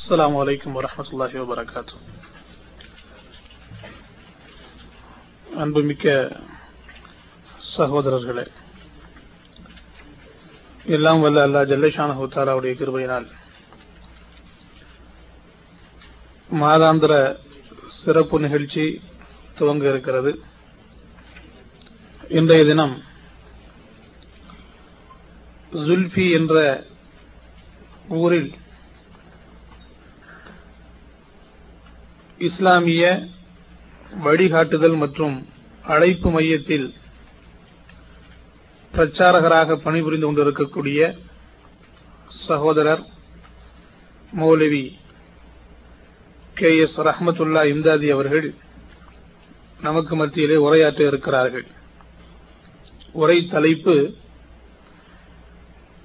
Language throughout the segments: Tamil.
السلام عليكم ورحمة الله وبركاته அன்புமிக்க சகோதரர்களே எல்லாம் வல்ல அல்லா ஜல்லேஷான ஹூத்தாலாவுடைய கிருபையினால் மாதாந்திர சிறப்பு நிகழ்ச்சி துவங்க இருக்கிறது இன்றைய தினம் ஜுல்ஃபி என்ற ஊரில் இஸ்லாமிய வழிகாட்டுதல் மற்றும் அழைப்பு மையத்தில் பிரச்சாரகராக பணிபுரிந்து கொண்டிருக்கக்கூடிய சகோதரர் மௌலவி கே எஸ் ரஹமத்துல்லா இம்தாதி அவர்கள் நமக்கு மத்தியிலே உரையாற்ற இருக்கிறார்கள். உரை தலைப்பு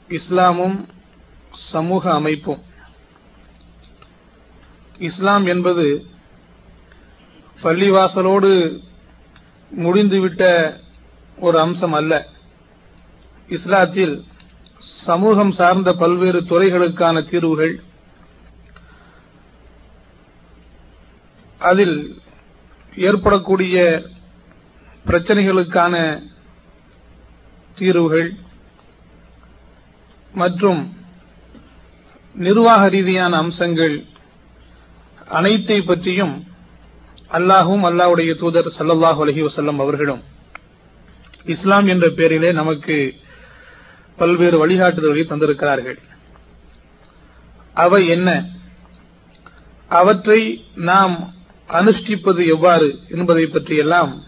இஸ்லாமும் சமூக அமைப்பும். இஸ்லாம் என்பது பள்ளிவாசலோடு முடிந்துவிட்ட ஒரு அம்சம் அல்ல. இஸ்லாத்தில் சமூகம் சார்ந்த பல்வேறு துறைகளுக்கான தீர்வுகள். அதில் ஏற்படக்கூடிய பிரச்சனைகளுக்கான தீர்வுகள் மற்றும் நிர்வாக ரீதியான அம்சங்கள் அனைத்தை பற்றியும் அல்லாஹும் அல்லாவுடைய தூதர் சல்லல்லாஹு அலஹி வசல்லம் அவர்களும். இஸ்லாம் என்ற பெயரிலே நமக்கு பல்வேறு வழிகாட்டுதல்களை தந்திருக்கிறார்கள். அவை என்ன? அவற்றை நாம் அனுஷ்டிப்பது எவ்வாறு என்பதை பற்றியெல்லாம்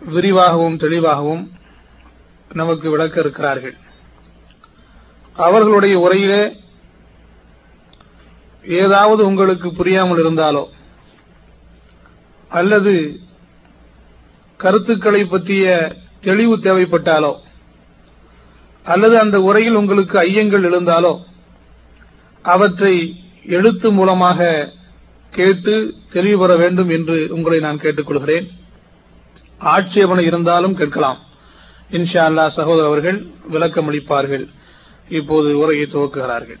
விரிவாகவும் தெளிவாகவும் நமக்கு விளக்க இருக்கிறார்கள். அவர்களுடைய உரையிலே ஏதாவது உங்களுக்கு புரியாமல் இருந்தாலோ அல்லது கருத்துக்களை பற்றிய தெளிவு தேவைப்பட்டாலோ அல்லது அந்த உரையில் உங்களுக்கு ஐயங்கள் எழுந்தாலோ அவற்றை எழுத்து மூலமாக கேட்டு தெளிவு பெற வேண்டும் என்று உங்களை நான் கேட்டுக்கொள்கிறேன். ஆட்சேபனை இருந்தாலும் கேட்கலாம். இன்ஷா அல்லா சகோதரர் அவர்கள் விளக்கம் அளிப்பார்கள் இப்போது உரையை துவக்குகிறார்கள்.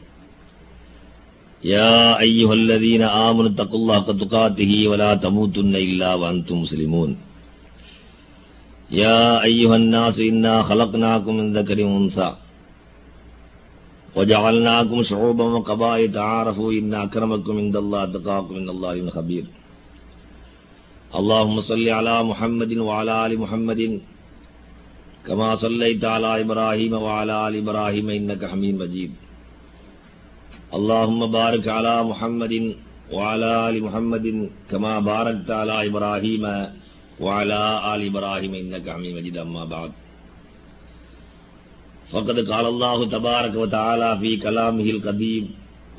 يا أيها الذين آمنوا اتقوا الله حق تقاته ولا تموتن إلا وأنتم مسلمون. يا أيها الناس، إنا خلقناكم من ذكر وأنثى. وجعلناكم شعوبا وقبائل تعارفوا إن أكرمكم عند الله تقاكم من الله خبير. اللهم صل على محمد وعلى آل محمد، كما صليت على إبراهيم وعلى آل إبراهيم، إنك حميد مجيد. اللهم بارك على محمد وعلى آل محمد كما باركت على إبراهيم وعلى آل إبراهيم إنك حميد مجيد أما بعد. فقد قال الله تبارك وتعالى في كلامه القديم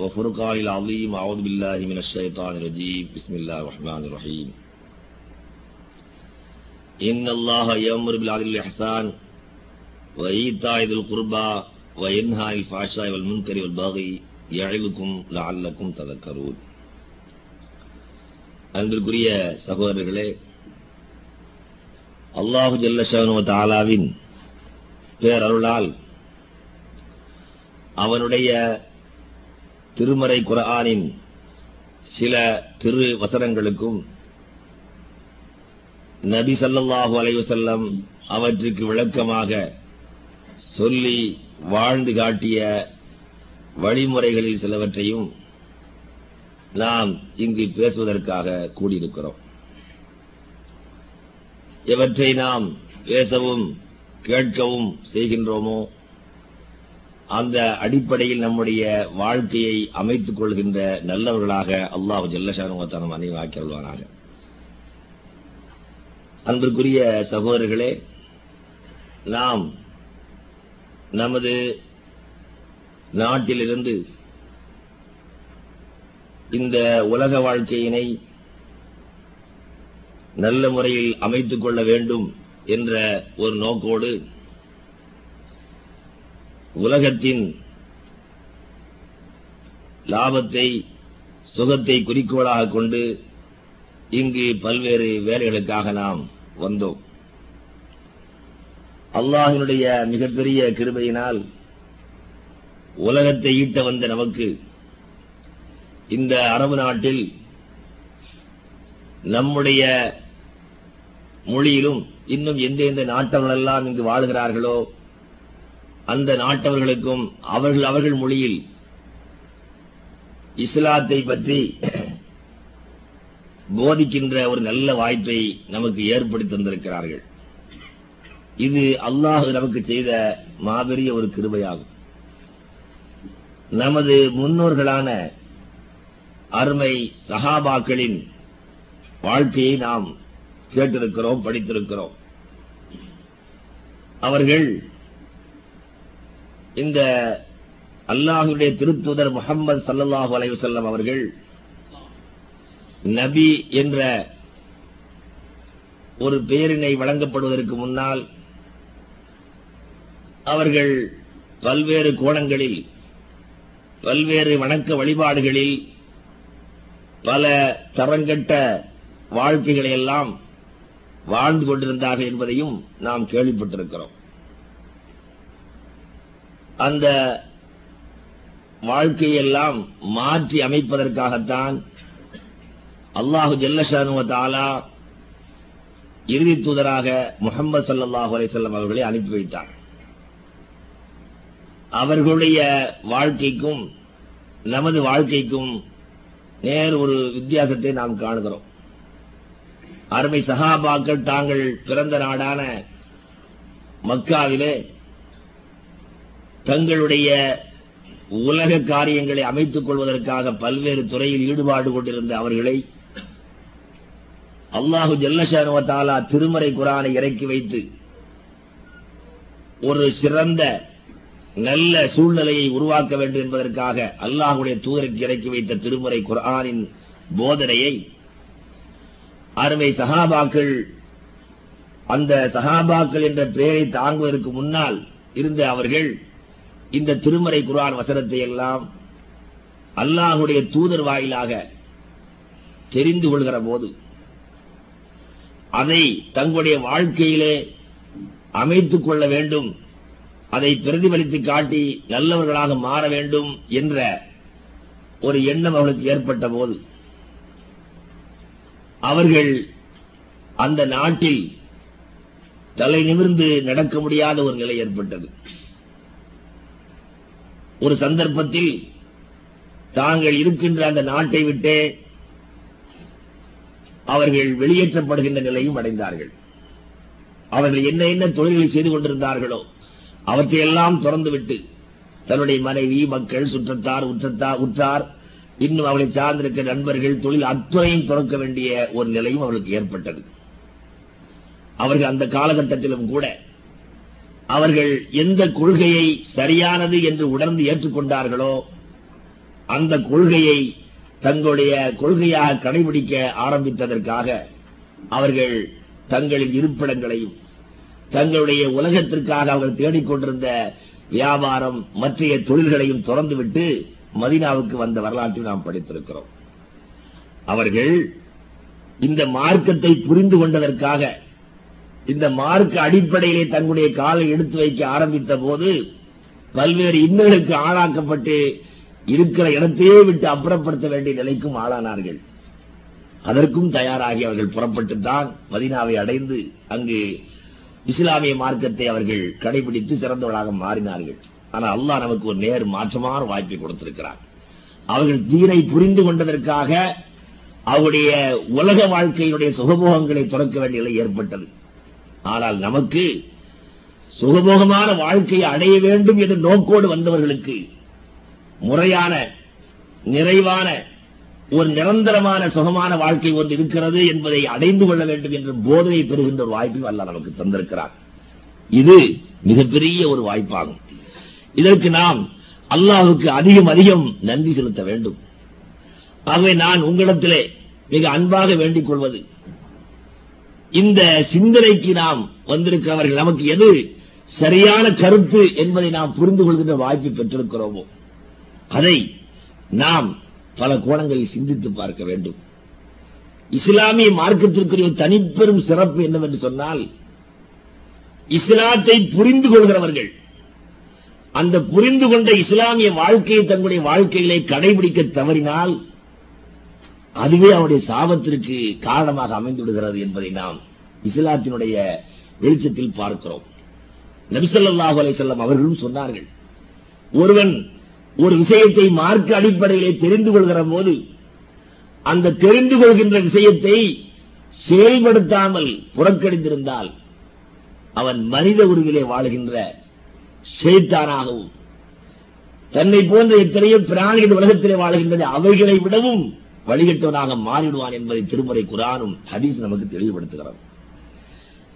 وفرقان العظيم أعوذ بالله من الشيطان الرجيم. بسم الله الرحمن الرحيم. إن الله يأمر بالعدل والإحسان وإيتاء ذي القربى وينهى عن الفحشاء والمنكر والبغي யழிவுக்கும் லஅல்லக்கும் ததக்கரூர் அன்பிற்குரிய சகோதரர்களே அல்லாஹு ஜல்லஷானு தாலாவின் பேரருளால் அவனுடைய திருமறை குரானின் சில திரு வசனங்களுக்கும் நபி சல்லாஹூ அலைவசல்லம் அவற்றுக்கு விளக்கமாக சொல்லி வாழ்ந்து காட்டிய வழிமுறைகளில் சிலவற்றையும் நாம் இங்கு பேசுவதற்காக கூடியிருக்கிறோம். எவற்றை நாம் பேசவும் கேட்கவும் செய்கின்றோமோ அந்த அடிப்படையில் நம்முடைய வாழ்க்கையை அமைத்துக் கொள்கின்ற நல்லவர்களாக அல்லாஹு ஜல்லஷானுவத்தான அனைவரும் ஆக்கியல்வானாக சகோதரர்களே நாம் நமது நாட்டிலிருந்து இந்த உலக வாழ்க்கையினை நல்ல முறையில் அமைத்துக் கொள்ள வேண்டும் என்ற ஒரு நோக்கோடு உலகத்தின் லாபத்தை சுகத்தை குறிக்கோளாக கொண்டு இங்கு பல்வேறு வேலைகளுக்காக நாம் வந்தோம். அல்லாஹினுடைய மிகப்பெரிய கிருபையினால் உலகத்தை ஈட்ட வந்த நமக்கு இந்த அரபு நாட்டில் நம்முடைய மொழியிலும் இன்னும் எந்த எந்த நாட்டவர்களெல்லாம் இங்கு வாழ்கிறார்களோ அந்த நாட்டவர்களுக்கும் அவர்கள் அவர்கள் மொழியில் இஸ்லாத்தை பற்றி போதிக்கின்ற ஒரு நல்ல வாய்ப்பை நமக்கு ஏற்படுத்தி தந்திருக்கிறார்கள். இது அல்லாஹு நமக்கு செய்த மாபெரிய ஒரு கிருபையாகும். நமது முன்னோர்களான அருமை சகாபாக்களின் வாழ்க்கையை நாம் கேட்டிருக்கிறோம் படித்திருக்கிறோம். அவர்கள் இந்த அல்லாஹுடைய திருத்துதர் முகமது சல்லாஹூ அலைவசல்லம் அவர்கள் நபி என்ற ஒரு பெயரினை வழங்கப்படுவதற்கு முன்னால் அவர்கள் பல்வேறு கோணங்களில் பல்வேறு வணக்க வழிபாடுகளில் பல தரங்கட்ட வாழ்க்கைகளை எல்லாம் வாழ்ந்து கொண்டிருந்தார்கள் என்பதையும் நாம் கேள்விப்பட்டிருக்கிறோம். அந்த வாழ்க்கையெல்லாம் மாற்றி அமைப்பதற்காகத்தான் அல்லாஹு ஜல்லஷானு தாலா இறுதி தூதராக முகமது சல்லாஹூ அலிசல்லம் அவர்களை அனுப்பி வைத்தார். அவர்களுடைய வாழ்க்கைக்கும் நமது வாழ்க்கைக்கும் நேர் ஒரு வித்தியாசத்தை நாம் காணுகிறோம். அருமை சகாபாக்கள் தாங்கள் பிறந்த நாடான மக்காவிலே தங்களுடைய உலக காரியங்களை அமைத்துக் கொள்வதற்காக பல்வேறு துறையில் ஈடுபாடு கொண்டிருந்த அவர்களை அல்லாஹு ஜல்லஷானுவத்தாலா திருமறை குரானை இறக்கி வைத்து ஒரு சிறந்த நல்ல சூழ்நிலையை உருவாக்க வேண்டும் என்பதற்காக அல்லாஹுடைய தூதருக்கு இறக்கி வைத்த திருமுறை குரானின் போதனையை அருமை சகாபாக்கள் அந்த சகாபாக்கள் என்ற பெயரை தாங்குவதற்கு முன்னால் இருந்த அவர்கள் இந்த திருமறை குரான் வசனத்தை எல்லாம் அல்லாஹுடைய தூதர் வாயிலாக தெரிந்து கொள்கிற போது அதை தங்களுடைய வாழ்க்கையிலே அமைத்துக் கொள்ள வேண்டும் அதை பிரதிபலித்து காட்டி நல்லவர்களாக மாற வேண்டும் என்ற ஒரு எண்ணம் அவர்களுக்கு ஏற்பட்ட போது அவர்கள் அந்த நாட்டில் தலை நிமிர்ந்து நடக்க முடியாத ஒரு நிலை ஏற்பட்டது. ஒரு சந்தர்ப்பத்தில் தாங்கள் இருக்கின்ற அந்த நாட்டை விட்டே அவர்கள் வெளியேற்றப்படுகின்ற நிலையும் அடைந்தார்கள். அவர்கள் என்ன என்ன தொழில்களை செய்து கொண்டிருந்தார்களோ அவற்றையெல்லாம் திறந்துவிட்டு தன்னுடைய மனைவி மக்கள் சுற்றத்தார் உற்றத்தார் உற்றார் இன்னும் அவளை சார்ந்திருக்க நண்பர்கள் தொழில் அத்துறையும் துறக்க வேண்டிய ஒரு நிலையும் அவளுக்கு ஏற்பட்டது. அவர்கள் அந்த காலகட்டத்திலும் கூட அவர்கள் எந்த கொள்கையை சரியானது என்று உணர்ந்து ஏற்றுக்கொண்டார்களோ அந்த கொள்கையை தங்களுடைய கொள்கையாக கடைபிடிக்க ஆரம்பித்ததற்காக அவர்கள் தங்களின் இருப்பிடங்களையும் தங்களுடைய உலகத்திற்காக அவர்கள் தேடிக்கொண்டிருந்த வியாபாரம் மற்றைய தொழில்களையும் திறந்துவிட்டு மதினாவுக்கு வந்த வரலாற்றை நாம் படித்திருக்கிறோம். அவர்கள் இந்த மார்க்கத்தை புரிந்து கொண்டதற்காக இந்த மார்க்க அடிப்படையிலே தங்களுடைய காலை எடுத்து வைக்க ஆரம்பித்த போது பல்வேறு இன்னல்களுக்கு ஆளாக்கப்பட்டு இருக்கிற இடத்தையே விட்டு அப்புறப்படுத்த வேண்டிய நிலைக்கும் ஆளானார்கள். அதற்கும் தயாராகி அவர்கள் புறப்பட்டுத்தான் மதினாவை அடைந்து அங்கு இஸ்லாமிய மார்க்கத்தை அவர்கள் கடைபிடித்து சிறந்தவர்களாக மாறினார்கள். ஆனால் அல்லாஹ் நமக்கு ஒரு நேர் மாற்றமான வாய்ப்பை கொடுத்திருக்கிறார். அவர்கள் தீனை புரிந்து கொண்டதற்காக அவருடைய உலக வாழ்க்கையினுடைய சுகபோகங்களை துறக்க வேண்டிய நிலை ஏற்பட்டது. ஆனால் நமக்கு சுகபோகமான வாழ்க்கையை அடைய வேண்டும் என்ற நோக்கோடு வந்தவர்களுக்கு முறையான நிறைவான ஒரு நிரந்தரமான சுகமான வாழ்க்கை ஒன்று இருக்கிறது என்பதை அடைந்து கொள்ள வேண்டும் என்ற போதனை பெறுகின்ற ஒரு வாய்ப்பையும் அல்ல நமக்கு தந்திருக்கிறார் இது மிகப்பெரிய ஒரு வாய்ப்பாகும். இதற்கு நாம் அல்லாஹுக்கு அதிகம் அதிகம் நன்றி செலுத்த வேண்டும். ஆகவே நான் உங்களிடத்திலே மிக அன்பாக வேண்டிக் கொள்வது இந்த சிந்தனைக்கு நாம் வந்திருக்கிறவர்கள் நமக்கு எது சரியான கருத்து என்பதை நாம் புரிந்து கொள்கின்ற வாய்ப்பு பெற்றிருக்கிறோமோ அதை நாம் பல கோணங்களில் சிந்தித்து பார்க்க வேண்டும். இஸ்லாமிய மார்க்கத்திற்குரிய தனிப்பெரும் சிறப்பு என்னவென்று சொன்னால் இஸ்லாத்தை புரிந்து கொள்கிறவர்கள் அந்த புரிந்து கொண்ட இஸ்லாமிய வாழ்க்கையை தங்களுடைய வாழ்க்கையிலே கடைபிடிக்க தவறினால் அதுவே அவருடைய சாபத்திற்கு காரணமாக அமைந்து விடுகிறது என்பதை நாம் இஸ்லாத்தினுடைய வெளிச்சத்தில் பார்க்கிறோம். நபிசல்லாஹு அலைசல்லம் அவர்களும் சொன்னார்கள் ஒருவன் ஒரு விஷயத்தை மார்க்க அடிப்படையிலே தெரிந்து கொள்கிற போது அந்த தெரிந்து கொள்கின்ற விஷயத்தை செயல்படுத்தாமல் புறக்கணித்திருந்தால் அவன் மனித உருவிலே வாழ்கின்ற செய்தானாகவும் தன்னை போன்ற எத்தனையோ பிராணிகள் உலகத்திலே வாழ்கின்றது அவைகளை விடவும் வழிகட்டவனாக மாறிடுவான் என்பதை திருமறை குரானும் ஹதீஸ் நமக்கு தெளிவுபடுத்துகிறது.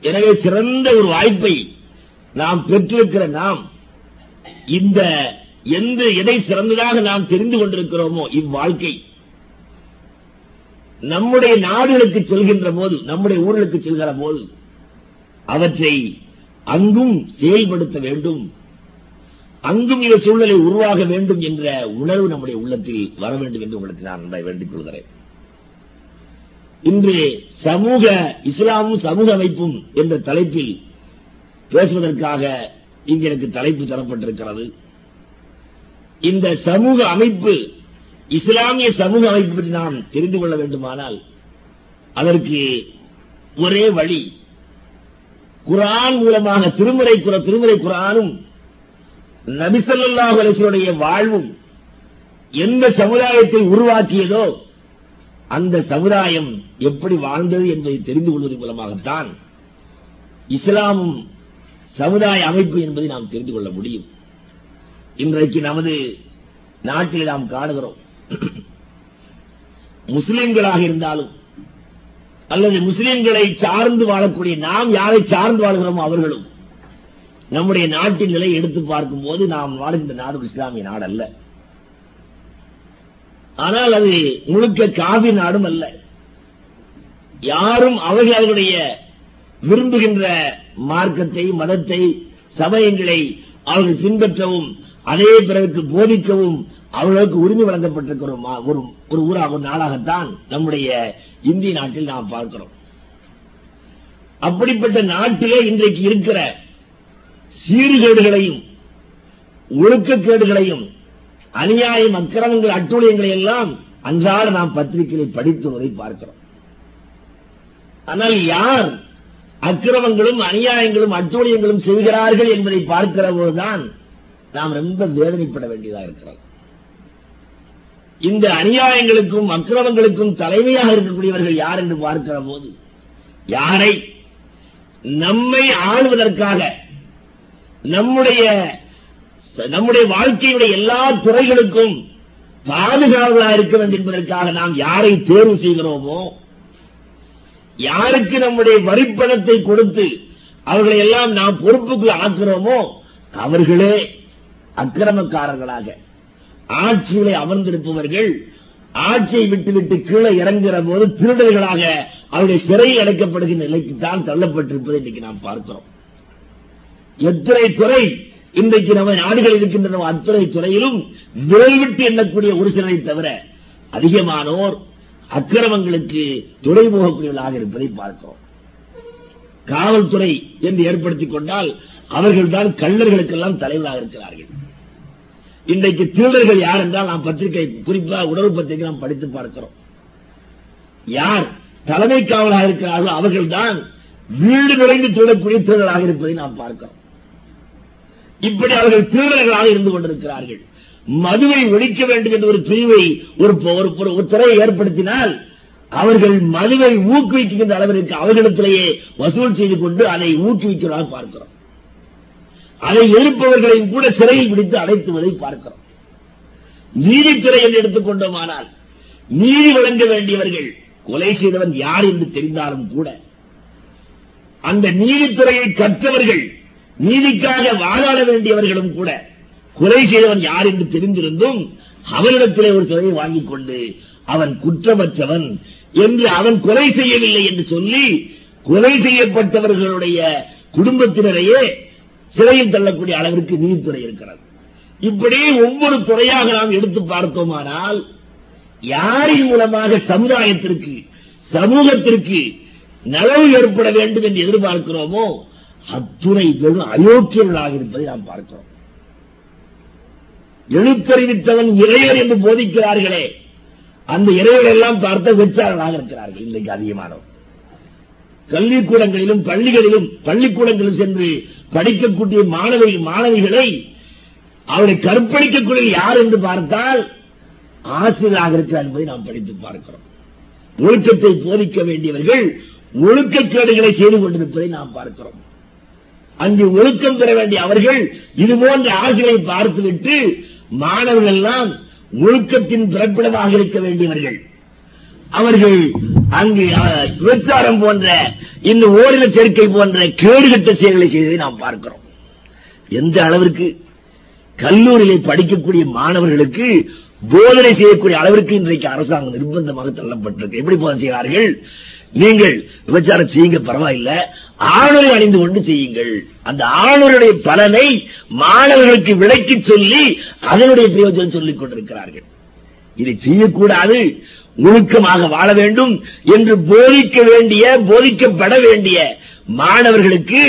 எனவே சிறந்த ஒரு வாய்ப்பை நாம் பெற்றிருக்கிற நாம் இந்த எந்த எதை சிறந்ததாக நாம் தெரிந்து கொண்டிருக்கிறோமோ இவ்வாழ்க்கை. நம்முடைய நாடுகளுக்கு செல்கின்ற போது நம்முடைய ஊர்களுக்கு செல்கிற போது அவற்றை அங்கும் செயல்படுத்த வேண்டும். அங்கும் இந்த சூழ்நிலை உருவாக வேண்டும் என்ற உணர்வு நம்முடைய உள்ளத்தில் வர வேண்டும் என்று உங்களுக்கு நான் வேண்டிக் கொள்கிறேன். இன்று சமூக இஸ்லாமும் சமூக அமைப்பும் என்ற தலைப்பில் பேசுவதற்காக இங்கு எனக்கு தலைப்பு தரப்பட்டிருக்கிறது. இந்த சமூக அமைப்பு இஸ்லாமிய சமூக அமைப்பு பற்றி நாம் தெரிந்து கொள்ள வேண்டுமானால் அதற்கு ஒரே வழி குரான் மூலமாக திருமுறை குர திருமுறை குரானும் நபிசல்லாஹு அலிஸ்வருடைய வாழ்வும் எந்த சமுதாயத்தை உருவாக்கியதோ அந்த சமுதாயம் எப்படி வாழ்ந்தது என்பதை தெரிந்து கொள்வதன் மூலமாகத்தான் இஸ்லாமும் சமுதாய அமைப்பு என்பதை நாம் தெரிந்து கொள்ள முடியும். இன்றைக்கு நமது நாட்டில் நாம் காணுகிறோம். முஸ்லிம்களாக இருந்தாலும் அல்லது முஸ்லிம்களை சார்ந்து வாழக்கூடிய நாம் யாரை சார்ந்து வாழ்கிறோமோ அவர்களும் நம்முடைய நாட்டின் நிலை எடுத்து பார்க்கும் போது நாம் வாழ்கின்ற நாடு இஸ்லாமிய நாடு அல்ல ஆனால் அது முழுக்க காவி நாடும் அல்ல. யாரும் அவர்கள் அவர்களுடைய விரும்புகின்ற மார்க்கத்தை மதத்தை சமயங்களை அவர்கள் பின்பற்றவும் அதே பிறகு போதிக்கவும் அவர்களுக்கு உரிமை வழங்கப்பட்டிருக்கிறோம்? ஒரு ஒரு ஊராக ஒரு நம்முடைய இந்திய நாட்டில் நாம் பார்க்கிறோம். அப்படிப்பட்ட நாட்டிலே இன்றைக்கு இருக்கிற சீர்கேடுகளையும் ஒழுக்கக்கேடுகளையும் அநியாயம் அக்கிரமங்கள் அட்டுழியங்களை எல்லாம் அன்றாட நாம் பத்திரிகைகளை படித்து வரை பார்க்கிறோம். ஆனால் யார் அக்கிரமங்களும் அநியாயங்களும் அட்டூழியங்களும் செய்கிறார்கள் என்பதை பார்க்கிற போதுதான் நாம் ரொம்ப வேதனைப்பட வேண்டியதாக இருக்கிறோம் இந்த அநியாயங்களுக்கும் அக்கிரமங்களுக்கும் தலைமையாக இருக்கக்கூடியவர்கள் யார் என்று பார்க்கிற போது யாரை? நம்மை ஆளுவதற்காக நம்முடைய நம்முடைய வாழ்க்கையுடைய எல்லா துறைகளுக்கும் பாதுகாவலா இருக்க வேண்டும் என்பதற்காக நாம் யாரை தேர்வு செய்கிறோமோ யாருக்கு நம்முடைய வரிப்பணத்தை கொடுத்து அவர்களை எல்லாம் நாம் பொறுப்புக்கு ஆக்குறோமோ அவர்களே அக்கிரமக்காரர்களாக. ஆட்சியிலே அமர்ந்திருப்பவர்கள் ஆட்சியை விட்டுவிட்டு கீழே இறங்குகிற போது திருடர்களாக அவருடைய சிறையில் அடைக்கப்படுகின்ற நிலைக்கு தான் தள்ளப்பட்டிருப்பதை இன்றைக்கு நாம் பார்க்கிறோம். எத்தனை துறை இன்றைக்கு நம்ம நாடுகள் இருக்கின்றன அத்துறை துறையிலும் விரல் விட்டு எண்ணக்கூடிய ஒரு சிலரை தவிர அதிகமானோர் அக்கிரமங்களுக்கு துணை போகக்கூடியவர்களாக இருப்பதை பார்க்கிறோம். காவல்துறை என்று ஏற்படுத்திக் கொண்டால் அவர்கள்தான் கள்ளர்களுக்கெல்லாம் தலைவராக இருக்கிறார்கள். இன்றைக்கு திருடர்கள் யார் என்றால் நாம் பத்திரிகை குறிப்பாக உணர்வு பத்திரிகை நாம் படித்து பார்க்கிறோம். யார் தலைமை காவலாக இருக்கிறார்களோ அவர்கள்தான் வீடு நிறைந்து திருடக்கூடிய திருடர்களாக இருப்பதை நாம் பார்க்கிறோம். இப்படி அவர்கள் திருடர்களாக இருந்து கொண்டிருக்கிறார்கள். மதுவை ஒழிக்க வேண்டும் என்ற ஒரு பிரிவை ஒரு ஒரு- ஒரு துறையை ஏற்படுத்தினால் அவர்கள் மதுவை ஊக்குவிக்கின்ற அளவிற்கு அவர்களிடத்திலேயே வசூல் செய்து கொண்டு அதை ஊக்குவிக்கிறதாக பார்க்கிறோம். அதை எதிர்ப்பவர்களையும் கூட சிறையில் பிடித்து அடைத்துவதை பார்க்கிறோம். நீதித்துறை என்று எடுத்துக்கொண்டோமானால் நீதி வழங்க வேண்டியவர்கள் கொலை செய்தவன் யார் என்று தெரிந்தாலும் கூட அந்த நீதித்துறையை கற்றவர்கள் நீதிக்காக வாழாட வேண்டியவர்களும் கூட கொலை செய்தவன் யார் என்று தெரிந்திருந்தும் அவனிடத்திலே ஒரு தொகையை வாங்கிக் கொண்டு அவன் குற்றமற்றவன் என்று அவன் கொலை செய்யவில்லை என்று சொல்லி கொலை செய்யப்பட்டவர்களுடைய குடும்பத்தினரையே சிறையில் தள்ளக்கூடிய அளவிற்கு நீதித்துறை இருக்கிறது. இப்படி ஒவ்வொரு துறையாக நாம் எடுத்து பார்த்தோமானால் யாரின் மூலமாக சமுதாயத்திற்கு சமூகத்திற்கு நலவு ஏற்பட வேண்டும் என்று எதிர்பார்க்கிறோமோ அத்துறை பெரும் அயோக்கியர்களாக இருப்பதை நாம் பார்க்கிறோம். எழுத்தறிவித்தவன் இறைவர் என்று போதிக்கிறார்களே அந்த இறைவர் எல்லாம் பார்த்த வெற்றாளர்களாக இருக்கிறார்கள் இன்றைக்கு அதிகமானவர் கல்விக்கூடங்களிலும் பள்ளிகளிலும் பள்ளிக்கூடங்களிலும் சென்று படிக்கக்கூடிய மாணவி மாணவிகளை அவரை கற்பழிக்கக்கூடிய யார் என்று பார்த்தால் ஆசிரியராக இருக்கிறார் என்பதை நாம் படித்து பார்க்கிறோம். ஒழுக்கத்தை போதிக்க வேண்டியவர்கள் ஒழுக்கக்கேடுகளை செய்து கொண்டிருப்பதை நாம் பார்க்கிறோம். அங்கு ஒழுக்கம் பெற வேண்டிய அவர்கள் இதுபோன்ற ஆசிரியை பார்த்துவிட்டு மாணவர்கள் எல்லாம் ஒழுக்கத்தின் பிறப்பிடமாக இருக்க வேண்டியவர்கள். அவர்கள் அங்கு விபச்சாரம் போன்ற இந்த ஓரின சேர்க்கை போன்ற கேடுகட்ட செயல்களை செய்ததை நாம் பார்க்கிறோம். எந்த அளவிற்கு கல்லூரியிலே படிக்கக்கூடிய மாணவர்களுக்கு போதனை செய்யக்கூடிய அளவிற்கு இன்றைக்கு அரசாங்கம் நிர்பந்தமாக தள்ளப்பட்டிருக்கு. எப்படி போதனை செய்கிறார்கள்? நீங்கள் விபச்சாரம் செய்யுங்க பரவாயில்ல. ஆணுரை அணிந்து கொண்டு செய்யுங்கள். அந்த ஆணுடைய பலனை மாணவர்களுக்கு விளக்கி சொல்லி அதனுடைய பிரயோஜனம் சொல்லிக் கொண்டிருக்கிறார்கள். இதை செய்யக்கூடாது. ஒழுக்கமாக வாழ வேண்டும் என்று போதிக்க வேண்டிய போதிக்கப்பட வேண்டிய மாணவர்களுக்கு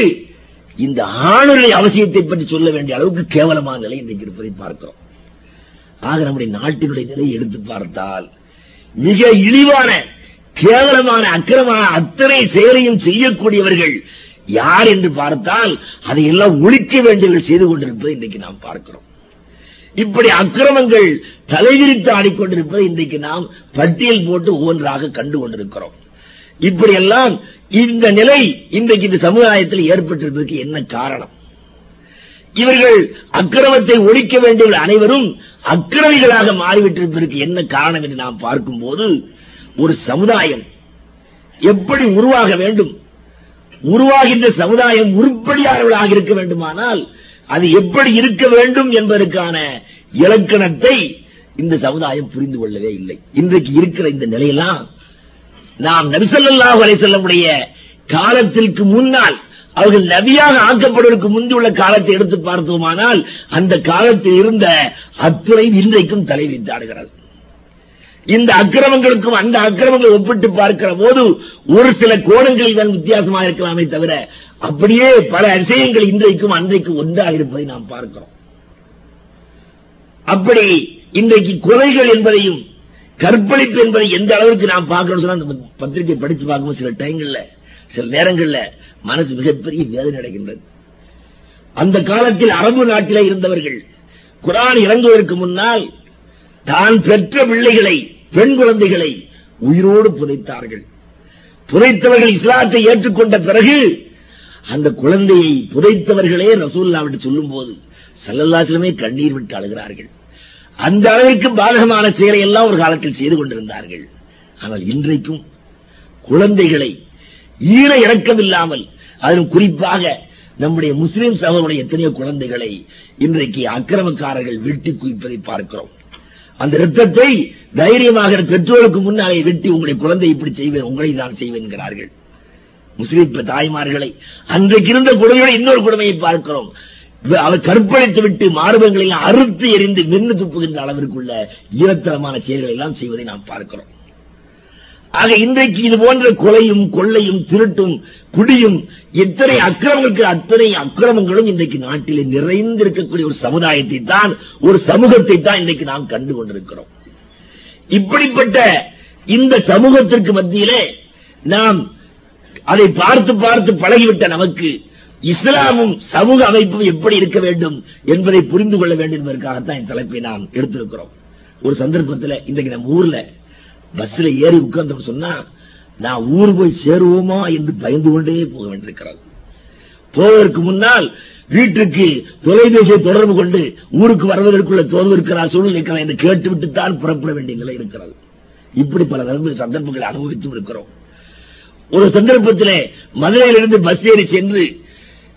இந்த ஆணுரை அவசியத்தை பற்றி சொல்ல வேண்டிய அளவுக்கு கேவலமான நிலை இன்றைக்கு இருப்பதை பார்க்கிறோம். ஆக நம்முடைய நாட்டினுடைய நிலையை எடுத்து பார்த்தால் மிக இழிவான கேவலமான அக்கிரமான அத்தனை செயலையும் செய்யக்கூடியவர்கள் யார் என்று பார்த்தால் அதையெல்லாம் ஒழிக்க வேண்டியவர்கள் செய்து கொண்டிருப்பதை இன்றைக்கு நாம் பார்க்கிறோம். இப்படி அக்கிரமங்கள் தலைவிரித்து ஆடிக்கொண்டிருப்பதை இன்றைக்கு நாம் பட்டியல் போட்டு ஒவ்வொன்றாக கண்டு கொண்டிருக்கிறோம். இப்படியெல்லாம் இந்த நிலை இன்றைக்கு இந்த சமுதாயத்தில் ஏற்பட்டிருப்பதற்கு என்ன காரணம்? இவர்கள் அக்கிரமத்தை ஒழிக்க வேண்டிய அனைவரும் அக்கிரமிகளாக மாறிவிட்டிருப்பதற்கு என்ன காரணம் என்று நாம் பார்க்கும்போது ஒரு சமுதாயம் எப்படி உருவாக வேண்டும்? உருவாகின்ற சமுதாயம் உருப்படியானவர்களாக இருக்க வேண்டுமானால் அது எப்படி இருக்க வேண்டும் என்பதற்கான இலக்கணத்தை இந்த சமுதாயம் புரிந்து கொள்ளவே இல்லை. இன்றைக்கு இருக்கிற இந்த நிலையெல்லாம் நாம் நபிசல்லாஹு அலைசல்லமுடைய காலத்திற்கு முன்னால் அவர்கள் நபியாக ஆக்கப்படுவதற்கு முந்தியுள்ள காலத்தை எடுத்து பார்த்தோமானால் அந்த காலத்தில் இருந்த அத்துறை இன்றைக்கும் தலைவித்தாடுகிறது இந்த அக்கிரமங்களுக்கும் அந்த அக்கிரமங்களை ஒப்பிட்டு பார்க்கிற போது ஒரு சில கோணங்களில் தான் வித்தியாசமாக இருக்கலாமே தவிர அப்படியே பல விஷயங்கள் இன்றைக்கும் அன்றைக்கும் ஒன்றாக இருப்பதை நாம் பார்க்கிறோம். அப்படி இன்றைக்கு கொலைகள் என்பதையும் கற்பழிப்பு என்பதை எந்த அளவுக்கு நாம் பார்க்கணும் சொன்னா அந்த பத்திரிகை படிச்சு பார்க்கும்போது சில டைங்கள்ல சில நேரங்கள்ல மனசு மிகப்பெரிய வேதனை அடைகின்றது. அந்த காலத்தில் அரபு நாட்டிலே இருந்தவர்கள் குரான் இறங்குவதற்கு முன்னால் தான் பெற்ற பிள்ளைகளை பெண் குழந்தைகளை உயிரோடு புதைத்தார்கள். புதைத்தவர்கள் இஸ்லாத்தை ஏற்றுக்கொண்ட பிறகு அந்த குழந்தையை புதைத்தவர்களே ரசூல்லாவிட்டு சொல்லும் போது சல்லல்லாசிலுமே கண்ணீர் விட்டு அழுகிறார்கள். அந்த அளவிற்கு பாதகமான செயலை எல்லாம் ஒரு காலத்தில் செய்து கொண்டிருந்தார்கள். ஆனால் இன்றைக்கும் குழந்தைகளை ஈர இறக்கமில்லாமல் அதிலும் குறிப்பாக நம்முடைய முஸ்லிம் சகோதரனுடைய எத்தனையோ குழந்தைகளை இன்றைக்கு அக்கிரமக்காரர்கள் வெட்டி குவிப்பதை பார்க்கிறோம். அந்த ரத்தத்தை தைரியமாக பெற்றோருக்கு முன்னாலே வெட்டி உங்களுடைய குழந்தை இப்படி செய்வேன் உங்களை தான் செய்வேன் என்கிறார்கள். முஸ்லிம் தாய்மார்களை. அன்றைக்கு இருந்த கொடுமையோட இன்னொரு கொடுமையை பார்க்கிறோம். அவர் கற்பழித்து விட்டு மார்பங்களை அறுத்து எறிந்து மின்னு துப்புகின்ற அளவிற்குள்ள ஈரத்தனமான செயல்களை எல்லாம் செய்வதை நாம் பார்க்கிறோம். ஆக இன்றைக்கு இது போன்ற கொலையும் கொள்ளையும் திருட்டும் குடியும் எத்தனை அக்கிரமங்களுக்கு அத்தனை அக்கிரமங்களும் இன்றைக்கு நாட்டிலே நிறைந்திருக்கக்கூடிய ஒரு சமுதாயத்தை தான் ஒரு சமூகத்தை தான் இன்றைக்கு நாம் கண்டு கொண்டிருக்கிறோம். இப்படிப்பட்ட இந்த சமூகத்திற்கு மத்தியிலே நாம் அதை பார்த்து பார்த்து பழகிவிட்ட நமக்கு இஸ்லாமும் சமூக அமைப்பும் எப்படி இருக்க வேண்டும் என்பதை புரிந்து கொள்ள வேண்டும் என்பதற்காகத்தான் இந்த தலைப்பை நாம் எடுத்திருக்கிறோம். ஒரு சந்தர்ப்பத்தில் இன்றைக்கு நம்ம ஊர்ல பஸ்ல ஏறி உட்கார்ந்து சொன்னா நான் ஊர் போய் சேருவோமா? என்று பயந்து கொண்டே போக வேண்டியிருக்கிறது. போவதற்கு முன்னால் வீட்டுக்கு தொலைபேசியை தொடர்பு கொண்டு ஊருக்கு வருவதற்குள்ள தோல்வி இருக்கிறா சூழ்நிலை இருக்கிறா என்று கேட்டுவிட்டு தான் புறப்பட வேண்டிய நிலை இருக்கிறது. இப்படி பல சந்தர்ப்பங்களை அனுபவித்தும் இருக்கிறோம். ஒரு சந்தர்ப்பத்தில் மதுரையிலிருந்து பஸ் ஏறி சென்று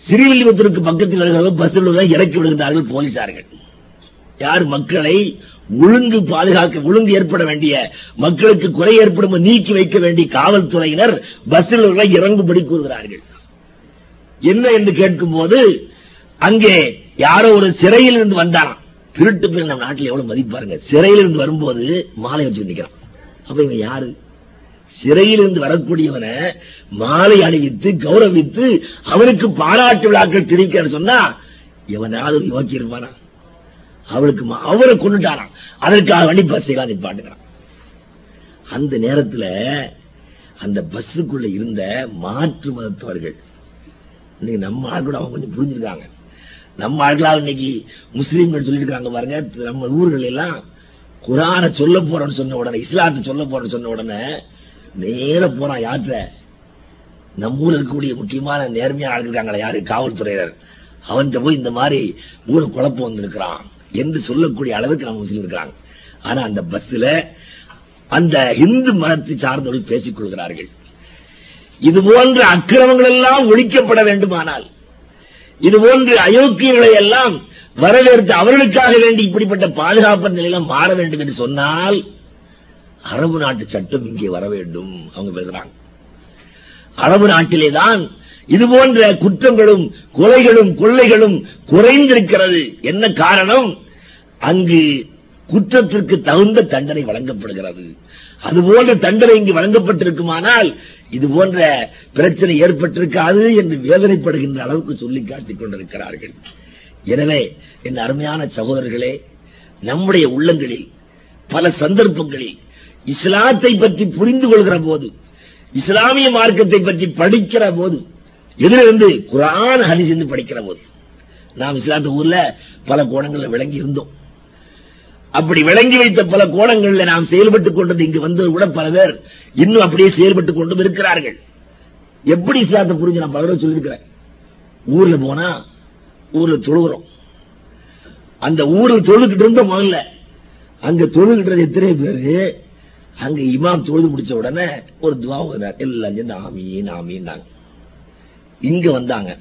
சிறுவில்லிபுத்தூருக்கு பக்கத்தில் வருகிற பஸ்ஸில் இறக்கி விடுகிறார்கள் போலீசார்கள். யார் மக்களை ஒழுங்கு பாதுகாக்க ஒழுங்கு ஏற்பட வேண்டிய மக்களுக்கு குறை ஏற்படும் நீக்கி வைக்க வேண்டிய காவல்துறையினர் பஸ்ஸில் இறங்கும்படி கூறுகிறார்கள். என்ன என்று கேட்கும் போது அங்கே யாரோ ஒரு சிறையில் இருந்து வந்தாராம் திருட்டு பேர் நம்ம நாட்டில் எவ்வளவு மதிப்பாருங்க. சிறையில் இருந்து வரும்போது மாலை வச்சு நிற்கிறான். அப்ப இவன் யாரு? சிறையிலிருந்து வரக்கூடியவனை மாலை அணிவித்து கௌரவித்து அவனுக்கு பாராட்டு விழாக்கள் தெரிவிக்க சொன்னா எவனாவது யோசிச்சு அவளுக்கு அவரை கொண்டுட்டாராம் அதற்காக வண்டி பஸ் பஸ்ஸை நிப்பாட்டுக்கிறான் அந்த நேரத்துல அந்த பஸ்ஸுக்குள்ள இருந்த மாற்று மதத்தவர்கள் இன்னைக்கு நம்ம ஆட்கள் அவங்க கொஞ்சம் புரிஞ்சிருக்காங்க. நம்ம ஆட்களால் இன்னைக்கு முஸ்லீம்கள் சொல்லியிருக்காங்க பாருங்க நம்ம ஊர்கள் எல்லாம் குரானை சொல்ல போறோம்னு சொன்ன உடனே இஸ்லாத்தை சொல்ல போறோம்னு சொன்ன உடனே நேர போறான் யாற்ற நம்ம ஊர்ல இருக்கக்கூடிய முக்கியமான நேர்மையான ஆள் யாரு? காவல்துறையினர். அவன்கிட்ட போய் இந்த மாதிரி ஊர் குழப்பம் வந்திருக்கிறான் என்று சொல்லக்கூடிய அளவுக்கு நம்ம முஸ்லீம் இருக்கிறாங்க. ஆனா அந்த பஸ்ல அந்த இந்து மதத்தை சார்ந்தவர்கள் பேசிக் கொள்கிறார்கள். இது போன்ற அக்கிரமங்கள் எல்லாம் ஒழிக்கப்பட வேண்டுமானால் இது போன்று அயோக்கியர்களை எல்லாம் வரவேற்று அவர்களுக்காக வேண்டி இப்படிப்பட்ட பாதுகாப்பு நிலையெல்லாம் மாற வேண்டும் என்று சொன்னால் அரபு நாட்டு சட்டம் இங்கே வர வேண்டும் அவங்க பேசுறாங்க. அரபு நாட்டிலே தான் இது போன்ற குற்றங்களும் கொலைகளும் கொள்ளைகளும் குறைந்திருக்கிறது. என்ன காரணம்? அங்கு குற்றத்திற்கு தகுந்த தண்டனை வழங்கப்படுகிறது. அதுபோன்ற தண்டனை இங்கு வழங்கப்பட்டிருக்குமானால் இது போன்ற பிரச்சனை ஏற்பட்டிருக்காது என்று வேதனைப்படுகின்ற அளவுக்கு சொல்லி காட்டிக் கொண்டிருக்கிறார்கள். எனவே என் அருமையான சகோதரர்களே நம்முடைய உள்ளங்களில் பல சந்தர்ப்பங்களில் இஸ்லாத்தை பற்றி புரிந்து கொள்கிற போது இஸ்லாமிய மார்க்கத்தை பற்றி படிக்கிற போது எதிலிருந்து குரான் ஹரிசிந்து படிக்கிற போது நாம் இஸ்லாத்த ஊர்ல பல கோணங்கள்ல விளங்கி இருந்தோம். அப்படி விளங்கி வைத்த பல கோணங்களில் நாம் செயல்பட்டுக் கொண்டது இங்கு வந்தது கூட பல பேர் இன்னும் அப்படியே செயல்பட்டுக் கொண்டும் இருக்கிறார்கள். எப்படி இஸ்லாத்தை புரிஞ்சு நான் பல தடவை சொல்லியிருக்கிறேன். ஊர்ல போனா ஊர்ல தொழுகிறோம். அந்த ஊர்ல தொழுகிட்டு இருந்த முதல்ல அங்க தொழுகிட்டு எத்தனை பேரு? அங்க இமாம் தொழுது முடிச்ச உடனே ஒரு துவா ஓதுனார் எல்லாம் சேர்ந்து ஆமீன் ஆமீன்னாங்க இங்க வந்தாங்க.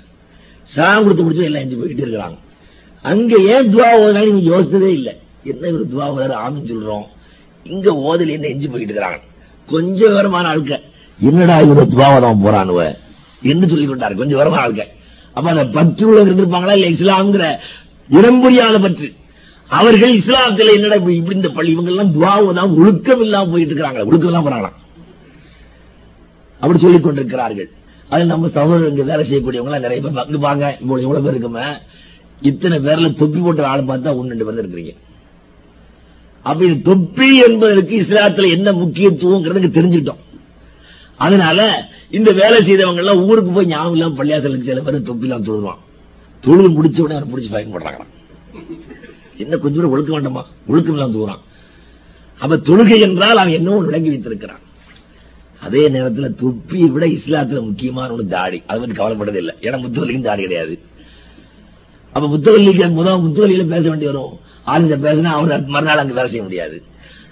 சாம் கொடுத்து முடிச்சு எல்லாம் எஞ்சி போயிட்டு இருக்கிறாங்க. அங்க ஏன் துவா ஓதுனாலும் நீங்க யோசிச்சதே இல்லை. என்ன ஒரு துவா ஓதாரு ஆமீன் சொல்றோம். இங்க ஓதல் என்ன எஞ்சி போயிட்டு இருக்கிறாங்க. கொஞ்சம் விவரமான ஆளுக்க என்னடா இவரு துவாவதம் போறானுவ? என்று சொல்லிக் கொண்டாரு. கொஞ்சம் விவரமான ஆளுக்க அப்ப அந்த பற்று உள்ள இருந்திருப்பாங்களா? இல்ல இஸ்லாம்ங்கிற இடம்புரியாத பற்று. அவர்கள் இஸ்லாத்துல என்னடா இப்படி இந்த பள்ளி இவங்க எல்லாம் துவாவதான் ஒழுக்கம் இல்லாம போயிட்டு இருக்கிறாங்க ஒழுக்கம் இல்லாம போறாங்களாம் அப்படி சொல்லிக் கொண்டிருக்கிறார்கள். அது நம்ம சகோதரங்க வேலை செய்யக்கூடியவங்க எல்லாம் நிறைய பேர் பங்கு பாங்க இவ்வளவு எவ்வளவு பேர் இருக்குமே. இத்தனை பேர்ல தொப்பி போட்ட ஆள் பார்த்தா ஒன்னு ரெண்டு பேர் இருக்கிறீங்க. அப்ப இது தொப்பி என்பதற்கு இஸ்லாத்துல என்ன முக்கியத்துவம் தெரிஞ்சுட்டோம் அதனால இந்த வேலை செய்தவங்க எல்லாம் ஊருக்கு போய் ஞாபகம் இல்லாம பள்ளியாசலுக்கு சில பேர் தொப்பி எல்லாம் தொழுவான். தொழில் முடிச்ச உடனே அவனை பிடிச்சி பயன்படுறாங்க என்ன கொஞ்சம் கூட ஒழுக்க வேண்டாமா? ஒழுக்கம் இல்லாம தூறான் அப்ப தொழுகை என்றால் அவன் என்னவோ விளங்கி வைத்திருக்கிறான். அதே நேரத்தில் தொப்பியை விட இஸ்லாத்துல முக்கியமான ஒன்று தாடி. அதை பற்றி கவலைப்பட்டது இல்லை. ஏன்னா முத்தவல்லிக்கும் தாடி கிடையாது. அப்ப முத்தவல்லிக்கு முதல் முத்தவல்லியில பேச வேண்டி வரும். ஆளுங்க பேசினா அவன் மறுநாள் அங்க வேலை செய்ய முடியாது.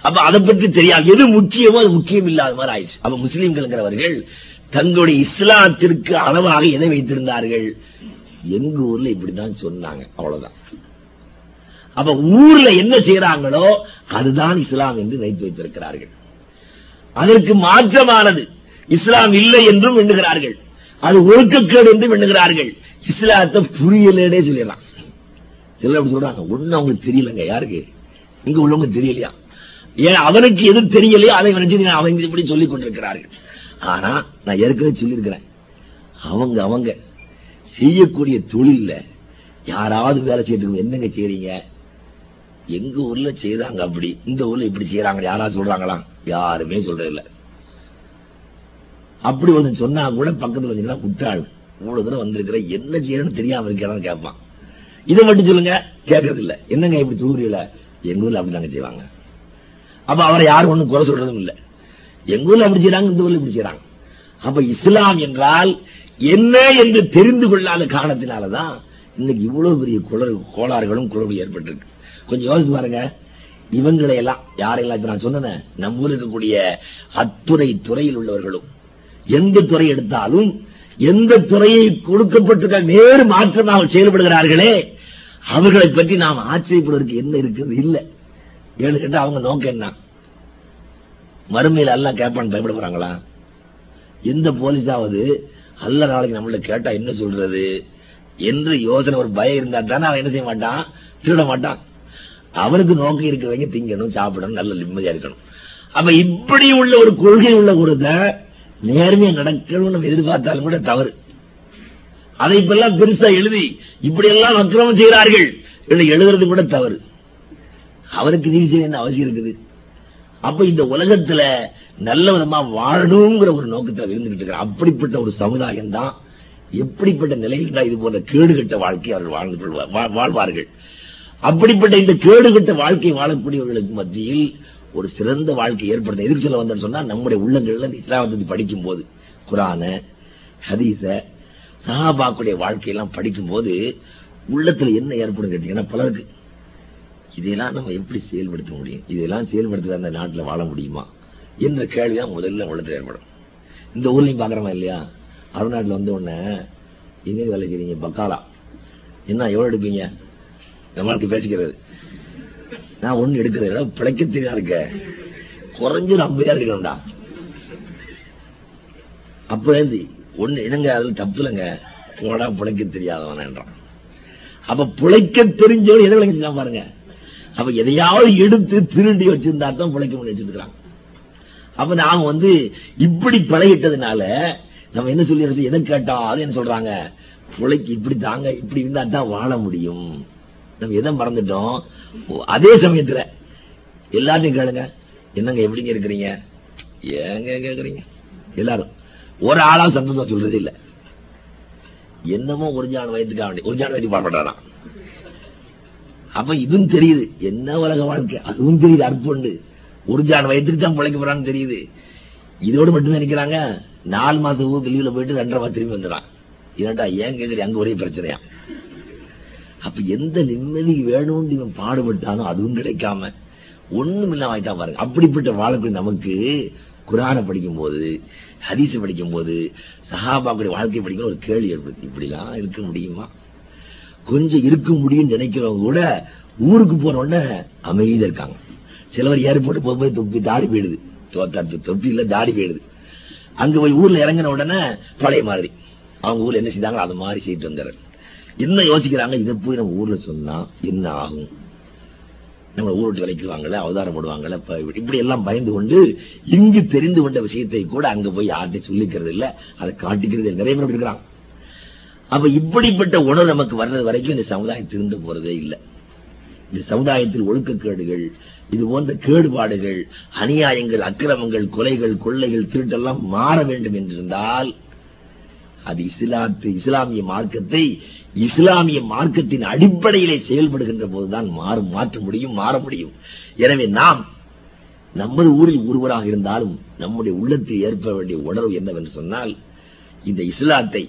அப்ப அதை பற்றி தெரியாது. எது முக்கியமோ அது முக்கியம் இல்லாத மாதிரி ஆயிடுச்சு. அப்ப முஸ்லீம்கள்ங்கிறவர்கள் தங்களுடைய இஸ்லாத்திற்கு அளவாக எதை வைத்திருந்தார்கள்? எங்க ஊர்ல இப்படிதான் சொன்னாங்க. அவ்வளவுதான். அப்ப ஊர்ல என்ன செய்யறாங்களோ அதுதான் இஸ்லாம் என்று நினைத்து வைத்திருக்கிறார்கள். அதற்கு மாற்றமானது இஸ்லாம் இல்லை என்றும் எண்ணுகிறார்கள். அது ஒழுக்கக்கேடு என்றும் எண்ணுகிறார்கள். இஸ்லாத்தை புரியலே சொல்லிடலாம். சில சொல்றாங்க. ஒண்ணு அவங்களுக்கு தெரியலங்க. யாருக்கு? இங்க உள்ளவங்க தெரியலையா? ஏன் அவனுக்கு எது தெரியலையோ அதை நினைச்சு அவங்க இப்படி சொல்லிக் கொண்டிருக்கிறார்கள். ஆனா நான் ஏற்கனவே சொல்லியிருக்கிறேன். அவங்க அவங்க செய்யக்கூடிய தொழில்ல யாராவது வேலை செய்யறதுக்கு என்னங்க செய்றீங்க? எங்க ஊர்ல செய்யறாங்க அப்படி? இந்த ஊர்ல இப்படி செய்யறாங்க யாராவது சொல்றாங்களா? யாருமே சொல்றது இல்ல அப்படி ஒன்று சொன்னா கூட பக்கத்துல வந்தீங்கன்னா குற்றாள் இவ்வளவு தூரம் வந்திருக்கிற என்ன செய்யணும்னு தெரியாம இருக்கிறான்னு கேட்பான். இதை மட்டும் சொல்லுங்க கேட்கறது இல்ல என்னங்க இப்படி தூரியல எங்க ஊர்ல அப்படிதாங்க செய்வாங்க. அப்ப அவரை யாரும் ஒண்ணும் குறை சொல்றதும் இல்ல. எங்க ஊர்ல அப்படி செய்யறாங்க இந்த ஊர்ல இப்படி செய்யறாங்க அப்ப இஸ்லாம் என்றால் என்ன என்று தெரிந்து கொள்ளாத காரணத்தினாலதான் இன்னைக்கு இவ்வளவு பெரிய குளறு கோளாறுகளும் குழவு ஏற்பட்டிருக்கு. கொஞ்சம் யோசிச்சு பாருங்க. இவங்களை எல்லாம் யாரெல்லாம் இப்ப நான் சொன்னேன் நம்ம ஊர் இருக்கக்கூடிய அத்துறை துறையில் உள்ளவர்களும் எந்த துறை எடுத்தாலும் எந்த துறையை கொடுக்கப்பட்டிருக்க நேர் மாற்றமாக செயல்படுகிறார்களே அவர்களை பற்றி நாம் ஆச்சரியப்படுவதற்கு என்ன இருக்குது? இல்லை. ஏன்னு கேட்டா அவங்க நோக்கம் என்ன? மறுமையில் எல்லாம் கேட்பான்னு பயப்பட போறாங்களா? எந்த போலீஸாவது அல்ல நாளைக்கு நம்மள கேட்டா என்ன சொல்றது? என்று யோசனை ஒரு பயம் இருந்தா தானே அவன் என்ன செய்ய மாட்டான்? திருட மாட்டான். அவனுக்கு நோக்கம் இருக்கிறவங்க திங்கணும் சாப்பிடணும் நல்ல நிம்மதியா இருக்கணும். அப்ப இப்படி உள்ள ஒரு கொள்கை உள்ள ஒரு நேர்மையா நடக்கணும்னு நம்ம எதிர்பார்த்தாலும் கூட தவறு. அதை இப்பெல்லாம் பெருசா எழுதி இப்படி எல்லாம் அக்கிரமம் செய்கிறார்கள் என்று எழுதுறது கூட தவறு. அவருக்கு நீதி செய்ய அவசியம் இருக்குது? அப்ப இந்த உலகத்துல நல்ல விதமா வாழணுங்கிற ஒரு நோக்கத்துல இருந்துகிட்டு இருக்கிற அப்படிப்பட்ட ஒரு சமுதாயம் தான் எப்படிப்பட்ட நிலையில் தான் இது போன்ற கேடுகட்ட வாழ்க்கை அவர்கள் வாழ்ந்து வா- வாழ்வார்கள். அப்படிப்பட்ட இந்த கேடுகட்ட வாழ்க்கை வாழக்கூடியவர்களுக்கு மத்தியில் ஒரு சிறந்த வாழ்க்கை ஏற்படுத்த எதுக்கு சொல்ல வந்தேன்னு சொன்னா நம்முடைய உள்ளங்கள்ல இஸ்லாமத்தை படிக்கும் போது குரான ஹதீச சஹாபாக்குடைய வாழ்க்கையெல்லாம் படிக்கும் போது உள்ளத்துல என்ன ஏற்படும் கேட்டீங்கன்னா பலருக்கு. இதையெல்லாம் நம்ம எப்படி செயல்படுத்த முடியும்? இதெல்லாம் செயல்படுத்த அந்த நாட்டுல வாழ முடியுமா? என்ற கேள்விதான் முதல்ல உள்ளத்துல ஏற்படும். இந்த ஊர்லயும் பாக்குறோமா இல்லையா? அருணாட்டில் வந்த உடனே எங்க வேலை செய்றீங்க? பக்காலா. என்ன எவ்வளவு எடுப்பீங்க? நம்மளுக்கு பேசிக்கிறது. நான் ஒண்ணு எடுக்கிறேன். பிழைக்க தெரியா இருக்க. குறைஞ்சு நம்பியா இருக்கணும்டா. அப்ப இருந்து ஒண்ணு என்னங்க அதுல தப்பு இல்லைங்க. போடா பிழைக்க தெரியாதவன் என்றான் அப்ப பிழைக்க தெரிஞ்சவன் எதை விளங்கிச்சுதான் பாருங்க. அப்ப எதையாவது எடுத்து திருண்டி வச்சிருந்தா தான் பிழைக்க முடியும் வச்சிருக்கான் அப்ப நாம வந்து இப்படி பழகிட்டதுனால நம்ம என்ன சொல்லி எதை கேட்டா அது என்ன சொல்றாங்க? பிழைக்கு இப்படி தாங்க இப்படி இருந்தா தான் வாழ முடியும். நம்ம எதை மறந்துட்டோம்? அதே சமயத்துல எல்லாத்தையும் கேளுங்க. என்னங்க எப்படிங்க இருக்கிறீங்க? ஏங்க கேக்குறீங்க? எல்லாரும். ஒரு ஆளா சந்தோஷம் சொல்றது இல்ல. என்னமோ ஒரு ஜான் வயதுக்காக வேண்டி ஒரு ஜான் பாடுபடுறான் அப்ப இதுவும் தெரியுது. என்ன உலக வாழ்க்கை? அதுவும் தெரியுது அற்புண்டு ஒரு வயதுக்கு தான் பிழைக்க போறான்னு தெரியுது. இதோடு மட்டும் நினைக்கிறாங்க. நாலு மாசம் ஊருக்கு லீவ்ல போயிட்டு ரெண்டரை மாசம் திரும்பி வந்துடான் ஏன்டா ஏன் கேக்குறீங்க? அங்க ஒரே பிரச்சனையா? அப்ப எந்த நிம்மதி வேணும்னு இவன் பாடுபட்டானோ அதுவும் கிடைக்காம ஒண்ணும் இல்லாம பாருங்க. அப்படிப்பட்ட வாழ்க்கை நமக்கு குரான படிக்கும் போது ஹதீஸ் படிக்கும் போது சஹாபாக்குடைய வாழ்க்கை படிக்கும் ஒரு கேள்வி ஏற்படுது. இப்படிலாம் இருக்க முடியுமா? கொஞ்சம் இருக்க முடியும்னு நினைக்கிறவங்க கூட ஊருக்கு போன உடனே அமைதியா இருக்காங்க. சிலவர் ஏர்போர்ட் போய் தொப்பி தாடி போயிடுது. தொப்பி இல்ல தாடி போயிடுது. அங்க போய் ஊர்ல இறங்கின உடனே பழைய மாதிரி. அவங்க ஊர்ல என்ன செய்தாங்களோ அது மாதிரி செய்துட்டு வந்தாரு. என்ன யோசிக்கிறாங்க? இதை போய் நம்ம ஊர்ல சொன்னா என்ன ஆகும்? நம்ம ஊர் விட்டு விலைக்குவாங்கல்ல அவதாரம் போடுவாங்கல்ல இப்படி எல்லாம் பயந்து கொண்டு இங்கு தெரிந்து கொண்ட விஷயத்தை கூட அங்க போய் யார்கிட்ட சொல்லிக்கிறது இல்ல. அதை காட்டிக்கிறது நிறைய பேர் இருக்கிறான் இருக்கிறாங்க. அப்ப இப்படிப்பட்ட உணர்வு நமக்கு வர்றது வரைக்கும் இந்த சமுதாயம் திருந்த போறதே இல்ல. இந்த சமுதாயத்தில் ஒழுக்கக்கேடுகள் இது போன்ற கேடுபாடுகள் அநியாயங்கள் அக்கிரமங்கள் கொலைகள் கொள்ளைகள் திருட்டெல்லாம் மாற வேண்டும் என்றிருந்தால் அது இஸ்லாத்து இஸ்லாமிய மார்க்கத்தை இஸ்லாமிய மார்க்கத்தின் அடிப்படையிலே செயல்படுகின்ற போதுதான் மாறும் மாற்ற முடியும் மாற முடியும். எனவே நாம் நமது ஊரில் ஒருவராக இருந்தாலும் நம்முடைய உள்ளத்தில் ஏற்பட வேண்டிய உணர்வு என்னவென்று சொன்னால் இந்த இஸ்லாத்தை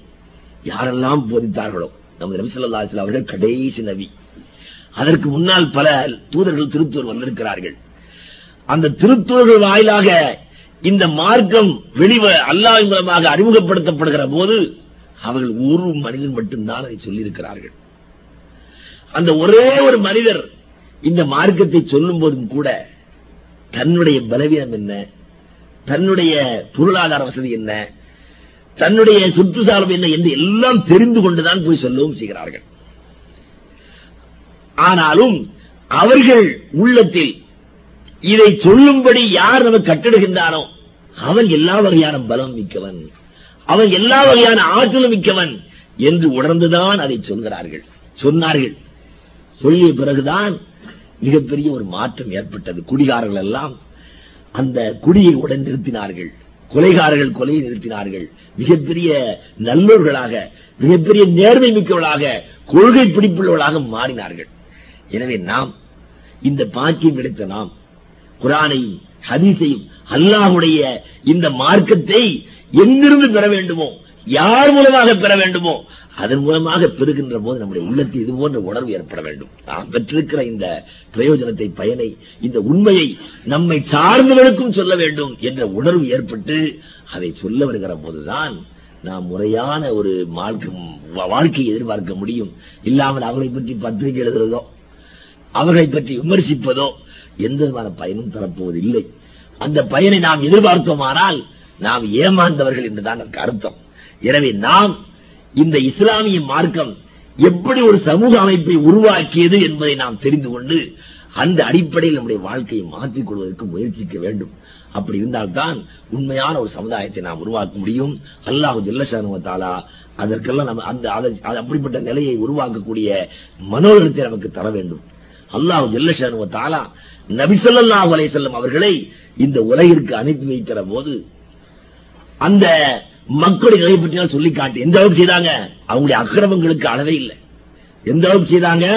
யாரெல்லாம் போதித்தார்களோ நமது நபிசல்லா இஸ்லாம் அவர்கள் கடைசி நபி. அதற்கு முன்னால் பல தூதர்கள் திருத்தூர் வந்திருக்கிறார்கள். அந்த திருத்தூர்கள் வாயிலாக இந்த மார்க்கம் வெளிவ அல்லாஹ் மூலமாக அறிமுகப்படுத்தப்படுகிற போது அவர்கள் ஒரு மனிதன் மட்டும்தான் அதை சொல்லியிருக்கிறார்கள். அந்த ஒரே ஒரு மனிதர் இந்த மார்க்கத்தை சொல்லும் போதும் கூட தன்னுடைய பலவீனம் என்ன? தன்னுடைய பொருளாதார வசதி என்ன? தன்னுடைய சுற்றுச்சாலம் என்ன என்று எல்லாம் தெரிந்து கொண்டுதான் போய் சொல்லவும் செய்கிறார்கள். ஆனாலும் அவர்கள் உள்ளத்தில் இதை சொல்லும்படி யார் நமக்கு கட்டிடுகின்றானோ அவன் எல்லா வகையான பலம் மிக்கவன். அவன் எல்லா வகையான ஆற்றலும் மிக்கவன் என்று உணர்ந்துதான் அதை சொல்கிறார்கள். சொன்னார்கள். சொல்லிய பிறகுதான் மிகப்பெரிய ஒரு மாற்றம் ஏற்பட்டது. குடிகாரர்கள் எல்லாம் அந்த குடியை உடன் நிறுத்தினார்கள். கொலைகாரர்கள் கொலையை நிறுத்தினார்கள். மிகப்பெரிய நல்லோர்களாக மிகப்பெரிய நேர்மை மிக்கவர்களாக கொள்கை பிடிப்புள்ளவர்களாக மாறினார்கள். எனவே நாம் இந்த பாக்கியம் கிடைத்த நாம் குரானையும் ஹதீஸையும் அல்லாஹுடைய இந்த மார்க்கத்தை எங்கிருந்து பெற வேண்டுமோ யார் மூலமாக பெற வேண்டுமோ அதன் மூலமாக பெறுகின்ற போது நம்முடைய உள்ளத்தில் இது போன்ற உணர்வு ஏற்பட வேண்டும். நாம் பெற்றிருக்கிற இந்த பிரயோஜனத்தை பயனை இந்த உண்மையை நம்மை சார்ந்தவர்களுக்கும் சொல்ல வேண்டும் என்ற உணர்வு ஏற்பட்டு அதை சொல்ல வருகிற போதுதான் நாம் முறையான ஒரு வாழ்க்கையை எதிர்பார்க்க முடியும். இல்லாமல் அவர்களை பற்றி பத்திரிகை எழுதுறதோ அவர்களை பற்றி விமர்சிப்பதோ எந்த விதமான பயனும் தரப்போவதில்லை. அந்த பயனை நாம் எதிர்பார்த்தோமானால் நாம் ஏமாந்தவர்கள் என்றுதான் அதற்கு அர்த்தம். எனவே நாம் இந்த இஸ்லாமிய மார்க்கம் எப்படி ஒரு சமூக அமைப்பை உருவாக்கியது என்பதை நாம் தெரிந்து கொண்டு அந்த அடிப்படையில் நம்முடைய வாழ்க்கையை மாற்றிக் கொள்வதற்கு முயற்சிக்க வேண்டும். அப்படி இருந்தால்தான் உண்மையான ஒரு சமுதாயத்தை நாம் உருவாக்க முடியும். அல்லாஹு ஜல்லசானுவத்தாலா அதற்கெல்லாம் நம்ம அந்த அப்படிப்பட்ட நிலையை உருவாக்கக்கூடிய மனோரத்தை நமக்கு தர வேண்டும். அல்லாஹு ஜல்லஷானுவத்தாலா நபிசல்லாஹு அலை செல்லம் அவர்களை இந்த உலகிற்கு அனுப்பி வைக்கிற போது அந்த மக்களுடைய நிலை பற்றினால் சொல்லி காட்டு எந்த அளவுக்கு செய்தாங்க? அவங்களுடைய அக்கிரமங்களுக்கு அளவே இல்லை. எந்த அளவுக்கு செய்தாங்க?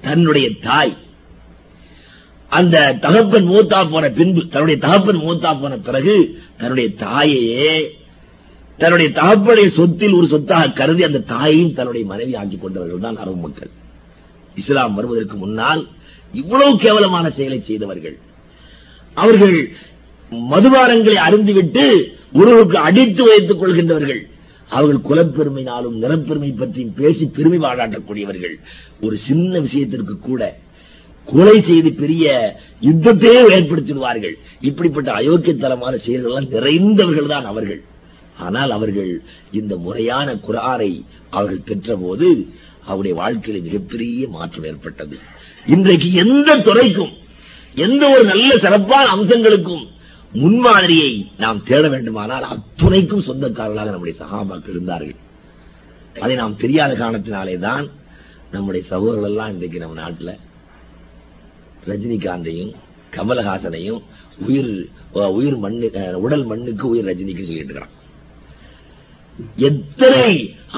தன்னுடைய தாய். அந்த தகப்பன் மூத்தா போன பின்பு தன்னுடைய தகப்பன் மூத்தா போன பிறகு தன்னுடைய தாயையே தன்னுடைய தகப்பனுடைய சொத்தில் ஒரு சொத்தாக கருதி அந்த தாயையும் தன்னுடைய மனைவி ஆக்கிக் கொண்டவர்கள் தான் அரபு மக்கள். இஸ்லாம் வருவதற்கு முன்னால் இவ்வளவு கேவலமான செயலை செய்தவர்கள். அவர்கள் மதுபானங்களை அருந்திவிட்டு குருவுக்கு அடித்து வைத்துக் கொள்கின்றவர்கள். அவர்கள் குலப்பெருமையினாலும் நிறப்பெருமை பற்றியும் பேசி பெருமை பாராட்டக்கூடியவர்கள். ஒரு சின்ன விஷயத்திற்கு கூட கொலை செய்து பெரிய யுத்தத்தையே ஏற்படுத்திடுவார்கள். இப்படிப்பட்ட அயோக்கியத்தனமான செயல்கள் நிறைந்தவர்கள் தான் அவர்கள். ஆனால் அவர்கள் இந்த முறையான குராரை அவர்கள் பெற்ற போது அவருடைய வாழ்க்கையில மிகப்பெரிய மாற்றம் ஏற்பட்டது. இன்றைக்கு எந்த துறைக்கும் எந்த ஒரு நல்ல சிறப்பான அம்சங்களுக்கும் முன்மாதிரியை நாம் தேட வேண்டுமானால் அத்துணைக்கும் சொந்தக்காரர்களாக நம்முடைய சகாபாக்கள் இருந்தார்கள். அதை நாம் தெரியாத காரணத்தினாலே தான் நம்முடைய சகோதரர்கள் எல்லாம் இன்றைக்கு நம்ம நாட்டில் ரஜினிகாந்தையும் கமலஹாசனையும் உயிர் உயிர் மண்ணு உடல் மண்ணுக்கு உயிர் ரஜினிக்கு சொல்லிட்டு இருக்கிறான். எத்தனை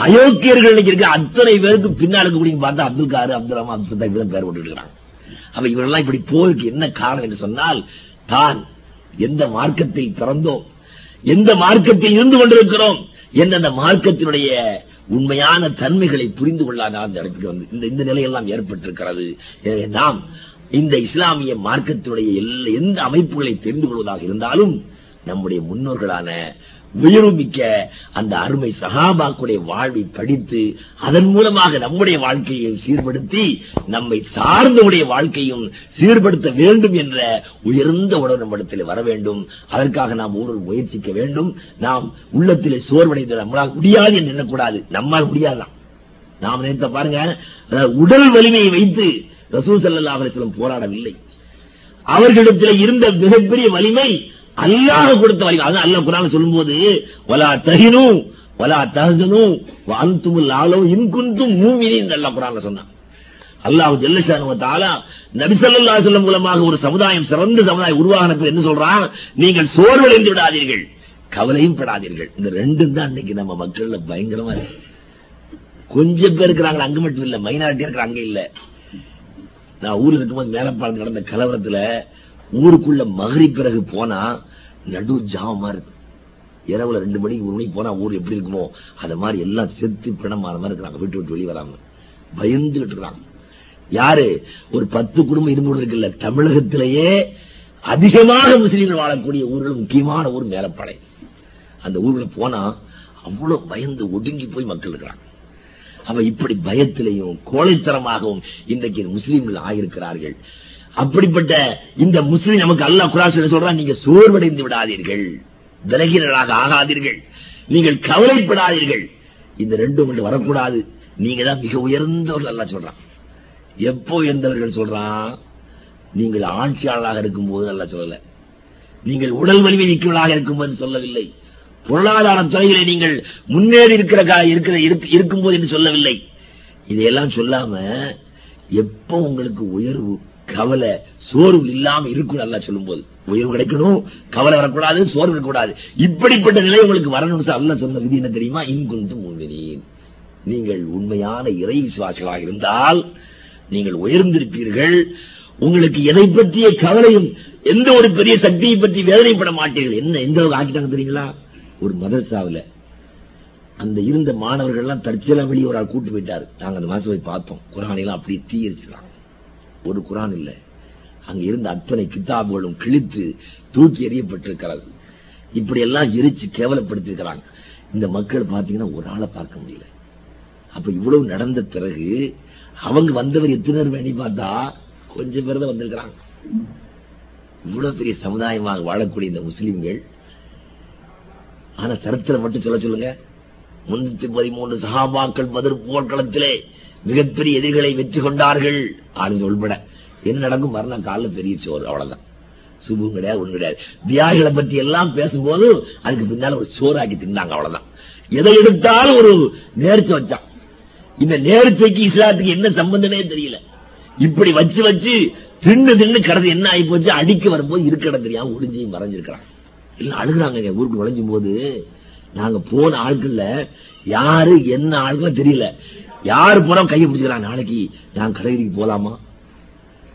அயோக்கியர்கள் இருக்க அத்தனை பேருக்கு பின்னாலுக்கு கூடிய பார்த்தா அப்துல் காரு அப்துல் ரஹ்மான் அப்துல் சத்தா இப்படிதான் பேர் போட்டு இருக்கிறாங்க அப்ப இவரெல்லாம் இப்படி போருக்கு என்ன காரணம் என்று சொன்னால் தான் எந்த மார்க்கத்தில் பிறந்தோம்? எந்த மார்க்கத்தில் இருந்து கொண்டிருக்கிறோம்? என்ற அந்த மார்க்கத்தினுடைய உண்மையான தன்மைகளை புரிந்து கொள்ளாத அந்த இடத்துக்கு வந்து இந்த இந்த நிலையெல்லாம் ஏற்பட்டிருக்கிறது. எனவே நாம் இந்த இஸ்லாமிய மார்க்கத்தினுடைய எந்த அமைப்புகளை தெரிந்து கொள்வதாக இருந்தாலும் நம்முடைய முன்னோர்களான உயர்வுமிக்க அந்த அருமை சகாபாக்குடைய வாழ்வை படித்து அதன் மூலமாக நம்முடைய வாழ்க்கையை சீர்படுத்தி நம்மை சார்ந்தவுடைய வாழ்க்கையும் சீர்படுத்த வேண்டும் என்ற உயர்ந்த உணர்வு நம்மிடத்தில் வர வேண்டும். அதற்காக நாம் ஒவ்வொரு முயற்சிக்க வேண்டும். நாம் உள்ளத்திலே சோர்வடைந்து நம்மளால் முடியாது என்று எண்ணக்கூடாது. நம்மால் முடியாதான் நாம் நினைத்த பாருங்க உடல் வலிமையை வைத்து ரசூ சல்லா போராடவில்லை. அவர்களிடத்தில் இருந்த மிகப்பெரிய வலிமை அல்லாஹ் கொடுத்த வலிமை அதான் அல்லாஹ் குரான் சொல்லும்போது வலா தகினும் வலா தகசனும் அந்துமுல் ஆலோ இன்குந்தும் மூமினின் அல்லாஹ் குரான் சொன்னான். அல்லாஹ் ஜல்லஷானு தாலா நபி மூலமாக ஒரு சமுதாயம் சிறந்த சமுதாயம் உருவாகின என்ன சொல்றான்? நீங்கள் சோர்வடைந்து விடாதீர்கள் கவலையும் படாதீர்கள். இந்த ரெண்டும் தான் இன்னைக்கு நம்ம மக்கள்ல பயங்கரமா இருக்கு. கொஞ்சம் பேர் இருக்கிறாங்க அங்க மட்டும் இல்ல மைனாரிட்டி இருக்கிற அங்க இல்ல. நான் ஊர்ல இருக்கும்போது மேலப்பாலம் நடந்த கலவரத்துல ஊருக்குள்ள மகரி பிறகு போனா நடு ஜாமமா இருக்கு. இரவுல ரெண்டு மணிக்கு ஒரு மணிக்கு போனா ஊர் எப்படி இருக்குமோ அத மாதிரி எல்லாம் செத்து பிணமான மாதிரி இருக்கிறாங்க. வீட்டு விட்டு வெளியே வராம. பயந்துகிட்டு இருக்காங்க யாரு? ஒரு பத்து குடும்பம் இருநூறு இருக்குல்ல தமிழகத்திலேயே அதிகமாக முஸ்லீம்கள் வாழக்கூடிய ஊர்கள் முக்கியமான ஊர் மேலப்பாளை அந்த ஊர்ல போனா அவ்வளவு பயந்து ஒடுங்கி போய் மக்கள் இருக்கிறாங்க. அவ இப்படி பயத்திலையும் கோழைத்தனமாகவும் இன்றைக்கு முஸ்லீம்கள் ஆகியிருக்கிறார்கள். அப்படிப்பட்ட இந்த முஸ்லீம் நமக்கு அல்லா குராசன் சொல்றான் நீங்க சோர்வடைந்து விடாதீர்கள். விலகினராக ஆகாதீர்கள். நீங்கள் கவலைப்படாதீர்கள். இந்த ரெண்டும் ஒன்று வரக்கூடாது. நீங்க தான் மிக உயர்ந்தவர்கள் அல்ல சொல்றான். எப்போ உயர்ந்தவர்கள் சொல்றான்? நீங்கள் ஆட்சியாளராக இருக்கும் போது நல்லா சொல்லல. நீங்கள் உடல் வலிமை இருக்கும் இருக்கும்போது சொல்லவில்லை. பொருளாதார துறைகளை நீங்கள் முன்னேறி இருக்கிற இருக்கிற இருக்கும்போது என்று சொல்லவில்லை. இதையெல்லாம் சொல்லாம எப்ப உங்களுக்கு உயர்வு கவலை சோர்வு இல்லாம இருக்கும் நல்லா சொல்லும் போது உயர்வு கிடைக்கணும் கவலை வரக்கூடாது சோர்வு இருக்கக்கூடாது. இப்படிப்பட்ட நிலை உங்களுக்கு வரணும் அல்ல சொன்ன விதி என்ன தெரியுமா? இன்குந்து முன்வினீன். நீங்கள் உண்மையான இறை விசுவாசிகளாக இருந்தால் நீங்கள் உயர்ந்திருப்பீர்கள். உங்களுக்கு எதை பற்றிய கவலையும் எந்த ஒரு பெரிய சக்தியை பற்றி வேதனைப்பட மாட்டீர்கள். என்ன எந்த ஆக்கிட்டாங்க தெரியுங்களா? ஒரு மதரசாவில் அந்த இருந்த மாணவர்கள் எல்லாம் தற்செயலா வெளியே ஒரு ஆள் கூட்டு போயிட்டாரு. நாங்க அந்த மாசம் போய் பார்த்தோம் குரானையெல்லாம் அப்படியே தீ எரிச்சிருக்காங்க. ஒரு குரான் இல்ல. அங்க இருந்த அத்தனை கித்தாபுகளும் கிழித்து தூக்கி எறியப்பட்டிருக்கிறது. இப்படி எல்லாம் எரிச்சு கேவலப்படுத்திருக்கிறாங்க இந்த மக்கள் பாத்தீங்கன்னா ஒரு ஆளை பார்க்க முடியல. அப்ப இவ்வளவு நடந்த பிறகு அவங்க வந்தவர் எத்தனை வேணி பார்த்தா கொஞ்சம் பேர் தான் வந்திருக்கிறாங்க. இவ்வளவு பெரிய சமுதாயமாக வாழக்கூடிய இந்த முஸ்லிம்கள் ஆனா சரித்திரம் மட்டும் சொல்ல சொல்லுங்க. முன்னூத்தி பதிமூன்று சகாபாக்கள் மதுர் போர்க்களத்திலே மிகப்பெரிய எதிரிகளை வெற்றி கொண்டார்கள். அப்படின்னு உள்பட என்ன நடக்கும் மறுநாள் காலில் பெரிய சோறு அவ்வளவுதான். சுபு கிடையாது ஒண்ணு கிடையாது. தியாகிகளை பத்தி எல்லாம் பேசும்போது அதுக்கு பின்னால ஒரு சோறாக்கி தின்னாங்க அவ்வளவுதான். எதை எடுத்தாலும் ஒரு நேர்ச்சி வச்சான். இந்த நேர்ச்சைக்கு இஸ்லாத்துக்கு என்ன சம்பந்தமே தெரியல. இப்படி வச்சு வச்சு தின்னு தின்னு கடந்து என்ன ஆகி போச்சு? அடிக்க வரும்போது இருக்க தெரியாம ஒளிஞ்சி மறைஞ்சிருக்கிறான். எல்லாம் அழுகுறாங்க எங்க ஊருக்கு நுழைஞ்சும் போது நாங்க போன ஆட்கள்ல யாரு என்ன ஆட்களும் தெரியல. யாரு போறோம் கையை பிடிச்சிக்கலாம் நாளைக்கு நான் கடைக்கு போலாமா?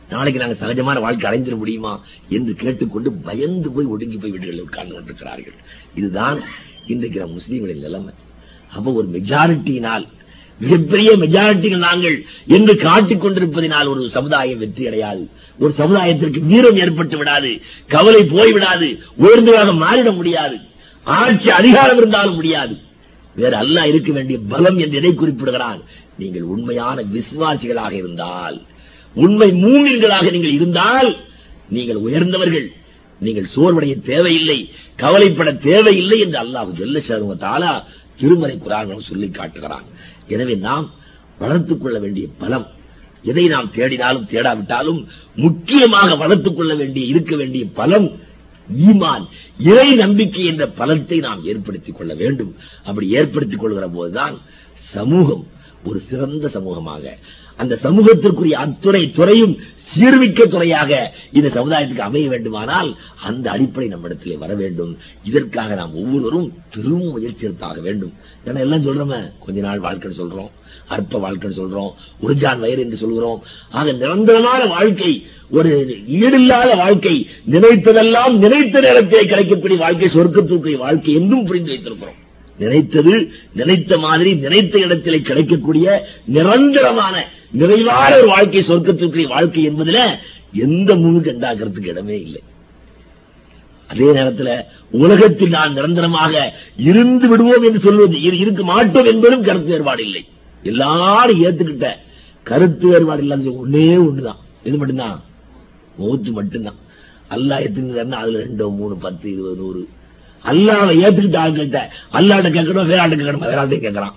நாளைக்கு நாங்க சகஜமான வாழ்க்கை அடைஞ்சிட முடியுமா? என்று கேட்டுக்கொண்டு பயந்து போய் ஒடுங்கி போய் வீடுகளில் உட்கார்ந்து கொண்டிருக்கிறார்கள். இதுதான் இன்றைக்கு நம்ம முஸ்லீம்களின் நிலைமை. அப்ப ஒரு மெஜாரிட்டியினால் மிகப்பெரிய மெஜாரிட்டிகள் நாங்கள் என்று காட்டிக் கொண்டிருப்பதினால் ஒரு சமுதாயம் வெற்றி அடையாது. ஒரு சமுதாயத்திற்கு வீரம் ஏற்பட்டு விடாது கவலை போய்விடாது உயர்ந்ததாக மாறிட முடியாது ஆட்சி அதிகாரம் இருந்தாலும் முடியாது. வேற அல்ல இருக்க வேண்டிய பலம் என்று எதை குறிப்பிடுகிறான் நீங்கள் உண்மையான விசுவாசிகளாக இருந்தால் உண்மை மூமின்களாக நீங்கள் இருந்தால் நீங்கள் உயர்ந்தவர்கள் நீங்கள் சோர்வடைய தேவையில்லை கவலைப்பட தேவையில்லை என்று அல்லாஹ் ஜல்ல சர்வத்தாலா திருமறை குரான் சொல்லி காட்டுகிறான். எனவே நாம் வளர்த்துக் கொள்ள வேண்டிய பலம் எதை நாம் தேடினாலும் தேடாவிட்டாலும் முக்கியமாக வளர்த்துக் கொள்ள வேண்டிய இருக்க வேண்டிய பலம் ஈமான் இறை நம்பிக்கை என்ற பலத்தை நாம் ஏற்படுத்திக் கொள்ள வேண்டும். அப்படி ஏற்படுத்திக் கொள்கிற போதுதான் சமூகம் ஒரு சிறந்த சமூகமாக. அந்த சமூகத்திற்குரிய அத்துறை துறையும் சீர்மிக்க துறையாக இந்த சமுதாயத்துக்கு அமைய வேண்டுமானால் அந்த அடிப்படை நம்மிடத்திலே வர வேண்டும். இதற்காக நாம் ஒவ்வொருவரும் பெரும் முயற்சி எடுத்தாக வேண்டும். ஏன்னா எல்லாம் சொல்றோமே கொஞ்ச நாள் வாழ்க்கைன்னு சொல்றோம் அற்ப வாழ்க்கைன்னு சொல்றோம் உருஜான் வயிறு என்று சொல்கிறோம். ஆக நிரந்தரமான வாழ்க்கை ஒரு ஈடில்லாத வாழ்க்கை நினைத்ததெல்லாம் நினைத்த நேரத்தை கிடைக்கக்கூடிய வாழ்க்கை சொர்க்கத்திற்குரிய வாழ்க்கை என்றும் புரிந்து வைத்திருக்கிறோம். நினைத்தது நினைத்த மாதிரி நினைத்த இடத்திலே கிடைக்கக்கூடிய நிரந்தரமான நிறைவான ஒரு வாழ்க்கை சொர்க்கத்திற்குரிய வாழ்க்கை என்பதுல எந்த முழு கண்டாக்கிறதுக்கு இடமே இல்லை. அதே நேரத்தில் உலகத்தில் நான் நிரந்தரமாக இருந்து விடுவோம் என்று சொல்வது இருக்க மாட்டோம் என்பதும் கருத்து வேறுபாடு இல்லை. எல்லாரும் ஏத்துக்கிட்ட கருத்து வேறுபாடு இல்லாத ஒன்னே ஒண்ணுதான். இது மட்டும்தான். மௌத்து மட்டும்தான். அல்லாஹ் எத்துங்கிறாருன்னா அதுல ரெண்டோ மூணு பத்து இருபது நூறு. அல்லாவை ஏத்துக்கிட்ட ஆள்கிட்ட அல்லாட்ட கேட்கணும் வேற ஆட்டு கேட்கணும்? வேற கேட்கறான்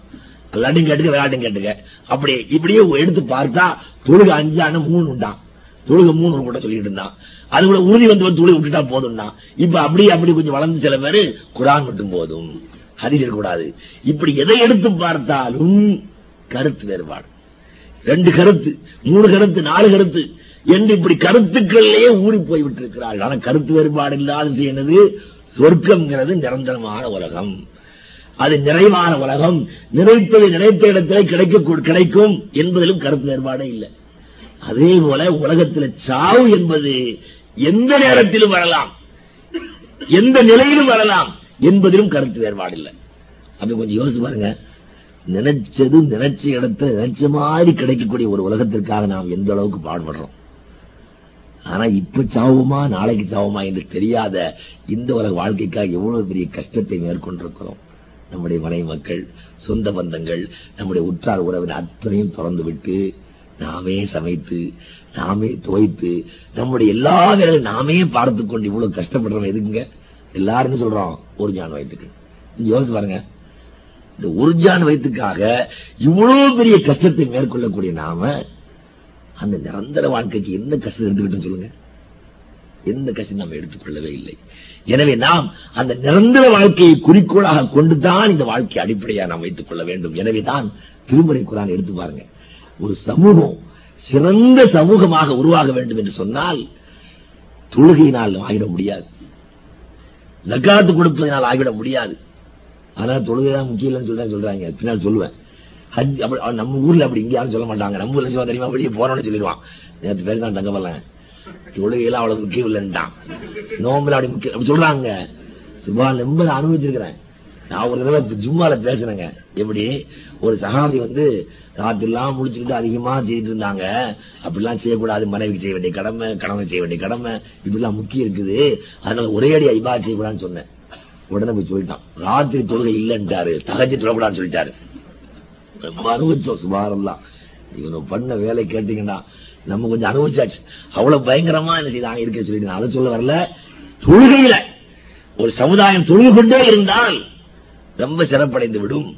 அல்லாட்டையும் கேட்டுக்க வேறாட்டையும் கேட்டுக்க. அப்படி இப்படியே எடுத்து பார்த்தா தொழுக அஞ்சான மூணு உண்டான் தொழுக மூணு கூட சொல்லிட்டு இருந்தான். அது கூட உறுதி வந்து வந்து தொழுக விட்டுட்டா போதும்னா இப்ப அப்படியே அப்படி கொஞ்சம் வளர்ந்து சில பேரு குரான் மட்டும் போதும். ஹதீஸ் கூடாது இப்படி எதை எடுத்து பார்த்தாலும் கருத்து வேறுபாடு. ரெண்டு கருத்து மூணு கருத்து நாலு கருத்து என்று இப்படி கருத்துக்கள்லேயே ஊறி போய் ஆனால் ஆனா கருத்து வேறுபாடு இல்லாது செய்யறது சொர்க்கம்ங்கிறது நிரந்தரமான உலகம். அது நிறைவான உலகம். நினைத்தது நினைத்த இடத்திலே கிடைக்க கிடைக்கும் என்பதிலும் கருத்து வேறுபாடே இல்லை. அதே போல உலகத்தில் சாவு என்பது எந்த நேரத்திலும் வரலாம். எந்த நிலையிலும் வரலாம் என்பதிலும் கருத்து வேறுபாடு இல்லை. அப்ப கொஞ்சம் யோசிச்சு பாருங்க. நினைச்சது நினைச்ச இடத்துல நினைச்ச மாதிரி கிடைக்கக்கூடிய ஒரு உலகத்திற்காக நாம் எந்த அளவுக்கு பாடுபடுறோம்? ஆனா இப்ப சாவுமா நாளைக்கு சாவுமா என்று தெரியாத இந்த உலக வாழ்க்கைக்காக எவ்வளவு பெரிய கஷ்டத்தை மேற்கொண்டிருக்கிறோம். நம்முடைய மனை மக்கள் சொந்த பந்தங்கள் நம்முடைய உற்றார் உறவின் அத்தனையும் திறந்து விட்டு நாமே சமைத்து நாமே துவைத்து நம்முடைய எல்லா வேலையும் நாமே பார்த்து கொண்டு இவ்வளவு கஷ்டப்படுறோம் எதுக்குங்க? எல்லாருமே சொல்றோம் ஒரு ஜான் வயிற்றுக்கு. யோசிச்சு பாருங்க. இந்த ஒரு ஜான் வயிற்றுக்காக இவ்வளவு பெரிய கஷ்டத்தை மேற்கொள்ளக்கூடிய நாம அந்த நிரந்தர வாழ்க்கைக்கு என்ன கஷ்டம் இருந்துகிட்டு சொல்லுங்க. எந்த கஷ்டம் நாம் எடுத்துக்கொள்ளவே இல்லை. எனவே நாம் அந்த நிரந்தர வாழ்க்கையை குறிக்கோளாக கொண்டுதான் இந்த வாழ்க்கையை அடிப்படையாக நாம் வைத்துக் கொள்ள வேண்டும். எனவே தான் திருமுறை குரான் எடுத்து பாருங்க. ஒரு சமூகம் சிறந்த சமூகமாக உருவாக வேண்டும் என்று சொன்னால் தொழுகையினால் ஆகிட முடியாது. ஜக்காத்து கொடுப்பதனால் ஆகிட முடியாது. ஆனா தொழுகைதான் முக்கியம் சொல்றேன் சொல்றாங்க. பின்னால் சொல்லுவேன். ஹஜ் அப்படி நம்ம ஊர்ல அப்படி இங்க யாரும் சொல்ல மாட்டாங்க. நம்ம ஊர்ல சிவா தெரியுமா? வெளியே போறோம்னு சொல்லிடுவான். நேற்று பேசினா தங்கமல்ல தொழுகையெல்லாம் அவ்வளவு முக்கியம் இல்லைன்ட்டான். நோம்புல அப்படி முக்கியம் அப்படி சொல்றாங்க. சுபா நம்ப நான் அனுபவிச்சிருக்கிறேன். நான் ஒரு தடவை ஜும்மால பேசுறேங்க எப்படி? ஒரு சகாபி வந்து ராத்திரிலாம் முடிச்சுக்கிட்டு அதிகமா செய்துட்டு இருந்தாங்க. அப்படிலாம் செய்யக்கூடாது. மனைவிக்கு செய்ய வேண்டிய கடமை கணவன் செய்ய வேண்டிய கடமை. இப்படிலாம் முக்கியம் இருக்குது. அதனால ஒரே அடி ஐபா செய்யக்கூடாதுன்னு சொன்னேன். உடனே போய் சொல்லிட்டான். ராத்திரி தொழுகை இல்லைன்ட்டாரு. தகச்சு தொழக்கூடாதுன்னு சொல்லிட்டாரு. ரொம்ப அனுபவிச்சோம் சுமாரெல்லாம் இவனு பண்ண வேலை கேட்டீங்கன்னா நம்ம கொஞ்சம் அனுபவிச்சாச்சு. அவ்வளவு பயங்கரமா என்ன செய்தாங்க இருக்க சொல்லிட்டு அதை சொல்ல வரல. தொழுகையில ஒரு சமுதாயம் தொழுது கொண்டே இருந்தால் ரொம்ப சிறப்படைந்து விடும்.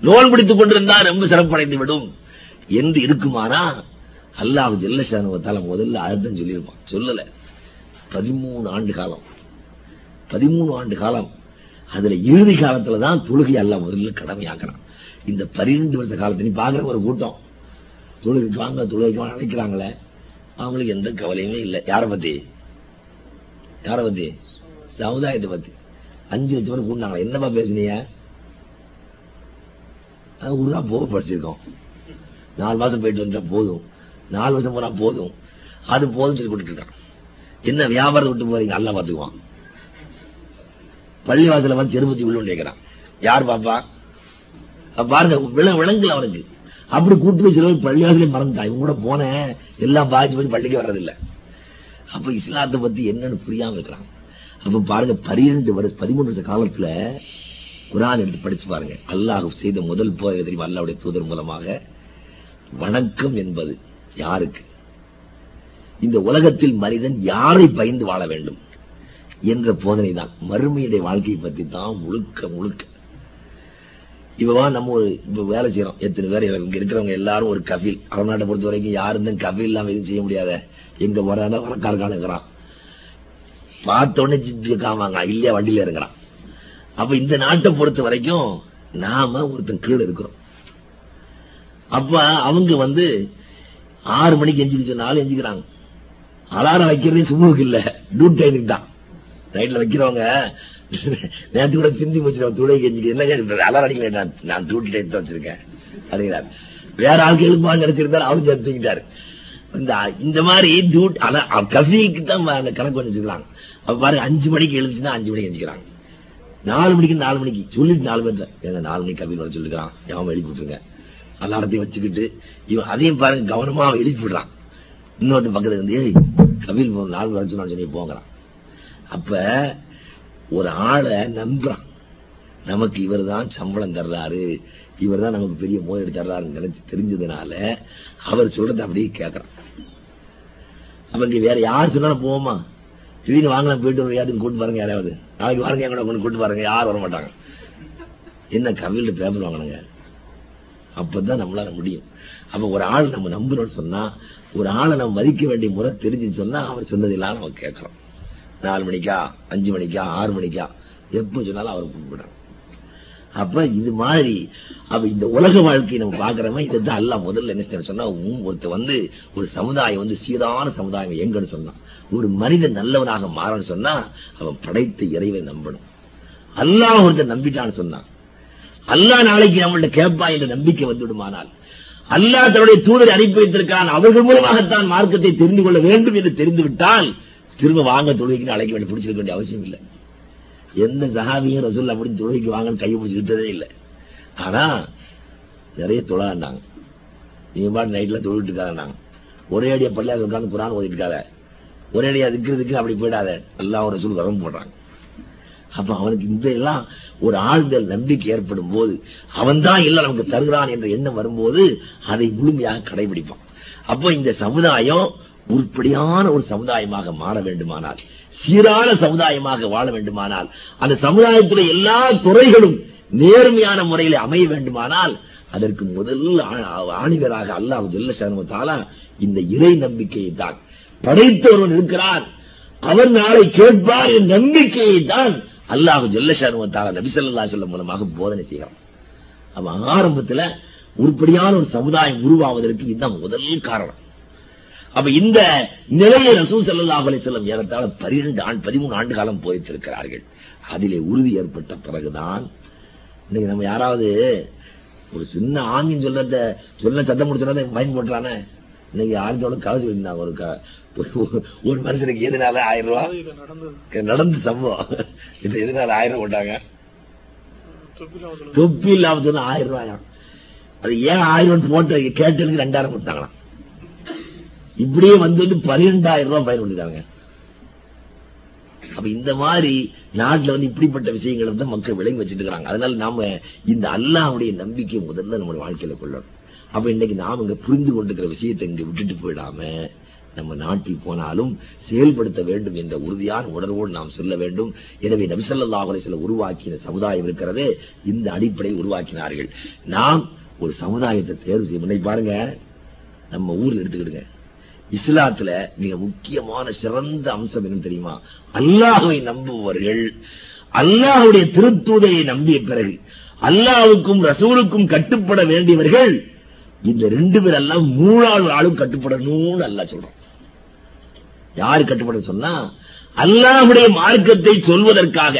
நோல் பிடித்துக் கொண்டிருந்தால் ரொம்ப சிறப்படைந்து விடும். என்று இருக்குமானா? அல்லாஹ் ஜெல்லசானுவத்தால முதல்ல அர்த்தம் சொல்லியிருப்பான். சொல்லல. பதிமூணு ஆண்டு காலம். பதிமூணு ஆண்டு காலம். அதுல இறுதி காலத்துலதான் தொழுகை அல்ல முதல்ல கடமையாக்குறான். இந்த பரிந்து வருஷ காலத்தை நீ பாக்குற ஒரு கூட்டம். தொழுகைக்கு வாங்க தொழுகைக்கு வாங்க நினைக்கிறாங்களே. அவங்களுக்கு எந்த கவலையுமே இல்லை. யார பத்தி? யார பத்தி? சமுதாயத்தை பத்தி. அஞ்சு லட்சம் பேர் கூட்டினாங்களே என்னப்பா பேசுனீங்க? அது ஊரா போக படிச்சிருக்கோம். நாலு மாசம் போயிட்டு வந்தா போதும். நாலு வருஷம் போனா போதும். அது போதும் சொல்லி கொடுத்துட்டு இருக்கான். என்ன வியாபாரத்தை விட்டு போறீங்க? நல்லா பாத்துக்குவான் பள்ளிவாசல வந்து செருப்பத்தி உள்ள கேட்கிறான் யார் பாப்பா? பாருங்க விள அவனுக்கு. அப்படி கூட்டு போய் சிலவர் பள்ளிவாசலே மறந்துட்டான் இவங்க கூட போனேன். எல்லாம் பாதிச்சு போய் பள்ளிக்கு வர்றதில்ல. அப்ப இஸ்லாத்தை பத்தி என்னன்னு புரியாம இருக்கிறான். அப்ப பாருங்க பன்னிரெண்டு வருஷம் பதிமூணு வருஷ காலத்துல குரான் எடுத்து படிச்சு பாருங்க. அல்லாஹ் செய்த முதல் போய் தெரியும்? அல்லாவுடைய தூதர் மூலமாக. வணக்கம் என்பது யாருக்கு? இந்த உலகத்தில் மனிதன் யாரை பயந்து வாழ வேண்டும்? என்ற போதனை தான் மறுமையுடைய வாழ்க்கையை பத்தி தான் முழுக்க முழுக்க இவவா நம்ம ஒரு இப்ப வேலை செய்யறோம். எத்தனை பேர் இங்க இருக்கிறவங்க எல்லாரும் ஒரு கபில். தமிழ்நாட்டை பொறுத்த வரைக்கும் யாரும் கபில் இல்லாம எதுவும் செய்ய முடியாத எங்க போறாங்க வரக்காரக்கான இருக்கிறான். பார்த்த உடனே காமாங்க இல்லையா வண்டியில இருக்கிறான். அப்ப இந்த நாட்டை பொறுத்த வரைக்கும் நாம ஒருத்தன் கீழே இருக்கிறோம். அப்ப அவங்க வந்து ஆறு மணிக்கு எஞ்சிக்க சொன்னாலும் எஞ்சிக்கிறாங்க அலாரம் வைக்கிறதே சும்மாவுக்கு இல்ல. டூ டைமுக்கு தான். சைட்ல வைக்கிறவங்க. நேற்று கூட சிந்தி வச்சு துளை கெஞ்சிக்கு என்ன அலர் அடிக்கல நான் நான் டூட்டி வச்சிருக்கேன். அப்படிங்கிறார். வேற ஆளுக்கு எழுப்பாங்க நினைச்சிருந்தாரு அவரு சேர்த்துக்கிட்டாரு இந்த இந்த மாதிரி டியூட் கஃபிக்கு தான் அந்த கணக்கு வச்சுக்கலாம் அப்ப பாருங்க அஞ்சு மணிக்கு எழுந்துச்சுன்னா அஞ்சு மணிக்கு எஞ்சிக்கிறாங்க நாலு மணிக்கு நாலு மணிக்கு. சொல்லிட்டு நாலு மணி ஏங்க நாலு மணிக்கு கவின் வர சொல்லிருக்கான் எவன் எழுப்பி விட்டுருங்க அல்லாரத்தையும் வச்சுக்கிட்டு இவன் அதையும் பாருங்க கவனமா எழுப்பி விடுறான் இன்னொருத்த பக்கத்துல இருந்து ஏய் கபில் நாலு வர சொன்னான்னு சொல்லி போங்கிறான் அப்ப ஒரு ஆளை நம்புறான். நமக்கு இவர் தான் சம்பளம் தர்றாரு இவர் தான் நமக்கு பெரிய மோதல் தர்றாருன்னு நினைச்சு தெரிஞ்சதுனால அவர் சொல்றதை அப்படியே கேட்கறான் அப்ப வேற யார் சொன்னாலும் போவோமா? திடீர்னு வாங்கலாம் போயிட்டு ஒரு யாரும் கூட்டு பாருங்க யாராவது. நாளைக்கு வாருங்க என் கூட கொண்டு கூட்டு பாருங்க யாரும் வர மாட்டாங்க. என்ன கவிழ்ல பேப்பர் வாங்கினாங்க? அப்பதான் நம்மளால முடியும். அப்ப ஒரு ஆள் நம்ம நம்புறோம்னு சொன்னா ஒரு ஆளை நம்ம மதிக்க வேண்டிய முறை தெரிஞ்சுன்னு சொன்னா அவர் சொன்னதெல்லாம் நம்ம கேட்கறோம் நாலு மணிக்கா அஞ்சு மணிக்கா ஆறு மணிக்கா எப்ப சொன்னாலும் அவர் கூப்பிடுறார் அப்ப இது மாதிரி அப்ப இந்த உலக வாழ்க்கையை நம்ம பாக்குறோமா இதுதான் அல்ல முதல்ல என்ன சொன்னா உம் ஒருத்த வந்து ஒரு சமுதாயம் வந்து சீரான சமுதாயம் எங்கன்னு சொன்னான். ஒரு மனிதன் நல்லவனாக மாறன்னு சொன்னா அவன் படைத்த இறைவை நம்பணும். அல்லாஹ் ஒருத்தர் நம்பிட்டான்னு சொன்னான். அல்லாஹ் நாளைக்கு நம்மள்ட்ட கேட்பா என்ற நம்பிக்கை வந்துவிடுமானால் அல்லாஹ் தன்னுடைய தூதரை அனுப்பி வைத்திருக்கான் அவர்கள் மூலமாகத்தான் மார்க்கத்தை தெரிந்து கொள்ள வேண்டும் என்று தெரிந்துவிட்டால் திரும்ப வாங்க தொழுகைக்கு அழைக்க வேண்டிய பிடிச்சிருக்க வேண்டிய அவசியம் இல்லை. எந்த சஹாபியும் ரசூல் அப்படி தொழுகைக்கு வாங்கன்னு கையை பிடிச்சி விட்டதே இல்லை. ஆனா நிறைய தொழாண்டாங்க நீங்க பாட்டு நைட்ல தொழுட்டு இருக்காங்க ஒரே அடியா பள்ளியாக உட்காந்து குரான் ஓதிட்டு இருக்காத. ஒரே அடியா இருக்கிறதுக்கு அப்படி போயிடாத. எல்லாம் ஒரு ரசூல் வரம் போடுறாங்க. அப்ப அவனுக்கு இந்த எல்லாம் ஒரு ஆழ்தல் நம்பிக்கை ஏற்படும் போது அவன் தான் இல்லை நமக்கு தருகிறான் என்ற எண்ணம் வரும்போது அதை முழுமையாக கடைபிடிப்பான். அப்போ இந்த சமுதாயம் உருப்படியான ஒரு சமுதாயமாக மாற வேண்டுமானால் சீரான சமுதாயமாக வாழ வேண்டுமானால் அந்த சமுதாயத்தில் எல்லா துறைகளும் நேர்மையான முறையில் அமைய வேண்டுமானால் அதற்கு முதல் ஆணிவராக அல்லாஹ் ஜெல்ல இந்த இறை நம்பிக்கையை தான். படைத்தவன் இருக்கிறார் அவன் நாளை கேட்பார் என் நம்பிக்கையை தான் அல்லாஹ் ஜெல்லஷானுவத்தால நபிசல்லா சொல்லம் மூலமாக போதனை செய்கிறான். அவன் ஆரம்பத்துல உருப்படியான ஒரு சமுதாயம் உருவாவதற்கு இதுதான் முதல் காரணம். அப்ப இந்த நிலையை ரசூல் சல்லா அலி செல்லம் ஏறத்தாழ பன்னிரண்டு ஆண்டு பதிமூணு ஆண்டு காலம் போய்த்திருக்கிறார்கள் அதிலே உறுதி ஏற்பட்ட பிறகுதான் இன்னைக்கு நம்ம யாராவது ஒரு சின்ன ஆங்கின்னு சொல்றத சொல்ல சத்தம் முடிச்சோட பயன் போட்டுறானே? இன்னைக்கு ஆஞ்சோட கதை சொல்லியிருந்தாங்க ஒரு ஒரு மனுஷனுக்கு எதனால ஆயிரம் ரூபாய் நடந்த சம்பவம். இது எதனால ஆயிரம் போட்டாங்க? தொப்பி இல்லாம ஆயிரம் ரூபாயாம். அது ஏன் ஆயிரம் போட்டு கேட்டதுக்கு ரெண்டாயிரம் கொடுத்தாங்களாம். இப்படியே வந்து வந்து பன்னிரெண்டாயிரம் ரூபாய் பயன் பண்ணிட்டாங்க. அப்ப இந்த மாதிரி நாட்டுல வந்து இப்படிப்பட்ட விஷயங்களை வந்து மக்கள் விளங்கி வச்சுட்டு இருக்காங்க அதனால நாம இந்த அல்லாவுடைய நம்பிக்கை முதல்ல நம்ம வாழ்க்கையில கொள்ளணும். அப்ப இன்னைக்கு நாம இங்க புரிந்து கொண்டிருக்கிற விஷயத்தை இங்க விட்டுட்டு போயிடாம நம்ம நாட்டில் போனாலும் செயல்படுத்த வேண்டும் என்ற உறுதியான உணர்வோடு நாம் சொல்ல வேண்டும். எனவே நபிசல்லாஹ் சில உருவாக்கின சமுதாயம் இருக்கிறதே. இந்த அடிப்படை உருவாக்கினார்கள். நாம் ஒரு சமுதாயத்தை தேர்வு செய்ய பாருங்க. நம்ம ஊர்ல எடுத்துக்கிடுங்க. இஸ்லாத்துல மிக முக்கியமான சிறந்த அம்சம் என்ன தெரியுமா? அல்லாஹுவை நம்புபவர்கள் அல்லாஹுடைய திருத்தூதையை நம்பிய பிறகு அல்லாவுக்கும் ரசூலுக்கும் கட்டுப்பட வேண்டியவர்கள் இந்த ரெண்டு பேர் எல்லாம் மூணாவது ஆளும் கட்டுப்படணும்னு அல்லா சொல்றான். யாரு கட்டுப்பட சொன்னா அல்லாஹ்வுடைய மார்க்கத்தை சொல்வதற்காக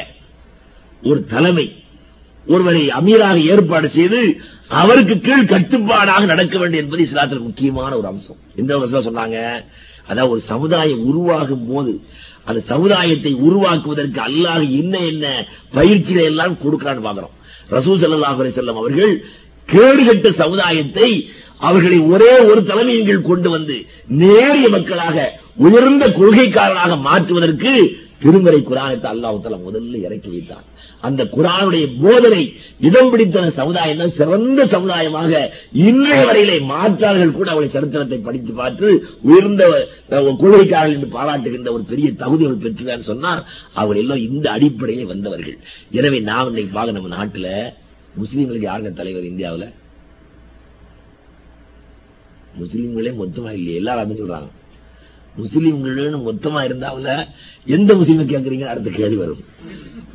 ஒரு தலைமை ஒருவரை அமீராக ஏற்பாடு செய்து அவருக்கு கீழ் கட்டுப்பாடாக நடக்க வேண்டும் என்பது இஸ்லாத்தில் முக்கியமான ஒரு அம்சம். எந்த சொன்னாங்க? அதாவது ஒரு சமுதாயம் உருவாகும் போது அந்த சமுதாயத்தை உருவாக்குவதற்கு அல்லாஹ் என்ன என்ன பயிற்சிகளை எல்லாம் கொடுக்கிறான்னு பாக்குறோம் ரசூல் சல்லாஹ் அலைஹி அவர்கள் கேடுகட்ட சமுதாயத்தை அவர்களை ஒரே ஒரு தலைமையின் கீழ் கொண்டு வந்து நேரிய மக்களாக உயர்ந்த கொள்கைக்காரனாக மாற்றுவதற்கு திருமறை குரானத்தை அல்லாஹ் தலம் முதல்ல இறக்கி வைத்தான். அந்த குரானுடைய போதனை இதம் பிடித்த சமுதாயம் தான் சிறந்த சமுதாயமாக இன்றைய வரையிலே மாற்றார்கள் கூட அவளை சரித்திரத்தை படித்து பார்த்து உயர்ந்த கொள்கைக்காரர்கள் என்று பாராட்டுகின்ற ஒரு பெரிய தகுதி அவள் பெற்றுதான் சொன்னார். அவர் எல்லாம் இந்த அடிப்படையிலே வந்தவர்கள். எனவே நாம் இன்னைக்கு பார்க்க நம்ம நாட்டுல முஸ்லீம்களுக்கு யாருங்க தலைவர் இந்தியாவில்? முஸ்லீம்களே மொத்தமாக இல்லையே. எல்லாரும் சொல்றாங்க. முஸ்லீம்களும் மொத்தமா இருந்தாவுல எந்த முஸ்லீம் கேட்கறீங்க அடுத்த கேள்வி வரும்.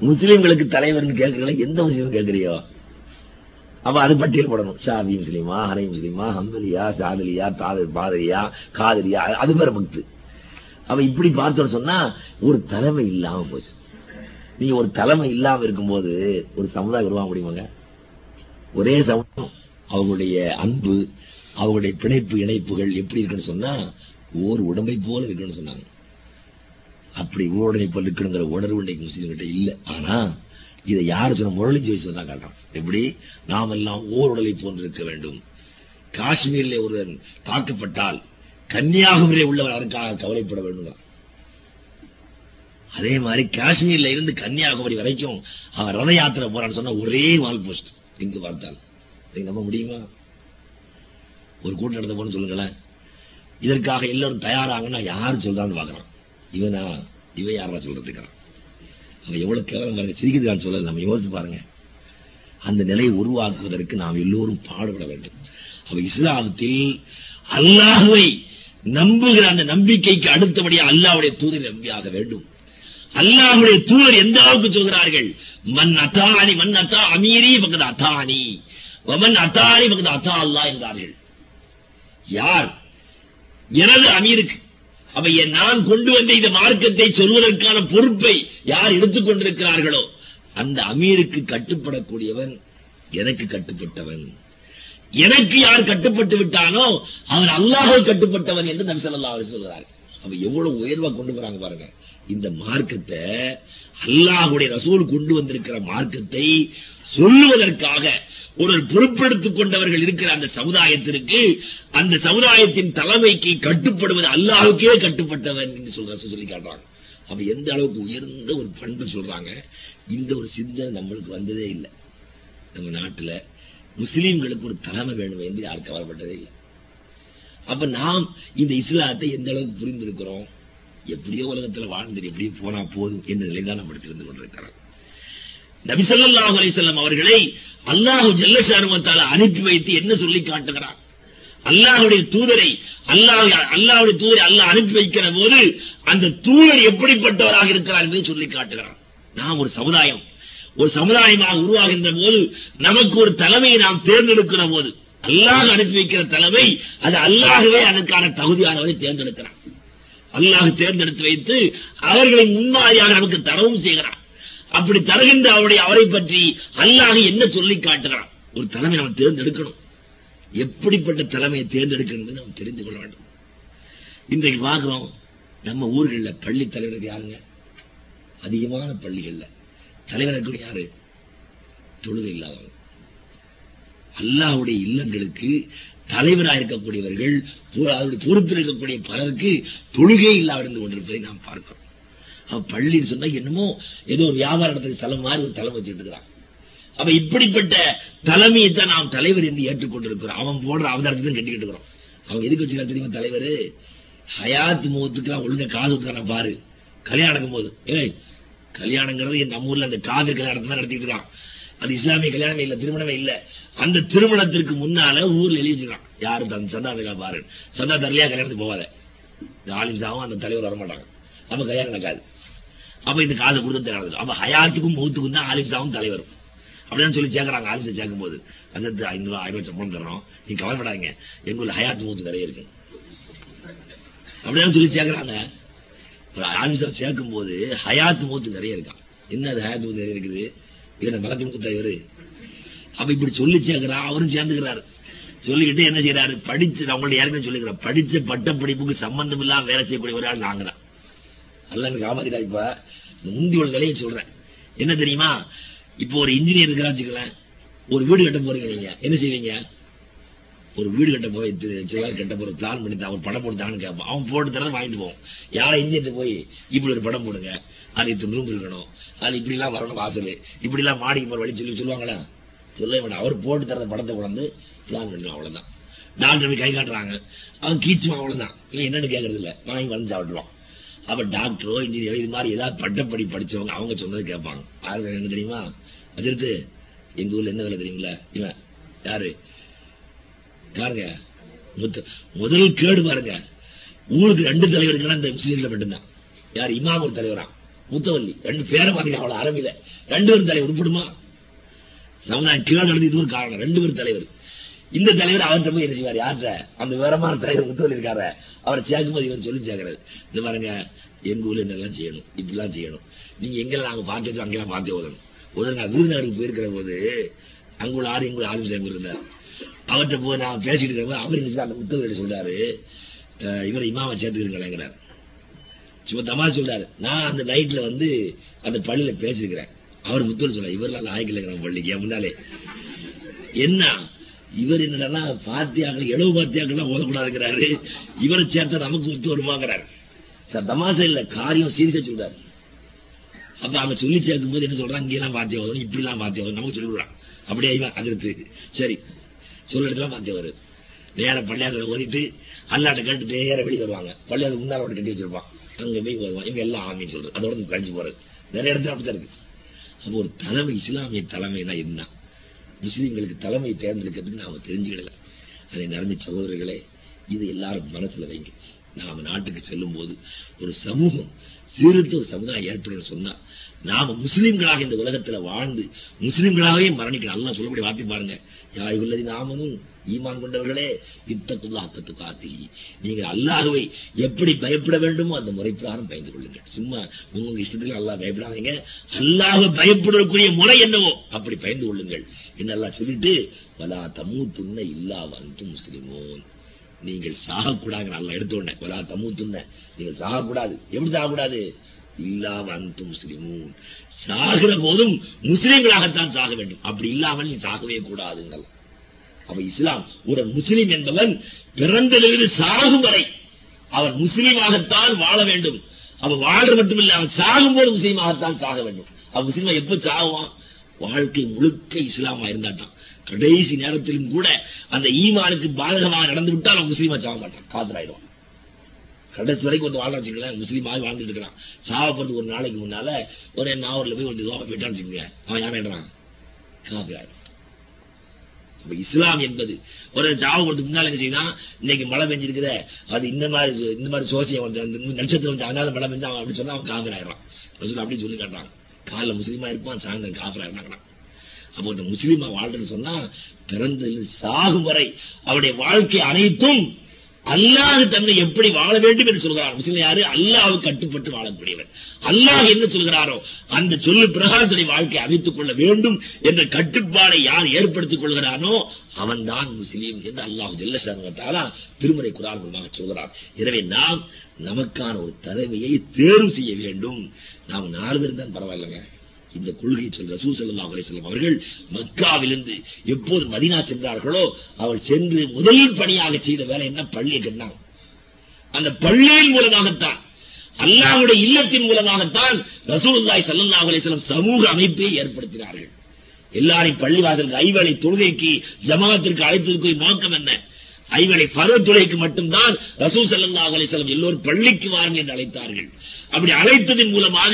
முஸ்லீம்களுக்கு தலைவர்னு கேட்கறீங்களா எந்த முஸ்லீம் கேட்கறியோ அப்ப அது பட்டியல் போடணும். ஷாபி முஸ்லீமா ஹரை முஸ்லீமா ஹம்பலியா சாதலியா தாதர் பாதரியா காதரியா அது பேர் பக்து அவ இப்படி பார்த்தோம் சொன்னா ஒரு தலைமை இல்லாம போச்சு. நீங்க ஒரு தலைமை இல்லாம இருக்கும்போது ஒரு சமுதாயம் உருவாக முடியுமாங்க? ஒரே சமுதாயம் அவங்களுடைய அன்பு அவங்களுடைய பிணைப்பு இணைப்புகள் எப்படி இருக்குன்னு சொன்னா ஓர் உடம்பை போல இருக்கணும்னு சொன்னாங்க. அப்படி ஊருடனை போல இருக்கணுங்கிற உணர்வு இன்னைக்கு முஸ்லீம்கிட்ட இல்ல. ஆனா இதை யாரு சொன்ன? முரளி ஜெயிச்சு தான் காட்டுறான். எப்படி? நாம் எல்லாம் ஓர் உடலை போன்றிருக்க வேண்டும். காஷ்மீரில் ஒருவர் தாக்கப்பட்டால் கன்னியாகுமரியில் உள்ளவர் அதற்காக கவலைப்பட வேண்டும் அதே மாதிரி காஷ்மீர்ல இருந்து கன்னியாகுமரி வரைக்கும் அவன் ரத யாத்திரை போறான்னு சொன்னா ஒரே வால் போஸ்ட். எங்கு பார்த்தால். நம்ப முடியுமா? ஒரு கூட்டம் நடத்த போன்னு சொல்லுங்களேன். இதற்காக எல்லாரும் தயாராங்கன்னா யார் சொல்றான்னு பாக்குறான் இவனா இவன் யாரா சொல்றதுக்கான் அவன் எவ்வளவு கேவலம் பாருங்க சொல்ல சொல்லல நம்ம யோசிச்சு பாருங்க. அந்த நிலையை உருவாக்குவதற்கு நாம் எல்லோரும் பாடுபட வேண்டும். அவ இஸ்லாமத்தில் அல்லாஹுவை நம்புகிற அந்த நம்பிக்கைக்கு அடுத்தபடியாக அல்லாவுடைய தூதர் நம்பியாக வேண்டும். அல்லாஹுடைய தூதர் எந்த அளவுக்கு சொல்கிறார்கள்? மன் அத்தானி மன் அத்தா அமீரி பக்கத்து அத்தானி. வமன் அத்தானி பக்கத்து அத்தா அல்லாஹ் என்றார்கள் யார்? எனது அமீருக்கு. அப்ப நான் கொண்டு வந்த இந்த மார்க்கத்தை சொல்வதற்கான பொறுப்பை யார் எடுத்துக் கொண்டிருக்கிறார்களோ அந்த அமீருக்கு கட்டுப்படக்கூடியவன் எனக்கு கட்டுப்பட்டவன். எனக்கு யார் கட்டுப்பட்டு விட்டானோ அவன் அல்லாஹோ கட்டுப்பட்டவன் என்று நம்சல்லா அவர் சொல்கிறார் அவ எவ்வளவு உயர்வா கொண்டு போறாங்க பாருங்க. இந்த மார்க்கத்தை அல்லாஹுடைய ரசூல் கொண்டு வந்திருக்கிற மார்க்கத்தை சொல்லுவதற்காக ஒரு பொறுப்பெடுத்துக் கொண்டவர்கள் இருக்கிற அந்த சமுதாயத்திற்கு அந்த சமுதாயத்தின் தலைமைக்கு கட்டுப்படுவது அல்லாவுக்கே கட்டுப்பட்டவன் என்று சொல்ற சொல்லி காட்டுறாங்க. அப்ப எந்த அளவுக்கு உயர்ந்த ஒரு பண்பு சொல்றாங்க? இந்த ஒரு சிந்தனை நம்மளுக்கு வந்ததே இல்லை. நம்ம நாட்டுல முஸ்லீம்களுக்கு ஒரு தலைமை வேணும் என்று யாரும் கவலைப்பட்டதே இல்லை. அப்ப நாம் இந்த இஸ்லாத்தை எந்த அளவுக்கு புரிந்திருக்கிறோம்? எப்படியோ உலகத்துல வாழ்ந்து எப்படியோ போனா போதும் என்ற நிலைதான் நம்ம தெரிந்து கொண்டிருக்கிறோம் நபிசல்லாஹு அலிசல்லாம் அவர்களை அல்லாஹு ஜல்லஷானுவத்தால அனுப்பி வைத்து என்ன சொல்லி காட்டுகிறார்? அல்லாஹுடைய தூதரை அல்லாஹ் அல்லாஹுடைய தூதரை அல்லாஹ் அனுப்பி வைக்கிற போது அந்த தூதர் எப்படிப்பட்டவராக இருக்கிறார் என்பதை சொல்லி காட்டுகிறார். நாம் ஒரு சமுதாயம். ஒரு சமுதாயமாக உருவாகின்ற போது நமக்கு ஒரு தலைமையை நாம் தேர்ந்தெடுக்கிற போது அல்லாஹ் அனுப்பி வைக்கிற தலைமை அது அல்லாஹவே அதற்கான தகுதியானவரை தேர்ந்தெடுக்கிறார். அல்லாஹ் தேர்ந்தெடுத்து வைத்து அவர்களை முன்மாதிரியாக நமக்கு தரவும் செய்கிறார். அப்படி தருகின்ற அவருடைய அவரை பற்றி அல்லாஹ் என்ன சொல்லி காட்டுகிறான்? ஒரு தலைமை நம்ம தேர்ந்தெடுக்கணும். எப்படிப்பட்ட தலைமையை தேர்ந்தெடுக்கணும் நம்ம தெரிந்து கொள்ள வேண்டும். இன்றைக்கு பார்க்கிறோம் நம்ம ஊர்களில் பள்ளி தலைவர்கள் யாருங்க? அதிகமான பள்ளிகள்ல. தலைவருக்கு யாரு? தொழுகை இல்லாதவங்க. அல்லாஹ்வுடைய இல்லங்களுக்கு தலைவராக இருக்கக்கூடியவர்கள் அவருடைய பொறுப்பில் இருக்கக்கூடிய பலருக்கு தொழுகை இல்லாமல் இருந்து கொண்டிருப்பதை நாம் பார்க்கிறோம். அவன் பள்ளின்னு சொன்னா என்னமோ ஏதோ ஒரு வியாபார இடத்துக்கு தலை மாதிரி ஒரு தலைமை வச்சுட்டு இருக்கிறான் அப்ப இப்படிப்பட்ட தலைமையை தான் நாம் தலைவர் என்று ஏற்றுக்கொண்டிருக்கிறோம். அவன் போடுற அவதாரத்தை கட்டிக்கிட்டு இருக்கிறோம். அவன் எதுக்கு வச்சுக்கலாம் தெரியுமா தலைவர்? ஹயாத் முகத்துக்குலாம் ஒழுங்கா காது ஊத்துறான் பாரு. கல்யாணம் நடக்கும் போது ஏ கல்யாணங்கிறது என் நம்ம ஊர்ல அந்த காதல் கல்யாணத்தை தான் நடத்திட்டு இருக்கான். அது இஸ்லாமிய கல்யாணமே இல்ல திருமணமே இல்ல. அந்த திருமணத்திற்கு முன்னால ஊர்ல எழுதிருக்கான் யாரு? தன் சந்தாதகா பாரு சந்தா தரலையா கல்யாணத்துக்கு போவாத ஆலிம் சாவும் அந்த தலைவர் வரமாட்டாங்க. நம்ம கல்யாணம் நடக்காது. அப்ப இந்த காதை கொடுத்து நடந்தது அப்ப ஹயாத்துக்கும் மௌத்துக்கும் தான் ஆலிம்சாவும் தலைவர். அப்படின்னு சொல்லி சேர்க்கறாங்க ஆலிம் சேர்க்கும் போது அந்த ஐநூறு ஆயிரம் ரூபாய் சம்பளம் தர்றோம் நீங்க கவலைப்படாதீங்க. எங்க ஊர்ல ஹயாத்து மௌத்து நிறைய இருக்கு. அப்படின்னு சொல்லி சேர்க்கறாங்க ஆலிம் சேர்க்கும் போது ஹயாத்து மௌத்து நிறைய இருக்கான் என்ன அது ஹயாத்து மௌத்து நிறைய இருக்குது? இது மலத்து மூத்தா இவரு அப்ப இப்படி சொல்லி சேர்க்கிறா அவரும் சேர்ந்துக்கிறாரு. சொல்லிக்கிட்டு என்ன செய்யறாரு படிச்சு அவங்கள்ட்ட யாருமே ஏற்கனவே படிச்ச பட்ட படிப்புக்கு சம்பந்தம் இல்லாம வேலை செய்யக்கூடிய ஒரு ஆள் நாங்க தான். அல்ல எனக்கு இப்ப. முந்தி உள்ள நிலையை சொல்றேன். என்ன தெரியுமா? இப்போ ஒரு இன்ஜினியர் இருக்கிறான்னு ஒரு வீடு கட்ட போறீங்க நீங்க. என்ன செய்வீங்க? ஒரு வீடு கட்ட போய் சிலர் கட்ட போற பிளான் பண்ணி தான் ஒரு படம் போட்டுதான்னு கேட்பான் அவன் போட்டு தரது வாங்கிட்டு போவோம். யாரை இன்ஜினியர் போய் இப்படி ஒரு படம் போடுங்க. அது இத்தனை ரூம் இருக்கணும். அது இப்படி எல்லாம் வரணும் வாசல். இப்படி எல்லாம் மாடிக்கு போற வழி சொல்லி சொல்லுவாங்களா? சொல்ல வேண்டாம் அவர் போட்டு தரத படத்தை கொண்டு பிளான் பண்ணுவோம் அவ்வளவுதான். டாக்டர் போய் கை காட்டுறாங்க. அவன் கீச்சுவான். அவ்வளவுதான். இவன் என்னன்னு கேட்கறது இல்ல வாங்கி வந்து சாப்பிட்டுருவான். அப்ப டாக்டரோ இன்ஜினியரோ இது மாதிரி ஏதாவது பட்டப்படி படிச்சவங்க அவங்க சொன்னது கேட்பாங்க. யாருக்கு என்ன தெரியுமா? அதிர்த்து எங்க ஊர்ல என்ன வேலை தெரியுங்களா இவன். யாரு? யாருங்க? முத்த- முதல் கேடு பாருங்க. ஊருக்கு ரெண்டு தலைவருக்குன்னா இந்த முஸ்லீம்ல மட்டும்தான். யார்? இமாம் ஒரு தலைவரா? முத்தவல்லி. ரெண்டு பேரை பாத்தீங்க அவ்வளவு அரபில ரெண்டு பேரும் தலைவர் உருப்படுமா? சமுதாயம் கீழே நடந்து இது ஒரு காரணம். ரெண்டு பேரும் தலைவர். இந்த தலைவர் அவர்கிட்ட போய் என்ன செய்வார்? யார்கிட்ட? அந்த விவரமான தலைவர் முத்தவல்லி இருக்காரு அவரை சேர்க்கும்போது இவர் சொல்லி சேர்க்கிறாரு இந்த பாருங்க எங்க ஊர்ல என்னெல்லாம் செய்யணும்? இப்படிலாம் செய்யணும். நீங்க எங்கெல்லாம் நாங்க பார்த்து அங்கெல்லாம் பார்த்து ஓதணும். ஒரு நான் விருதுநகருக்கு போயிருக்கிற போது அங்குள்ள ஆறு எங்குள்ள ஆளுநர் சேர்ந்து இருந்தார் அவர்கிட்ட போய் நான் பேசிட்டு இருக்கிறப்ப அவர் என்ன அந்த முத்தவர்கிட்ட சொல்றாரு. இவரை இவர் இமாவை சேர்த்துக்கிறீங்களேங்கிறார் சும்மா தமா சொல்றாரு. நான் அந்த நைட்ல வந்து அந்த பள்ளியில பேசிருக்கிறேன் அவர் முத்தூர் சொல்றாரு. இவரெல்லாம் லாய்க்கலைங்கிறான் பள்ளிக்கு முன்னாலே. என்ன? இவர் என்னடா பாத்தியாக்கள் இளவு பாத்தியாக்கள் ஓதக்கூடாதுங்கிறாரு. இவரை சேர்த்தா நமக்கு ஒத்து வருமாங்கிறாரு. சார் தமாசை இல்ல காரியம் சீரியஸா சொல்றாரு அப்ப அவன் சொல்லி சேர்க்கும் போது என்ன சொல்றான்? இங்கெல்லாம் பாத்தியம் வரும் இப்படி எல்லாம் பாத்தியம் வரும் நமக்கு சொல்லி விடுறான் அப்படியே இவன் அதிர்த்து சரி சொல்ல இடத்துல பாத்தியம் வரும். நேர பள்ளியாத்துல ஓதிட்டு அல்லாட்ட கேட்டு நேர வெளியே வருவாங்க. பள்ளியாத்துக்கு முன்னால கட்டி வச்சிருப்பான். அங்க போய் வருவான் இவங்க எல்லாம் ஆமின்னு சொல்றது. அதோட கழிஞ்சு போறது. நிறைய இடத்துல அப்படித்தான் இருக்கு. அப்போ ஒரு தலைமை இஸ்லாமிய தலைமைனா என்ன? முஸ்லீம்களுக்கு தலைமை தேர்ந்தெடுக்கிறதுக்கு நாம தெரிஞ்சுக்கிடல. அதை நடந்த சகோதரர்களே இது எல்லாரும் மனசுல வைங்க. நாம நாட்டுக்கு செல்லும் போது ஒரு சமூகம் சீர்திருத்த ஒரு சமுதாயம் ஏற்படும் சொன்னா நாம முஸ்லிம்களாக இந்த உலகத்துல வாழ்ந்து முஸ்லிம்களாகவே மரணிக்கணும் சொல்ல சொல்லக்கூடிய வார்த்தை பாருங்க. யாயுள்ளதி நாமனும் ஈமான் கொண்டவர்களே இத்தக்குள்ள அத்தத்து காத்தி நீங்கள் அல்லாஹுவை எப்படி பயப்பட வேண்டுமோ அந்த முறை பிரகாரம் பயந்து கொள்ளுங்கள். சும்மா உங்க இஷ்டத்துக்கு அல்லா பயப்படாதீங்க. அல்லாஹ் பயப்படக்கூடிய முறை என்னவோ அப்படி பயந்து கொள்ளுங்கள். என்னெல்லாம் சொல்லிட்டு வலா தமூத்துன்ன இல்லா வந்து முஸ்லிமோன். நீங்கள் சாகக்கூடாது நல்லா எடுத்த உடனே. வலா நீங்கள் சாகக்கூடாது. எப்படி சாகக்கூடாது? இல்லாம அந்த முஸ்லிமும் சாகிற போதும் முஸ்லிம்களாகத்தான் சாக வேண்டும். அப்படி இல்லாமல் நீ சாகவே கூடாதுங்கள். அவ இஸ்லாம் ஒரு முஸ்லிம் என்பவன் பிறந்ததிலிருந்து சாகும் வரை அவன் முஸ்லீமாகத்தான் வாழ வேண்டும். அவன் வாழ்ற மட்டுமில்லை அவன் சாகும் போது முஸ்லீமாகத்தான் சாக வேண்டும். அவன் முஸ்லீமா எப்ப சாகுவான்? வாழ்க்கை முழுக்க இஸ்லாமா இருந்தாட்டான் கடைசி நேரத்திலும் கூட அந்த ஈமானுக்கு பாதகமாக நடந்து விட்டால் அவன் முஸ்லீமா சாக மாட்டான். காதலாயிடுவான். கடைசி வரைக்கும் வந்து வாழ்ற வச்சுக்கலாம் முஸ்லீமாக வாழ்ந்துட்டு இருக்கிறான் சாக போறதுக்கு ஒரு நாளைக்கு முன்னால ஒரு நாவூர்ல போய் ஒரு போயிட்டான்னு வச்சுக்கோங்க அவன் யாரான் காதலாயிடுவான். இஸ்லாம் என்பது ஒரு ஜாவகத்துக்கு முன்னால் என்ன செய்யலாம் இன்னைக்கு மழை பெஞ்சிருக்கிற அது இந்த மாதிரி இந்த மாதிரி சோசியம் வந்து நட்சத்திரம் வந்து அதனால மழை பெஞ்சா அவன் அப்படி சொன்னா அவன் காஃபர் ஆயிடுறான் அப்படி சொல்லி காட்டுறான். காலைல முஸ்லீமா இருப்பான் சாயந்தரம் காஃபர் அப்போ இந்த முஸ்லீமா வாழ்றதுன்னு சொன்னா பிறந்த சாகும் வரை அவருடைய வாழ்க்கை அனைத்தும் அல்லாஹ் தன்னை எப்படி வாழ வேண்டும் என்று சொல்கிறார். முஸ்லீம் யாரு? அல்லாஹ் கட்டுப்பட்டு வாழக்கூடியவர் அல்லாஹ் என்ன சொல்கிறாரோ அந்த சொல்லு பிரகாரத்துடைய வாழ்க்கை அமைத்துக் கொள்ள வேண்டும் என்ற கட்டுப்பாடை யார் ஏற்படுத்திக் கொள்கிறானோ அவன்தான் முஸ்லீம் என்று அல்லாஹ் ஜெல்லசாரா திருமறை குரான் மூலமாக சொல்கிறார் எனவே நாம் நமக்கான ஒரு தலைமையை தேர்வு செய்ய வேண்டும். நாம் நாலு பேர் தான் பரவாயில்லைங்க. இந்த கொள்கை சொல்ற ரசூசல்லா அலிஸ்லாம் அவர்கள் மக்காவிலிருந்து எப்போது மதினா சென்றார்களோ அவள் சென்று முதல் பணியாக செய்த வேலை என்ன? பள்ளியை கட்டினாங்க. அந்த பள்ளியின் மூலமாகத்தான் அல்லாவுடைய இல்லத்தின் மூலமாகத்தான் ரசூல்லாய் ஸல்லல்லாஹு அலிஸ்லம் சமூக அமைப்பை ஏற்படுத்தினார்கள். எல்லாரையும் பள்ளிவாசலுக்கு ஐவேளை தொழுகைக்கு ஜமாத்திற்கு அழைத்ததற்கு நோக்கம் என்ன? ஐவேளை பருவத்துறைக்கு மட்டும்தான் ரசூ ஸல்லல்லாஹு அலிசலம் எல்லோரும் பள்ளிக்கு வாருங்க என்று அழைத்தார்கள். அப்படி அழைத்ததன் மூலமாக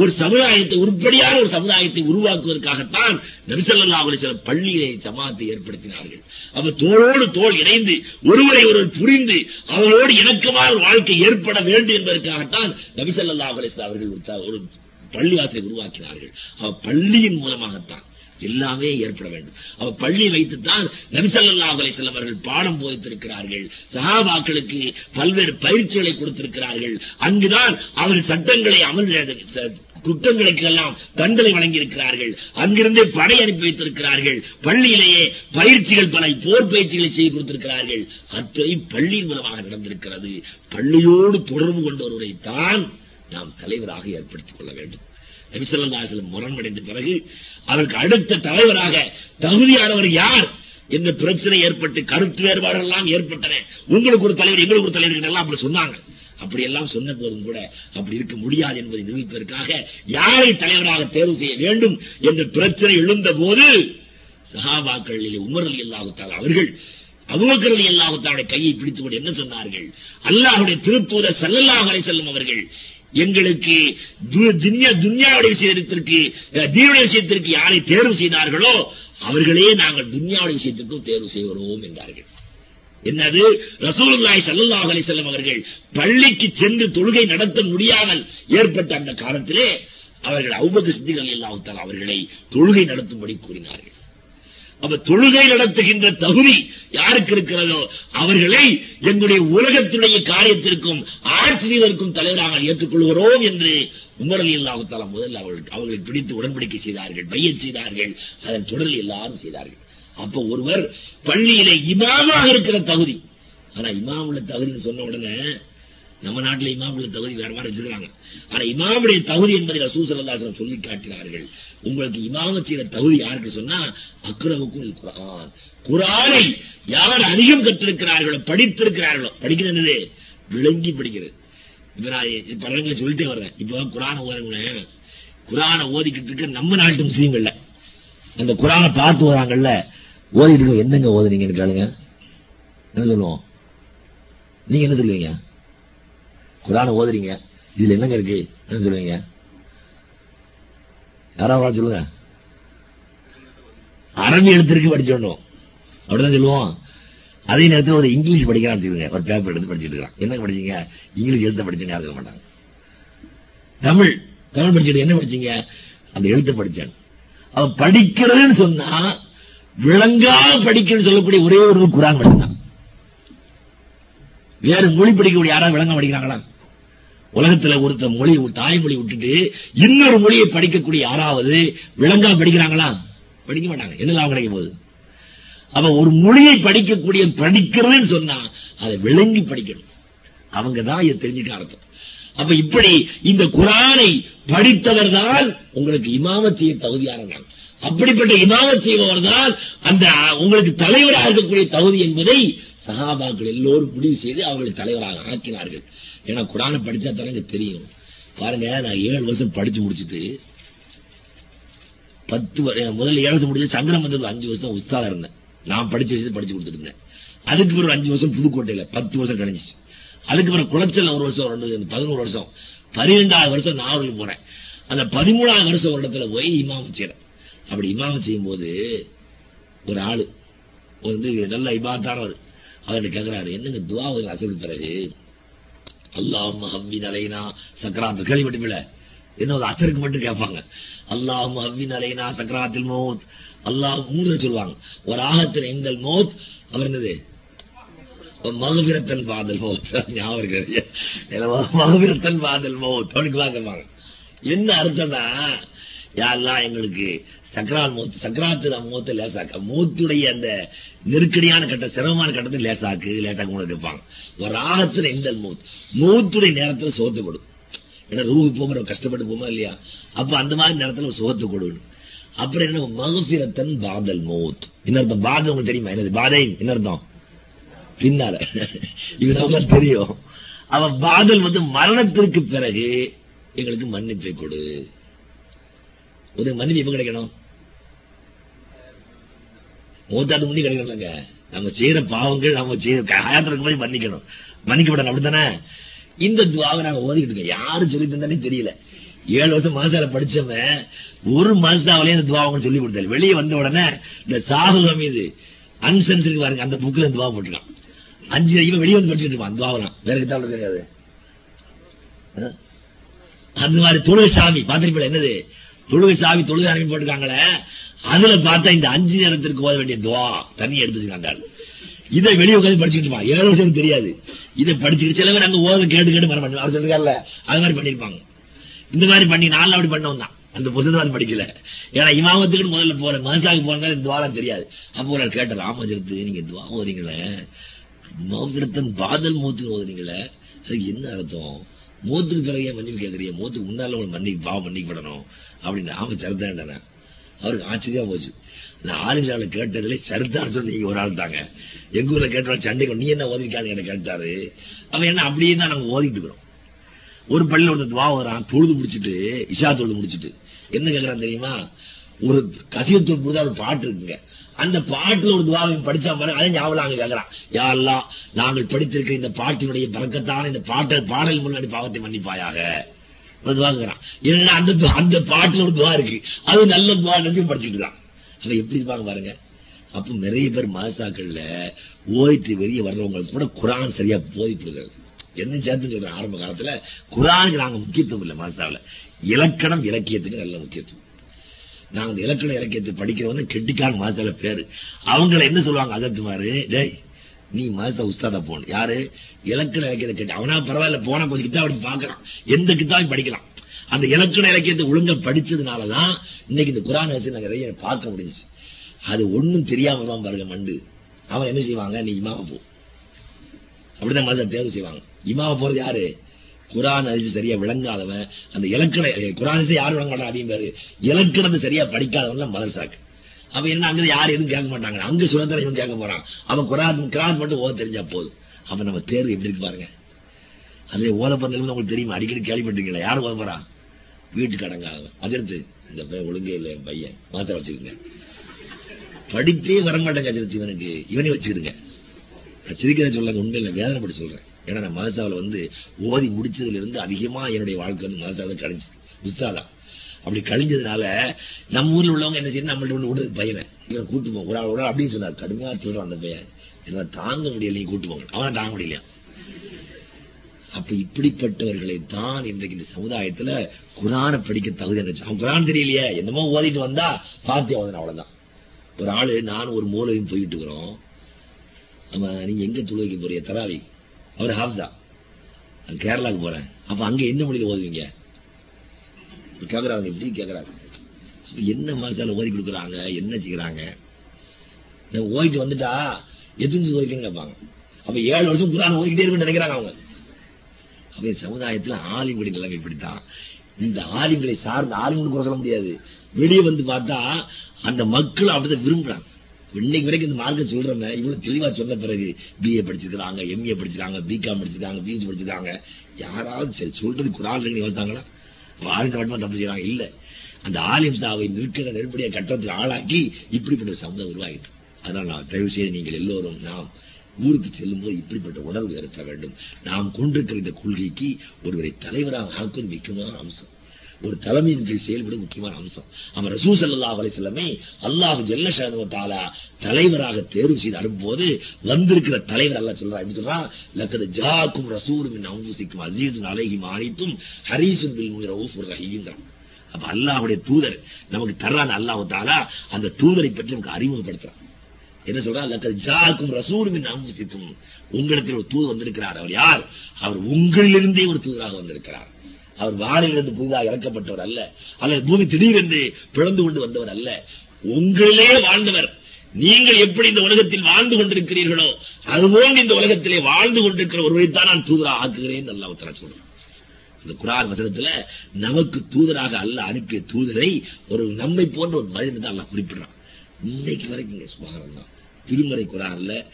ஒரு சமுதாயத்தை உருப்படியான ஒரு சமுதாயத்தை உருவாக்குவதற்காகத்தான் நபிசல்லா அலிசலம் பள்ளியிலே பள்ளியை ஜமாத்தை ஏற்படுத்தினார்கள். அப்ப தோளோடு தோல் இணைந்து ஒருவரை ஒருவர் புரிந்து அவர்களோடு இணக்கமான ஒரு வாழ்க்கை ஏற்பட வேண்டும் என்பதற்காகத்தான் நபிசல்லா ஸல்லல்லாஹு அவர்கள் ஒரு பள்ளிவாசலை உருவாக்கினார்கள். அவ பள்ளியின் மூலமாகத்தான் எல்லாமே ஏற்பட வேண்டும். அவ பள்ளி வைத்துத்தான் நபிசல்லா அலைஹிஸ்ஸலாம் அவர்கள் பாடம் போதித்திருக்கிறார்கள். சகாபாக்களுக்கு பல்வேறு பயிற்சிகளை கொடுத்திருக்கிறார்கள். அங்குதான் அவர்கள் சட்டங்களை அமல் ச- குற்றங்களுக்கெல்லாம் தண்டனை வழங்கியிருக்கிறார்கள். அங்கிருந்தே படை அனுப்பி வைத்திருக்கிறார்கள். பள்ளியிலேயே பயிற்சிகள் பல போர் பயிற்சிகளை செய்து கொடுத்திருக்கிறார்கள். அத்தனை பள்ளியின் மூலமாக நடந்திருக்கிறது. பள்ளியோடு தொடர்பு கொண்டவருடைய தான் நாம் தலைவராக ஏற்படுத்திக் கொள்ள வேண்டும். நபிசல்லாசலம் முரண்மடைந்த பிறகு அவருக்கு அடுத்த தலைவராக தகுதியானவர் யார்? என்ற பிரச்சனை ஏற்பட்டு கருத்து வேறுபாடுகள் எல்லாம் ஏற்பட்டன. உங்களுக்கு ஒரு தலைவர் எங்களுக்கு ஒரு தலைவர் எல்லாம் அப்படி சொன்னாங்க. அப்படி எல்லாம் சொன்ன போதும் கூட அப்படி இருக்க முடியாது என்பதை நிரூபிப்பதற்காக யாரை தலைவராக தேர்வு செய்ய வேண்டும் என்ற பிரச்சனை எழுந்த போது சஹாபாக்களிலே உமர் அலி அல்லாஹுத்தால் அவர்கள் அபூபக்கர் அலி அல்லாஹுத்தாவுடைய கையை பிடித்துக்கொண்டு என்ன சொன்னார்கள்? அல்லாஹுடைய திருத்தூதர் ஸல்லல்லாஹு அலைஹி செல்லும் அவர்கள் எங்களுக்கு துன்யாவுடைய விஷயத்திற்கு தீனுடைய விஷயத்திற்கு யாரை தேர்வு செய்தார்களோ அவர்களே நாங்கள் துன்யாவுடைய விஷயத்திற்கும் தேர்வு செய்கிறோம் என்றார்கள். என்னது? ரசூலுல்லாஹி ஸல்லல்லாஹு அலிசல்லம் அவர்கள் பள்ளிக்கு சென்று தொழுகை நடத்த முடியாமல் ஏற்பட்ட அந்த காலத்திலே அவர்கள் அபூபக்கர் சித்திகள் ரலியல்லாஹு அவர்களை தொழுகை நடத்தும்படி கூறினார்கள். அப்ப தொழுகை நடத்துகின்ற தகுதி யாருக்கு இருக்கிறதோ அவர்களை எங்களுடைய உலகத்துடைய காரியத்திற்கும் ஆட்சி செய்வதற்கும் தலைவராக ஏற்றுக்கொள்கிறோம் என்று உமரலி அலி முதல்ல அவர்களுக்கு அவர்களை பிடித்து உடன்படிக்கை செய்தார்கள் பையன் செய்தார்கள் அதன் தொடரில் எல்லாரும் செய்தார்கள். அப்ப ஒருவர் பள்ளியிலே இமாமாக இருக்கிற தகுதி. ஆனா இமாமுள்ள தகுதின்னு சொன்ன உடனே நம்ம நாட்டுல இமாமுடைய தகுதி வேற மாதிரி வச்சிருக்காங்க. ஆனா இமாமுடைய தகுதி என்பதை ரசூல் சொல்லி காட்டினார்கள் உங்களுக்கு இமாம செய்த தகுதி யாருக்கு சொன்னா அக்ரவுக்கும் குரான் குரானை யார் அதிகம் கற்றிருக்கிறார்களோ படித்திருக்கிறார்களோ படிக்கிறது விளங்கி படிக்கிறது. இப்ப நான் படங்களை சொல்லிட்டே வர்றேன். இப்ப குரான ஓதுங்களேன் குரானை ஓதிக்கிட்டு இருக்க நம்ம நாட்டு முஸ்லீம்கள்ல அந்த குரானை பார்த்து வராங்கல்ல ஓதிட்டு எந்தங்க ஓதுனீங்கன்னு கேளுங்க. என்ன சொல்லுவோம்? நீங்க என்ன சொல்லுவீங்க? குரானை ஓதுறீங்க? இதுல என்னங்க இருக்கு? என்ன சொல்லுவீங்க? யாராவது சொல்லுங்க? அரபி எழுத்திற்கு படிச்சிடணும் அப்படிதான் சொல்லுவோம். அதே நேரத்தில் ஒரு இங்கிலீஷ் படிக்கிறான்னு சொல்லுங்க ஒரு பேப்பர் எடுத்து படிச்சுட்டு இருக்கான். என்ன படிச்சீங்க? இங்கிலீஷ் எழுத்த படிச்சுன்னு யாரும் சொல்ல மாட்டாங்க. தமிழ். தமிழ் படிச்சுட்டு என்ன படிச்சீங்க? அந்த எழுத்த படிச்சேன். அவன் படிக்கிறதுன்னு சொன்னா விளங்கா படிக்கணும்னு சொல்லக்கூடிய ஒரே ஒரு குரான் மட்டும்தான். வேற மொழி படிக்கக்கூடிய யாராவது விளங்க படிக்கிறாங்களா? உலகத்துல ஒருத்த மொழி ஒரு தாய்மொழி விட்டுட்டு இன்னொரு மொழியை படிக்கக்கூடிய யாராவது விளங்கா படிக்கிறாங்களா? படிக்க மாட்டாங்க. என்ன லாபம் கிடைக்க போகுது? அப்ப ஒரு மொழியை படிக்கக்கூடிய படிக்கிறதுன்னு சொன்னா அதை விளங்கி படிக்கணும். அவங்க தான் இதை தெரிஞ்சுக்க அர்த்தம். அப்ப இப்படி இந்த குரானை படித்தவர் தான் உங்களுக்கு இமாமத் செய்ய தகுதியானவன் அப்படிப்பட்ட இமாமத் செய்பவர் தான் அந்த உங்களுக்கு தலைவராக இருக்கக்கூடிய தகுதி என்பதை சகாபாக்கள் எல்லோரும் முடிவு செய்து அவர்களை தலைவராக ஆக்கினார்கள். ஏன்னா குரானை படிச்சா தானங்க தெரியும். பாருங்க நான் ஏழு வருஷம் படிச்சு முடிச்சுட்டு பத்து முதல்ல ஏழு வருஷம் முடிச்சு சங்கரமந்தத்தில் அஞ்சு வருஷம் உஸ்தாதா இருந்தேன். நான் படிச்சு வச்சு படிச்சு கொடுத்துட்டு இருந்தேன். அதுக்கு பிறகு அஞ்சு வருஷம் புதுக்கோட்டையில பத்து வருஷம் கழிஞ்சிச்சு. அதுக்கு பிறகு குளச்சல் ஒரு வருஷம் ரெண்டு பதினோரு வருஷம். பன்னிரெண்டாவது வருஷம் நாவலுக்கு போறேன். அந்த பதிமூணாவது வருஷம் ஒரு இடத்துல போய் இமாம செய்யறேன் அப்படி இமாம செய்யும் போது ஒரு ஆளு வந்து நல்ல இபாத்தானவர். அவர்கிட்ட கேட்கிறாரு என்னங்க துவா ஒரு அசல் பிறகு? அல்லாஹ் ஹவ்வின் அலைனா சக்கராத்து கேள்விப்பட்டுமில்ல என்ன ஒரு அசருக்கு மட்டும் கேட்பாங்க. அல்லாஹ் ஹவ்வின் அலைனா சக்கராத்தில் மோத். அல்லாஹ் மூணு சொல்லுவாங்க. ஒரு ஆகத்தில் எங்கள் மோத் அவர் என்னது? மகபிரத்தன் பாதல் மோத். ஞாபகம் இருக்கு. மகபிரத்தன் பாதல் மோத். அப்படின்னு வாங்க. என்ன அர்த்தம்னா யாரெல்லாம் எங்களுக்கு சக்கரால் மூத்து சக்கராத்து மூத்த லேசாக்க. மூத்துடைய அந்த நெருக்கடியான கட்ட சிரமமான கட்டத்தை லேசாக்கு லேசாக்கு உங்களுக்கு இருப்பாங்க ஒரு ராகத்துல இந்த மூத் மூத்துடைய நேரத்துல சோத்து கொடு ஏன்னா ரூஹு போகிற கஷ்டப்பட்டு போமா இல்லையா? அப்ப அந்த மாதிரி நேரத்துல ஒரு சுகத்தை கொடுக்கணும் அப்புறம் என்ன? மகசிரத்தன் பாதல் மௌத். இன்னொருத்தம் பாதம் உங்களுக்கு தெரியுமா? என்னது? பாதை இன்னொருத்தம் பின்னால. இது தெரியும். அவன் பாதல் வந்து மரணத்திற்கு பிறகு எங்களுக்கு மன்னிப்பை கொடு. ஒரு மன்னிப்பு எப்ப கிடைக்கணும்? மூத்தாண்டு முந்தி கிடைக்கணும்லங்க. நம்ம செய்யற பாவங்கள் நம்ம செய்யற ஹயாத்திற்கு போய் மன்னிக்கணும். மன்னிக்கப்படணும் அப்படித்தானே? இந்த துவாவை நாங்க ஓதிக்கிட்டு இருக்கோம். யாரு சொல்லி தந்தானே தெரியல. ஏழு வருஷம் மாசால படிச்சவன் ஒரு மாசாவிலேயே இந்த துவாவை சொல்லி கொடுத்தாரு. வெளியே வந்த உடனே இந்த சாகுல மீது இருக்கு பாருங்க அந்த புக்ல துவா போட்டுருக்கான். அஞ்சு வரைக்கும் வெளியே வந்து படிச்சுட்டு இருப்பான் துவாவெல்லாம் வேற கிட்டால தெரியாது. அந்த மாதிரி தொழுகை சாமி பாத்திருப்பீங்களா என்னது? தொழுகை சாவி தொழுகை அனுப்பி போட்டுருக்காங்களே அதுல பார்த்தா இந்த அஞ்சு நேரத்திற்கு ஓத வேண்டிய துவா தண்ணி எடுத்து இதை வெளியே உட்காந்து படிச்சுட்டு ஏழு வருஷம் தெரியாது. இதை படிச்சுட்டு சில பேர் அங்க ஓத கேட்டு கேட்டு மரம் பண்ணி அவர் சொல்லிருக்காருல்ல அது மாதிரி பண்ணிருப்பாங்க இந்த மாதிரி பண்ணி நாலு அப்படி பண்ணவன் தான். அந்த புத்தகம் படிக்கல. ஏன்னா இமாமத்துக்கு முதல்ல போற மனசாக்கு போனா இந்த துவாரம் தெரியாது. அப்போ ஒரு கேட்டார் ராமஜரத்து நீங்க துவா ஓதுறீங்களே? மௌகிரத்தன் பாதல் மூத்துக்கு ஓதுறீங்களே? அதுக்கு என்ன அர்த்தம்? மூத்துக்கு பிறகு மன்னிப்பு கேட்கறீங்க? மூத்துக்கு முன்னால உங்களுக்கு மன்னிக்கு பாவம் மன்னிக்கப்படணும். அப்படின்னு ஆமா சரிதான் அவருக்கு ஆச்சரியமா போச்சு. நான் கேட்டதிலே கேட்டதுல சரிதான் சொல்லி நீங்க ஒரு ஆள் தாங்க. எங்க ஊர்ல கேட்டாலும் சண்டைக்கு நீ என்ன ஓதிருக்கான்னு என்ன கேட்டாரு. அவன் என்ன அப்படியே தான் நாங்க ஓதிட்டு இருக்கிறோம். ஒரு பள்ளியில ஒருத்தர் துவா வரான் தொழுது முடிச்சிட்டு இஷா தொழுது முடிச்சிட்டு. என்ன கேட்கறான் தெரியுமா? ஒரு கசியத்தூர் புரிதா ஒரு பாட்டு இருக்குங்க. அந்த பாட்டுல ஒரு துவாவை படிச்சா பாருங்க அதை ஞாபகம் அங்க கேட்கறான் யாரெல்லாம் நாங்கள் படித்திருக்கிற இந்த பாட்டினுடைய பறக்கத்தான இந்த பாட்டல் பாடல் முன்னாடி பாவத்தை மன்னிப்பாயாக. துவாங்கிறான் ஏன்னா அந்த அந்த பாட்டுல ஒரு துவா இருக்கு. அது நல்ல துவா நினைச்சு படிச்சுட்டு தான் அவன் எப்படி இருப்பாங்க பாருங்க. அப்ப நிறைய பேர் மாசாக்கள்ல ஓய்த்து வெளியே வர்றவங்களுக்கு கூட குரான் சரியா போதிப்படுகிறது என்ன சேர்த்து சொல்றேன்? ஆரம்ப காலத்துல குரானுக்கு நாங்க முக்கியத்துவம் இல்லை மாசாவில் இலக்கணம் இலக்கியத்துக்கு நல்ல முக்கியத்துவம். நாங்க இலக்கண இலக்கியத்தை படிக்கிறவங்க கெட்டிக்கான மாசால பேரு. அவங்களை என்ன சொல்லுவாங்க? அதத்துமாரு டேய் நீ மாசா உஸ்தாதா போகணும். யாரு? இலக்கண இலக்கியத்தை கேட்டு. அவனா பரவாயில்ல போனா கொஞ்சம் கிட்டாப் அப்படி பாக்கலாம் எந்த கிட்டாவும் படிக்கலாம். அந்த இலக்கண இலக்கியத்தை ஒழுங்கா படிச்சதுனாலதான் இன்னைக்கு இந்த குரான் வச்சு நிறைய பார்க்க முடிஞ்சு அது ஒண்ணும் தெரியாம தான் பாருங்க மண்டு. அவன் என்ன செய்வாங்க? நீ இமாவ போ. அப்படிதான் மதம் தேர்வு செய்வாங்க. இமாவ போறது யாரு? குரான் அரிசி சரியா விளங்காதவன். அந்த இலக்கண குரான் அரிசி யாரும் விளங்க மாட்டான் அதிகம் பேரு. இலக்கணத்தை சரியா படிக்காதவன் மதரசாக்கு. அவன் என்ன அங்க யாரும் எதுவும் கேட்க மாட்டாங்க. அங்க சுதந்திரம் இவன் கேட்க போறான். அவன் குராத் கிராத் மட்டும் ஓத தெரிஞ்சா போதும். அவன் நம்ம தேர்வு எப்படி இருக்கு பாருங்க. அதே ஓத உங்களுக்கு தெரியுமா? அடிக்கடி கேள்விப்பட்டிருக்கீங்களா? யாரும் ஓத போறான் வீட்டுக்கு அடங்காதவன் அஜர்த்து இந்த பையன் ஒழுங்கே இல்லை என் பையன். மாத்திர வச்சுக்கோங்க. படிப்பே வரமாட்டேங்க அஜர்த்து இவனுக்கு. இவனே வச்சுக்கிடுங்க. சிரிக்கிறேன் சொல்லுங்க உண்மையில வேதனைப்படி சொல்றேன். ஏன்னா நான் மதசாவில் வந்து ஓதி முடிச்சதுல இருந்து அதிகமா என்னுடைய வாழ்க்கை வந்து மதசாவில் கிடைச்சி உஸ்தாதா அப்படி கழிஞ்சதுனால நம்ம ஊர்ல உள்ளவங்க என்ன செய்யணும்? நம்மள்ட்ட ஒண்ணு விடுறது பையனை. இவன் கூட்டு போங்க ஒரு ஆள் ஒரு ஆள் அப்படின்னு சொன்னார். கடுமையா சொல்றான் அந்த பையன். என்னால தாங்க முடியல நீ கூட்டு போங்க. அவனை தாங்க முடியலையா அப்ப இப்படிப்பட்டவர்களை தான் இன்றைக்கு இந்த சமுதாயத்துல குரான படிக்க தகுதி இருந்துச்சு அவன் குரான் தெரியலையே. என்னமோ ஓதிட்டு வந்தா பாத்தியா ஓதன அவ்வளவுதான். ஒரு ஆளு நானும் ஒரு மூலையும் போயிட்டு இருக்கிறோம். ஆமா நீங்க எங்க துளுவைக்கு போறீங்க? தராவி. அவர் ஹாஃப்ஸா கேரளாவுக்கு கேரளாக்கு போறேன். அப்ப அங்க என்ன மொழியில ஓதுவீங்க? கேக்குறாங்க எப்படி கேக்குறாங்க. என்ன மனசால ஓதி கொடுக்குறாங்க என்ன செய்யறாங்க? ஓதிட்டு வந்துட்டா எத்தனை ஓதிக்கன்னு கேட்பாங்க. அப்ப ஏழு வருஷம் குரான் ஓதிக்கிட்டே இருக்குன்னு நினைக்கிறாங்க அவங்க. அப்ப சமுதாயத்துல ஆலிம்களுடைய நிலைமை இப்படித்தான். இந்த ஆலிம்களை சார்ந்த ஆலிம்களுக்கு குறை சொல்ல முடியாது. வெளியே வந்து பார்த்தா அந்த மக்கள் அப்படிதான் விரும்புறாங்க. இன்னைக்கு வரைக்கும் இந்த மார்க்க சொல்றவங்க இவ்வளவு தெளிவா சொன்ன பிறகு பிஏ படிச்சிருக்காங்க எம்ஏ படிச்சிருக்காங்க பிகாம் படிச்சிருக்காங்க பிஎஸ்சி படிச்சிருக்காங்க. யாராவது சரி சொல்றது குரான் இருக்கு வந்தாங்களா ஆளுங்க மட்டும் தப்பு செய்யறாங்க இல்ல. அந்த ஆலிம் சாவை நிற்கிற நெருப்படிய கட்டத்தில் ஆளாக்கி இப்படிப்பட்ட ஒரு உருவாகிட்டு. அதனால் நான் தயவு செய்து நீங்கள் எல்லோரும் நாம் ஊருக்கு செல்லும் போது இப்படிப்பட்ட உணர்வு ஏற்பட வேண்டும். நாம் கொண்டிருக்கிற இந்த கொள்கைக்கு ஒருவரை தலைவராக ஆக்குவது முக்கியமான அம்சம். ஒரு தலைமையின் கீழ் செயல்படும் முக்கியமான அம்சம். அவன் ரசூ சல்லா அலிசல்லமே அல்லாஹு ஜெல்லஷானு தலைவராக தேர்வு செய்து அனுப்பும்போது வந்திருக்கிற தலைவர் அல்ல சொல்றா சொல்றான்? லக்கது ஜாக்கும் ரசூலும் அம்புசிக்கும் அசீதும் அலைஹி மானித்தும் ஹரீசும் பில் ரவுஃபுர் ரஹீங்கிறான் அப்ப அல்லாஹுடைய தூதர் நமக்கு தர்றான் அல்லாஹு தாலா அந்த தூதரை பற்றி நமக்கு அறிமுகப்படுத்துறான். என்ன சொல்றா லக்கது ஜாக்கும் ரசூலும் உங்களிடத்தில் ஒரு தூதர் வந்திருக்கிறார். அவர் யார்? அவர் உங்களிலிருந்தே ஒரு தூதராக வந்திருக்கிறார். அவர் வானிலிருந்து புதிதாக இறக்கப்பட்டவர் அல்ல. அல்லது பூமி திடீரென்று பிளந்து கொண்டு வந்தவர் அல்ல. உங்களிலே வாழ்ந்தவர். நீங்கள் எப்படி இந்த உலகத்தில் வாழ்ந்து கொண்டிருக்கிறீர்களோ அதுபோன்று இந்த உலகத்திலே வாழ்ந்து கொண்டிருக்கிற ஒருவரைத்தான் நான் தூதரா ஆக்குகிறேன் நல்லா உத்தர சொல்றேன். இந்த குரான் வசனத்துல நமக்கு தூதராக அல்ல அனுப்பிய தூதரை ஒரு நம்மை போன்ற ஒரு மனிதன் தான் நான் குறிப்பிடுறான். இன்னைக்கு வரைக்கும் சுமாரம் தான் திருமறை குரான்ல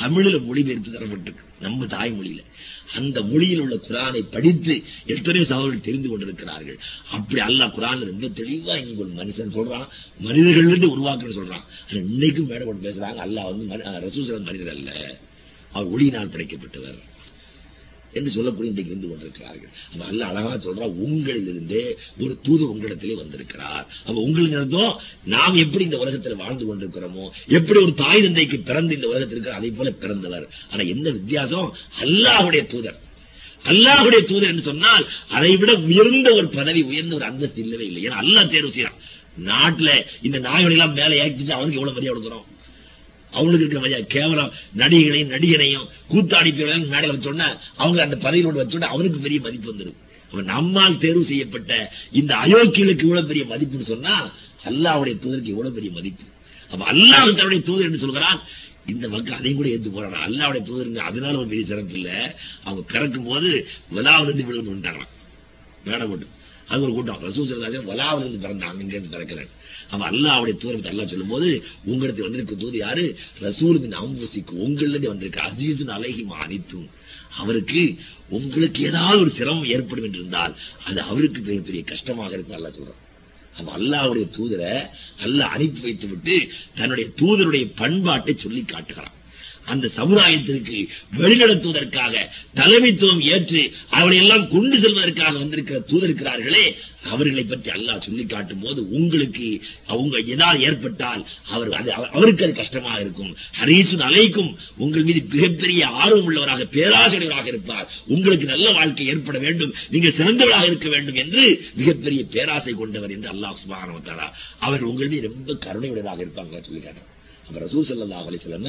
தமிழில் மொழிபெயர்த்து தரப்பட்டிருக்கு. நம்ம தாய்மொழியில அந்த மொழியில் உள்ள குரானை படித்து எத்தனையோ சகோதரர்கள் தெரிந்து கொண்டிருக்கிறார்கள். அப்படி அல்லாஹ் குரான் ரொம்ப தெளிவா இங்க ஒரு மனுஷன் சொல்றான் மனிதர்கள் இருந்து உருவாக்குன்னு சொல்றான். இன்னைக்கும் மேடம் பேசுறாங்க அல்லாஹ் வந்து ரசூசலன் மனிதர் அல்ல. அவர் ஒளியினால் படைக்கப்பட்டவர். என்று சொல்லக்கூடிய இன்றைக்கு இருந்து கொண்டிருக்கிறார்கள் அப்ப அல்ல அழகா சொல்றா உங்களிலிருந்தே ஒரு தூதர் உங்களிடத்திலே வந்திருக்கிறார். அப்ப உங்களிடம் நாம் எப்படி இந்த உலகத்தில் வாழ்ந்து கொண்டிருக்கிறோமோ எப்படி ஒரு தாய் தந்தைக்கு பிறந்து இந்த உலகத்திற்கு அதே போல பிறந்தவர். ஆனா என்ன வித்தியாசம்? அல்லாஹுடைய தூதர். அல்லாஹுடைய தூதர் என்று சொன்னால் அதை விட உயர்ந்த ஒரு பதவி உயர்ந்த ஒரு அந்தஸ்து இல்லவே இல்லை. ஏன்னா அல்லாஹ் தேர்வு செய்யறான் நாட்டுல இந்த நாய்களை எல்லாம் மேல ஏற்றிச்சு அவனுக்கு எவ்வளவு மரியாதை கொடுக்கிறோம்? அவங்களுக்கு இருக்கிற மரியாதை கேவலம் நடிகளையும் நடிகனையும் கூத்தாடி மேடையில் வச்சோன்னா அவங்க அந்த பதவியோடு வச்சோன்னா அவருக்கு பெரிய மதிப்பு வந்துடும் நம்மால் தேர்வு செய்யப்பட்ட இந்த அயோக்கியலுக்கு இவ்வளவு பெரிய மதிப்புன்னு சொன்னா அல்லாவுடைய தூதருக்கு இவ்வளவு பெரிய மதிப்பு. அப்ப அல்லாஹ் தன்னுடைய தூதர் என்று சொல்கிறான் இந்த மக்கள் அதையும் கூட ஏத்து போறாங்க. அல்லாவுடைய தூதர் அதனால ஒரு பெரிய சிறப்பு இல்ல. அவங்க கறக்கும் போது விழாவிலிருந்து விழுந்து வந்துட்டாங்களாம் மேடை போட்டு. அது ஒரு கூட்டம். ரசூசர் வலாவிலிருந்து பிறந்தாங்க இங்க இருந்து பிறக்கிறேன் அவன் அல்லாவுடைய தூரத்தை அல்லா சொல்லும் போது உங்களுக்கு வந்திருக்க தூது யாரு? ரசூலின் அம்புசிக்கு உங்களிருந்து வந்திருக்க அசீசின் அழகி அனைத்தும். அவருக்கு உங்களுக்கு ஏதாவது ஒரு சிரமம் ஏற்படும் என்று இருந்தால் அது அவருக்கு பெரிய கஷ்டமாக இருக்கும் அல்லா சொல்றான். அவன் அல்லாவுடைய தூதரை அல்ல அனுப்பி வைத்து விட்டு தன்னுடைய தூதருடைய பண்பாட்டை சொல்லி காட்டுகிறான். அந்த சமுதாயத்திற்கு வழிநடத்துவதற்காக தலைமைத்துவம் ஏற்று அவளை எல்லாம் கொண்டு செல்வதற்காக வந்திருக்கிற தூதருக்கிறார்களே அவர்களை பற்றி அல்லாஹ் சொல்லி காட்டும் போது உங்களுக்கு அவங்க ஏதாவது ஏற்பட்டால் அவர் அது அவருக்கு அது கஷ்டமாக இருக்கும். ஹரீசன் அலைக்கும் உங்கள் மீது மிகப்பெரிய ஆர்வம் உள்ளவராக பேராசிரியராக இருப்பார். உங்களுக்கு நல்ல வாழ்க்கை ஏற்பட வேண்டும். நீங்கள் சிறந்தவராக இருக்க வேண்டும் என்று மிகப்பெரிய பேராசை கொண்டவர் என்று அல்லாஹ் சுபான அவர் உங்கள் மீது ரொம்ப கருணையுடனாக இருப்பாங்க சொல்லி காட்டுறார் அப்ப ரசூ சல்லாஹ் அலிஸ்லம்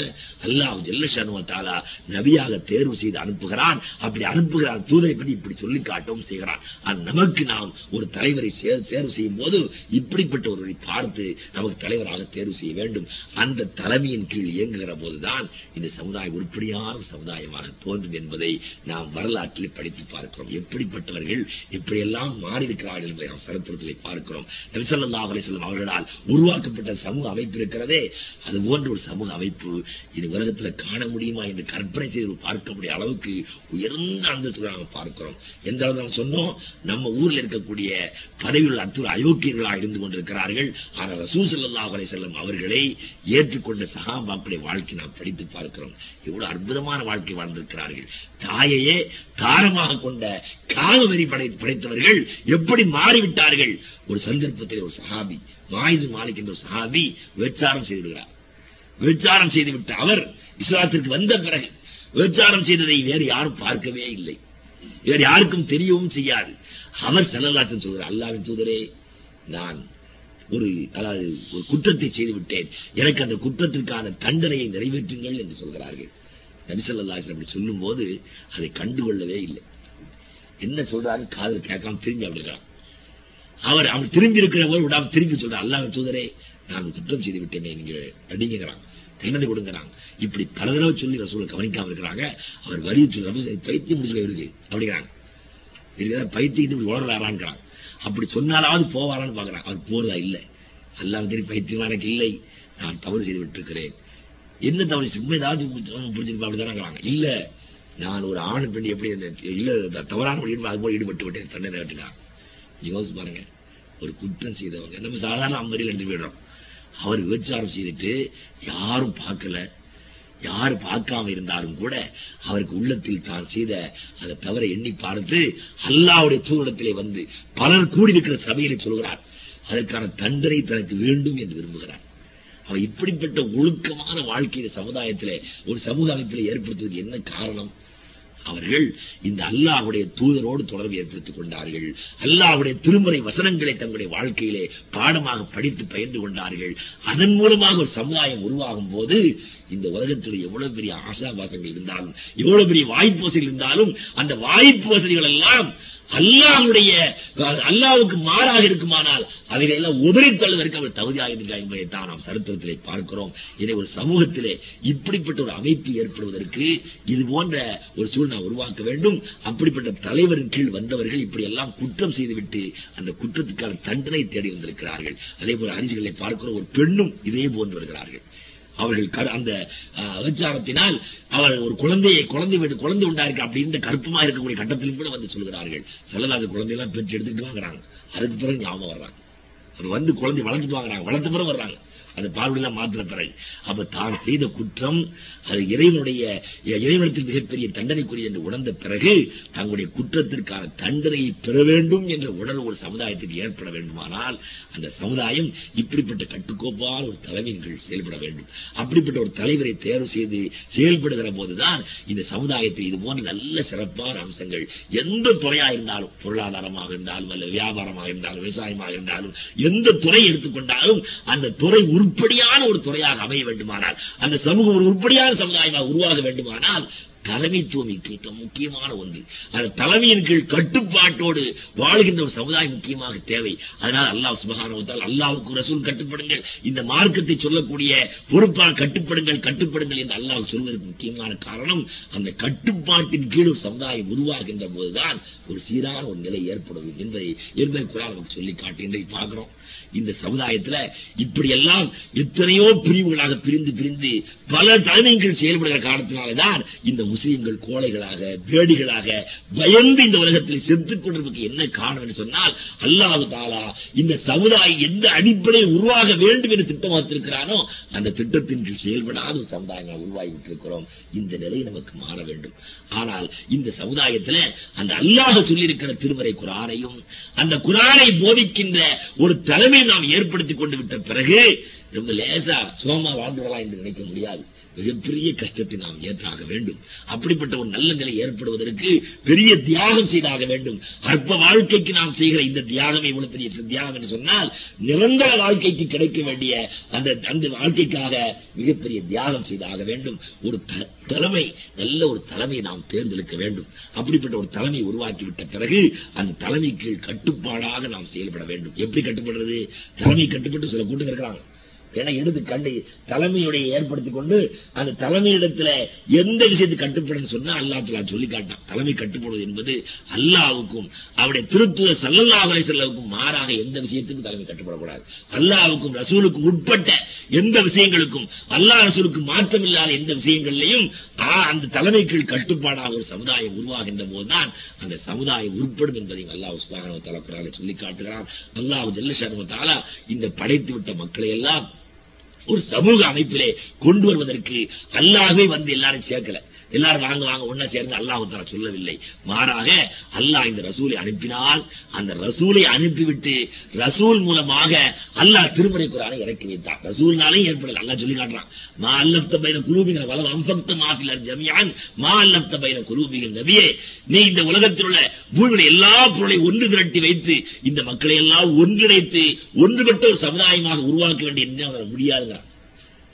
அல்லாஹ் ஜெல்லஷானு தாலா நபியாக தேர்வு செய்து அனுப்புகிறான். அப்படி அனுப்புகிறான். தூதரை பற்றி இப்படி சொல்லி காட்டவும் செய்கிறான். நமக்கு நாம் ஒரு தலைவரை தேர்வு செய்யும் போது இப்படிப்பட்ட ஒருவரை பார்த்து நமக்கு தலைவராக தேர்வு செய்ய வேண்டும். அந்த தலைமையின் கீழ் இயங்குகிற போதுதான் இந்த சமுதாயம் உருப்படியான சமுதாயமாக தோன்றும் என்பதை நாம் வரலாற்றில் படித்து பார்க்கிறோம். எப்படிப்பட்டவர்கள் இப்படியெல்லாம் மாறியிருக்கிறார்கள் என்பதை நாம் சரித்திரத்திலே பார்க்கிறோம். நபிசல்லா அலிஸ்லாம் அவர்களால் உருவாக்கப்பட்ட சமூக அமைப்பு இருக்கிறதே. அது போன்ற ஒரு சமூக அமைப்பு இது உலகத்துல காண முடியுமா என்று கற்பனை செய்து பார்க்க முடிய அளவுக்கு உயர்ந்த அந்தஸ்து நாங்கள் பார்க்கிறோம். எந்த அளவுக்கு நம்ம சொன்னோம்? நம்ம ஊர்ல இருக்கக்கூடிய பதவியுள்ள அத்துறை அயோக்கியர்களாக இருந்து கொண்டிருக்கிறார்கள். ஆனால் ரசூ சல்லா அலை செல்லம் அவர்களை ஏற்றுக்கொண்ட சகாபாக்களுடைய வாழ்க்கை நாம் படித்து பார்க்கிறோம். எவ்வளவு அற்புதமான வாழ்க்கை வாழ்ந்திருக்கிறார்கள். தாயையே தாரமாக கொண்ட காவவெறி படை படைத்தவர்கள் எப்படி மாறிவிட்டார்கள்? ஒரு சந்தர்ப்பத்தில் ஒரு சஹாபி மாயு மாலிக் என்ற ஒரு சஹாபி விபச்சாரம் செய்திருக்கிறார். விபச்சாரம் செய்துவிட்ட அவர் இஸ்லாத்திற்கு வந்த பிறகு விபச்சாரம் செய்ததை வேறு யாரும் பார்க்கவே இல்லை. வேறு யாருக்கும் தெரியவும் செய்யாது. அவர் செல்லலாச்சன் சொல்கிறார் அல்லாவின் தூதரே நான் ஒரு அதாவது ஒரு குற்றத்தை செய்து விட்டேன் எனக்கு அந்த குற்றத்திற்கான தண்டனையை நிறைவேற்றுங்கள் என்று சொல்கிறார்கள். நபிசல்லாசன் அப்படி சொல்லும் போது அதை கண்டுகொள்ளவே இல்லை. என்ன சொல்றாரு? காதல் கேட்காம திரும்பி அப்படிங்கிறான் அவர் அவர் திரும்பி இருக்கிற போது விடாம திரும்பி சொல்றார் அல்லாஹ் தூதரே நான் குற்றம் செய்து விட்டேனே நீங்க அடிங்கிறான் தண்டனை கொடுங்கிறாங்க இப்படி பல தடவை சொல்லி ரசூலை கவனிக்காம இருக்கிறாங்க. அவர் வரி சொல்லி பைத்தியம் முடிச்சுல இருக்கு அப்படிங்கிறாங்க இருக்கிற பைத்தியத்துக்கு ஓடலாரான்ங்கிறான் அப்படி சொன்னாலாவது போவாரான்னு பாக்குறான் அவர் போறதா இல்ல. எல்லாம் தெரியும் பைத்தியமா எனக்கு இல்லை. நான் தவறு செய்து விட்டிருக்கிறேன். என்ன தவறு சும்மா ஏதாவது புரிஞ்சிருப்பா அப்படிதானாங்கிறாங்க. இல்ல நான் ஒரு ஆண் பெண் எப்படி இல்ல தவறான அது போல ஈடுபட்டு விட்டேன் தண்டனை கட்டினான். யோசிச்சு பாருங்க. ஒரு குற்றம் செய்தவங்க நம்ம சாதாரண அம்மரியில் எடுத்து போயிடுறோம். அவர் விபச்சாரம் செய்துட்டு யாரும் பார்க்கல. யாரு பார்க்காம இருந்தாலும் கூட அவருக்கு உள்ளத்தில் தான் செய்த அதை தவிர எண்ணி பார்த்து அல்லாவுடைய தூரிடத்திலே வந்து பலர் கூடியிருக்கிற சபையிலே சொல்கிறார். அதற்கான தண்டனை தனக்கு வேண்டும் என்று விரும்புகிறார். அவர் இப்படிப்பட்ட ஒழுக்கமான வாழ்க்கையை சமுதாயத்திலே ஒரு சமூக அமைப்பில் ஏற்படுத்துவதற்கு என்ன காரணம்? அவர்கள் இந்த அல்லாஹுடைய தூதரோடு தொடர்பு ஏற்படுத்திக் கொண்டார்கள். அல்லாஹுடைய திருமுறை வசனங்களை தங்களுடைய வாழ்க்கையிலே பாடமாக படித்து பயிர்ந்து கொண்டார்கள். அதன் மூலமாக ஒரு சமுதாயம் உருவாகும் போது இந்த உலகத்தில் எவ்வளவு பெரிய ஆசாபாசங்கள் இருந்தாலும் எவ்வளவு பெரிய வாய்ப்பு வசதிகள் இருந்தாலும் அந்த வாய்ப்பு வசதிகள் எல்லாம் அல்லாவுடைய அல்லாவுக்கு மாறாக இருக்குமானால் அவைகளை எல்லாம் உதறி தள்ளுவதற்கு அவர் தகுதியாக இருக்கிறார் என்பதைத்தான் நாம் சரித்திரத்திலே பார்க்கிறோம். இதை ஒரு சமூகத்திலே இப்படிப்பட்ட ஒரு அமைப்பு ஏற்படுவதற்கு இது போன்ற ஒரு சூழ்நிலை உருவாக்க வேண்டும். அப்படிப்பட்ட தலைவரின் கீழ் வந்தவர்கள் இப்படி எல்லாம் குற்றம் செய்துவிட்டு அந்த குற்றத்துக்கான தண்டனை தேடி வந்திருக்கிறார்கள். அதே போல அறிஞர்களை பார்க்கிற ஒரு பெண்ணும் இதே போன்று வருகிறார்கள். அவர்கள் அந்த அஹ், விபச்சாரத்தினால் அவர் ஒரு குழந்தையை குழந்தை வீடு குழந்தை உண்டாயிருக்கு அப்படின்ற கருப்பமா இருக்கக்கூடிய கட்டத்திலும் கூட வந்து சொல்கிறார்கள் செல்லலாத குழந்தையெல்லாம் பெற்று எடுத்துட்டு வாங்குறாங்க. அதுக்கு பிறகு ஞாபகம் வர்றாங்க. அவர் வந்து குழந்தை வளர்த்துட்டு வாங்குறாங்க. வளர்த்த பிறகு வர்றாங்க. அது பார்வையெல்லாம் மாத்திர அப்ப தான் செய்த குற்றம் அது இறைவனுடைய இறைவனத்தில் மிகப்பெரிய தண்டனைக்குரிய என்று உணர்ந்த பிறகு தங்களுடைய குற்றத்திற்கான தண்டனையை பெற வேண்டும் என்ற உணர்வு ஒரு சமுதாயத்தில் ஏற்பட வேண்டுமானால் அந்த சமுதாயம் இப்படிப்பட்ட கட்டுக்கோப்பால் ஒரு தலைமையின் செயல்பட வேண்டும். அப்படிப்பட்ட ஒரு தலைவரை தேர்வு செய்து செயல்படுகிற போதுதான் இந்த சமுதாயத்தில் இது போன்ற நல்ல சிறப்பான அம்சங்கள் எந்த துறையா இருந்தாலும் பொருளாதாரமாக இருந்தாலும் அல்ல வியாபாரமாக இருந்தாலும் விவசாயமாக இருந்தாலும் எந்த துறை எடுத்துக்கொண்டாலும் அந்த துறை உருப்படியான ஒரு துறையாக அமைய வேண்டுமானால் அந்த சமூகம் ஒரு உருப்படியான சமுதாயமாக உருவாக வேண்டுமானால் தலைமைத்துவம் மிக முக்கியமான ஒன்று. அந்த தலைமையின் கீழ் கட்டுப்பாட்டோடு வாழ்கின்ற ஒரு சமுதாயம் முக்கியமாக தேவை. அதனால் அல்லாஹ் சுபகானவத்தால் அல்லாவுக்கு ரசூல் கட்டுப்படுங்கள். இந்த மார்க்கத்தை சொல்லக்கூடிய பொறுப்பால் கட்டுப்படுங்கள் கட்டுப்படுங்கள் என்று அல்லாஹ் சொல்வதற்கு முக்கியமான காரணம் அந்த கட்டுப்பாட்டின் கீழ் ஒரு சமுதாயம் உருவாகின்ற போதுதான் ஒரு சீரான ஒரு நிலை ஏற்படும் என்பதை என்பதை குரான் நமக்கு சொல்லி காட்டு இன்றைக்கு பார்க்கிறோம். இந்த சமுதாயத்துல இப்படியெல்லாம் எத்தனையோ பிரிவுகளாக பிரிந்து பிரிந்து பல தலைமைகள் செயல்படுகிற காரணத்தினாலதான் இந்த முஸ்லீம்கள் கோழைகளாக வேடிகளாக பயந்து இந்த உலகத்தில் செத்துக் கொண்டிருப்பதற்கு என்ன காரணம் என்று சொன்னால் அல்லாஹு தாலா இந்த சமுதாயம் எந்த அடிப்படையில் உருவாக வேண்டும் என்று திட்டம் வைத்திருக்கிறானோ அந்த திட்டத்தின் கீழ் செயல்படாத ஒரு சமுதாயங்கள் உருவாகி விட்டிருக்கிறோம். இந்த நிலை நமக்கு மாற வேண்டும். ஆனால் இந்த சமுதாயத்தில் அந்த அல்லாஹ் சொல்லியிருக்கிற திருமறை குரானையும் அந்த குரானை போதிக்கின்ற ஒரு தலைமை நாம் ஏற்படுத்திக் கொண்டு விட்ட பிறகு ரொம்ப லேசா சுகமா வாழ்ந்து விடலாம் என்று நினைக்க முடியாது. மிகப்பெரிய கஷ்டத்தை நாம் ஏற்றாக வேண்டும். அப்படிப்பட்ட ஒரு நல்ல நிலை ஏற்படுவதற்கு பெரிய தியாகம் செய்தாக வேண்டும். அற்ப வாழ்க்கைக்கு நாம் செய்கிற இந்த தியாகம் இவ்வளவு பெரிய தியாகம் என்று சொன்னால் நிரந்தர வாழ்க்கைக்கு கிடைக்க வேண்டிய அந்த அந்த வாழ்க்கைக்காக மிகப்பெரிய தியாகம் செய்தாக வேண்டும். ஒரு த- தலைமை நல்ல ஒரு தலைமையை நாம் தேர்ந்தெடுக்க வேண்டும். அப்படிப்பட்ட ஒரு தலைமை உருவாக்கிவிட்ட பிறகு அந்த தலைமைக்கு கட்டுப்பாடாக நாம் செயல்பட வேண்டும். எப்படி கட்டுப்படுறது? தலைமை கட்டுப்பட்டு சில கூட்டம் இருக்கிறாங்க. என எடுத்து கண்டு தலைமையுடைய ஏற்படுத்திக் கொண்டு அந்த தலைமையிடத்துல எந்த விஷயத்தை கட்டுப்படும் சொன்னா அல்லாஹ் சொல்லி காட்டான் தலைமை கட்டுப்படுவது என்பது அல்லாவுக்கும் அவருடைய திருத்துவ சல்லல்லாஹலை செல்லவுக்கும் மாறாக எந்த விஷயத்துக்கும் தலைமை கட்டுப்படக்கூடாது. அல்லாவுக்கும் ரசூலுக்கும் உட்பட்ட எந்த விஷயங்களுக்கும் அல்லாஹ் ரசூலுக்கு மாற்றம் இல்லாத எந்த விஷயங்கள்லையும் அந்த தலைமை கீழ் கட்டுப்பாடாக ஒரு சமுதாயம் உருவாகின்ற போதுதான் அந்த சமுதாயம் உருப்படும் என்பதையும் அல்லாஹ் சுப்ஹானஹு சொல்லி காட்டுகிறான். அல்லாஹ் ஜல்லஷானு இந்த படைத்து விட்ட மக்களை எல்லாம் ஒரு சமூக அமைப்பிலே கொண்டு வருவதற்கு அல்லாகவே வந்து எல்லாரும் சேர்க்கல. எல்லாரும் வாங்க வாங்க ஒன்னா சேர்ந்து அல்லாஹ் சொல்லவில்லை. மாறாக அல்லாஹ் இந்த ரசூலை அனுப்பினால் அந்த ரசூலை அனுப்பிவிட்டு ரசூல் மூலமாக அல்லாஹ் திருமறை குரானை இறக்கி வைத்தான். ரசூல்னாலே ஏற்படல அல்லாஹ் சொல்லி காட்டுறான். மா அல்லப்த பைன குரூபிகள் வலம் அம்பக்த மாசிலர் ஜமியான் மா அல்லப்த பைன குரூபிகள் நபியே நீ இந்த உலகத்தில் உள்ள பூமியுடைய எல்லா பொருளை ஒன்று திரட்டி வைத்து இந்த மக்களை எல்லாம் ஒன்றிணைத்து ஒன்றுபட்ட ஒரு சமுதாயமாக உருவாக்க வேண்டிய முடியாதுங்கிறான்.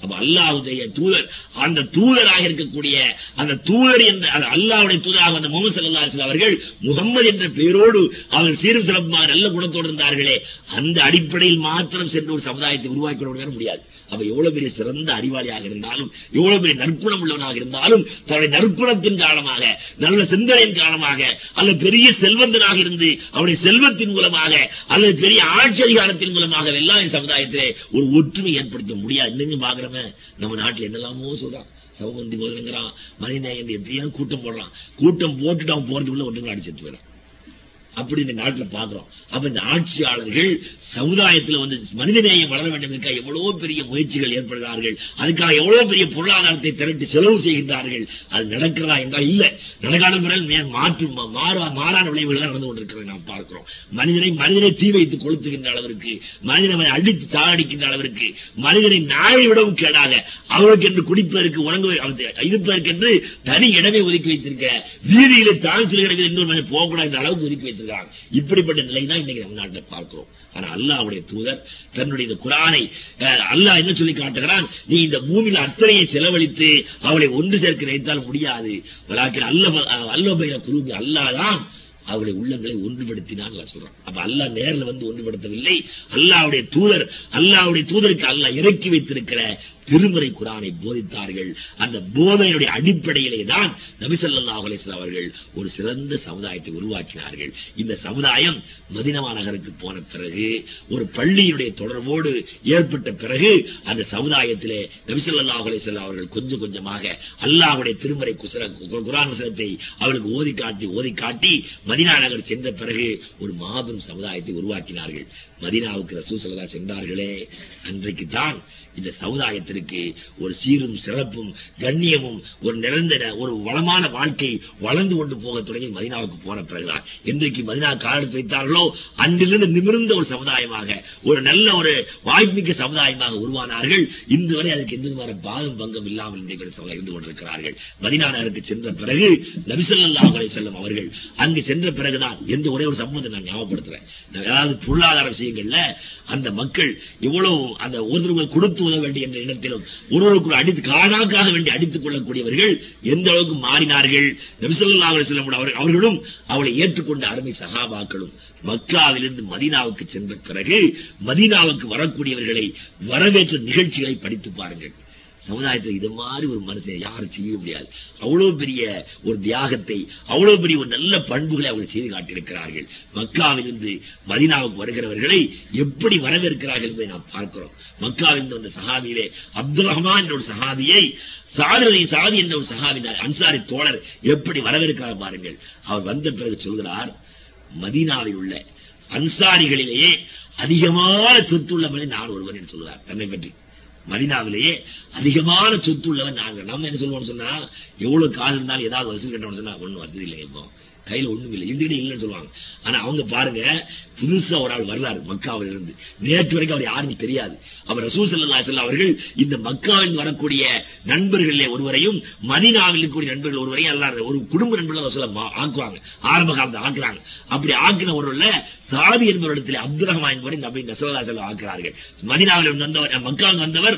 அல்லாவுடைய தூதர் அந்த தூதராக இருக்கக்கூடிய அந்த தூதர் என்ற அல்லாவுடைய தூதராக வந்த முகமது ஸல்லல்லாஹு அவர்கள் முகமது என்ற பெயரோடு அவர் சீரும் சிறப்பாக நல்ல குணத்தோடு இருந்தார்களே அந்த அடிப்படையில் மாத்திரம் சென்று ஒரு சமுதாயத்தை உருவாக்கி கொள்ள முடியாது. அப்ப எவ்வளவு பெரிய சிறந்த அறிவாளியாக இருந்தாலும் எவ்வளவு பெரிய நற்குணம் உள்ளவனாக இருந்தாலும் தன்னுடைய நற்குணத்தின் காரணமாக நல்ல சிந்தனையின் காரணமாக அல்லது பெரிய செல்வந்தனாக இருந்து அவருடைய செல்வத்தின் மூலமாக அல்லது பெரிய ஆட்சி அதிகாரத்தின் மூலமாக எல்லாம் சமுதாயத்திலே ஒரு ஒற்றுமை ஏற்படுத்த முடியாது. இன்னும் பாக்குறோமே நம்ம நாட்டுல என்னெல்லாமோ சொல்றான். சவுகந்தி போதுங்கிறான் மனிதநேயம் எப்படியும் கூட்டம் போடுறான். கூட்டம் போட்டுட்டு அவன் போறதுக்குள்ள ஒன்றுங்களை அடிச்சிட்டு போயிடான் அப்படி இந்த நாட்டுல பாக்குறோம். அப்ப இந்த ஆட்சியாளர்கள் சமுதாயத்துல வந்து மனிதநேயம் வளர வேண்டும் இருக்க எவ்வளவு பெரிய முயற்சிகள் ஏற்படுகிறார்கள். அதுக்காக எவ்வளவு பெரிய பொருளாதாரத்தை திரட்டி செலவு செய்கின்றார்கள். அது நடக்கிறதா என்றால் இல்ல. நடக்காத முறையில் மாற்று மாறான விளைவுகள் நடந்து கொண்டிருக்கிறது நாம் பார்க்கிறோம். மனிதனை மனிதனை தீ வைத்து கொளுத்துகின்ற அளவிற்கு மனிதனை அடித்து தாளடிக்கின்ற அளவிற்கு மனிதனை நாயை விடவும் கேடாக அவர்களுக்கு என்று குடிப்பதற்கு உணங்க இருப்பதற்கு என்று தனி இடமே ஒதுக்கி வைத்திருக்க வீதியில தான் செல்கிறது இன்னொரு போகக்கூடாது அளவுக்கு ஒதுக்கி வைத்திருக்காங்க இப்படிப்பட்ட நிலை தான் இன்னைக்கு நம்ம நாட்டை பார்க்கிறோம். ஆனா அல்லாவுடைய தூதர் தன்னுடைய குரானை அஹ், அல்லாஹ் என்ன சொல்லி காட்டுகிறான்? நீ இந்த பூமியில் அத்தனையை செலவழித்து அவளை ஒன்று சேர்க்க நினைத்தால் முடியாது. வலாக்கின் அல்ல அல்லபைர குருவி அல்லாஹ் அவருடைய உள்ளங்களை ஒன்றுபடுத்தினான் சொல்றான். அப்ப அல்லா நேரில் வந்து ஒன்றுபடுத்தவில்லை. அல்லாவுடைய தூதர் அல்லாவுடைய தூதருக்கு அல்லா இறக்கி வைத்திருக்கிற திருமறை குரானை போதித்தார்கள். அந்த போதனையுடைய அடிப்படையிலே தான் நபிசல்லாஹ் அலிஸ்லாம் அவர்கள் ஒரு சிறந்த சமுதாயத்தை உருவாக்கினார்கள். இந்த சமுதாயம் மதினமா நகருக்கு போன பிறகு ஒரு பள்ளியுடைய தொடர்போடு ஏற்பட்ட பிறகு அந்த சமுதாயத்திலே நபிசல்லாஹ் அலிஸ்லாம் அவர்கள் கொஞ்சம் கொஞ்சமாக அல்லாஹுடைய திருமறை குசர குரான் வசனத்தை அவர்களுக்கு ஓதி காட்டி ஓதி காட்டி மதினா நகர் சென்ற பிறகு ஒரு மாபெரும் சமுதாயத்தை உருவாக்கினார்கள். மதினாவுக்கு ரசூ சென்றார்களே. அன்றைக்கு தான் இந்த சமுதாயத்தில் சமுதாயத்திற்கு ஒரு சீரும் சிறப்பும் கண்ணியமும் ஒரு நிரந்தர ஒரு வளமான வாழ்க்கை வளர்ந்து கொண்டு போக தொடங்கி மதினாவுக்கு போன பிறகுதான். இன்றைக்கு மதினா காலத்து வைத்தார்களோ அன்றிலிருந்து நிமிர்ந்த ஒரு சமுதாயமாக ஒரு நல்ல ஒரு வாய்ப்புமிக்க சமுதாயமாக உருவானார்கள். இன்று வரை அதுக்கு எந்த விதமான பாதம் பங்கம் இல்லாமல் இன்றைக்கு இருந்து கொண்டிருக்கிறார்கள். மதினா நகருக்கு சென்ற பிறகு நபிசல்லாஹ் செல்லும் அவர்கள் அங்கு சென்ற பிறகுதான் எந்த ஒரே ஒரு சம்பவத்தை நான் ஞாபகப்படுத்துறேன். ஏதாவது பொருளாதார விஷயங்கள்ல அந்த மக்கள் எவ்வளவு அந்த ஒருவர்கள் கொடுத்து உதவ வேண்டிய என்ற இடத்திலும் ஒருவருக்கு அடித்து காணாக்காக வேண்டி அடித்துக் கொள்ளக்கூடியவர்கள் எந்த அளவுக்கு மாறினார்கள்? நபிசல்லா அவர்களும் அவளை ஏற்றுக்கொண்ட அருமை சகாபாக்களும் மக்காவிலிருந்து மதீனாவுக்கு சென்ற பிறகு மதீனாவுக்கு வரக்கூடியவர்களை வரவேற்ற நிகழ்ச்சிகளை படித்து பாருங்கள். சமுதாயத்தில் இது மாதிரி ஒரு மனுஷன் யாரும் செய்ய முடியாது. அவ்வளவு பெரிய ஒரு தியாகத்தை அவ்வளவு பெரிய ஒரு நல்ல பண்புகளை அவர்கள் செய்து காட்டியிருக்கிறார்கள். மக்காவிலிருந்து மதினாவுக்கு வருகிறவர்களை எப்படி வரவேற்கிறார்கள் என்பதை நாம் பார்க்கிறோம். மக்காவிலிருந்து வந்த சஹாபியிலே அப்துல் ரஹ்மான் என்ற ஒரு சஹாபியை சாதி சாதி என்ற ஒரு சகாவினார் அன்சாரி தோழர் எப்படி வரவேற்கிறார் பாருங்கள். அவர் வந்த பிறகு சொல்கிறார் மதீனாவில் உள்ள அன்சாரிகளிலேயே அதிகமான சொத்துள்ளவனை நான் ஒருவன் என்று சொல்கிறார். தன்னை பற்றி. மதினாவிலேயே அதிகமான சொத்து உள்ளவன் நாங்க நம்ம என்ன சொல்லுவோம் சொன்னா எவ்வளவு காசு இருந்தாலும் ஏதாவது வசூல் கட்டணும் சொன்னா ஒண்ணும் வசதி இல்லை இப்போ. கையில ஒண்ணும் இல்லை இருந்துகிட்டே இல்லைன்னு சொல்லுவாங்க. ஆனா அவங்க பாருங்க புதுசா ஒரு ஆள் வரலாறு மக்காவில் இருந்து நேற்று வரைக்கும் அவர் யாருன்னு தெரியாது. அவர் ரசூல் சல்லா செல்ல அவர்கள் இந்த மக்காவில் வரக்கூடிய நண்பர்களே ஒருவரையும் மதினாவில் இருக்கக்கூடிய நண்பர்கள் ஒருவரையும் எல்லாரும் ஒரு குடும்ப நண்பர்கள் சொல்ல ஆக்குவாங்க. ஆரம்ப காலத்தை ஆக்குறாங்க. அப்படி ஆக்கின ஒருவர்ல சாதி என்பவரிடத்தில் அப்துல் ரஹ்மான் என்பவரை நபி நசல்லா செல்ல ஆக்குறார்கள். மதினாவில் வந்தவர் மக்காவில் வந்தவர்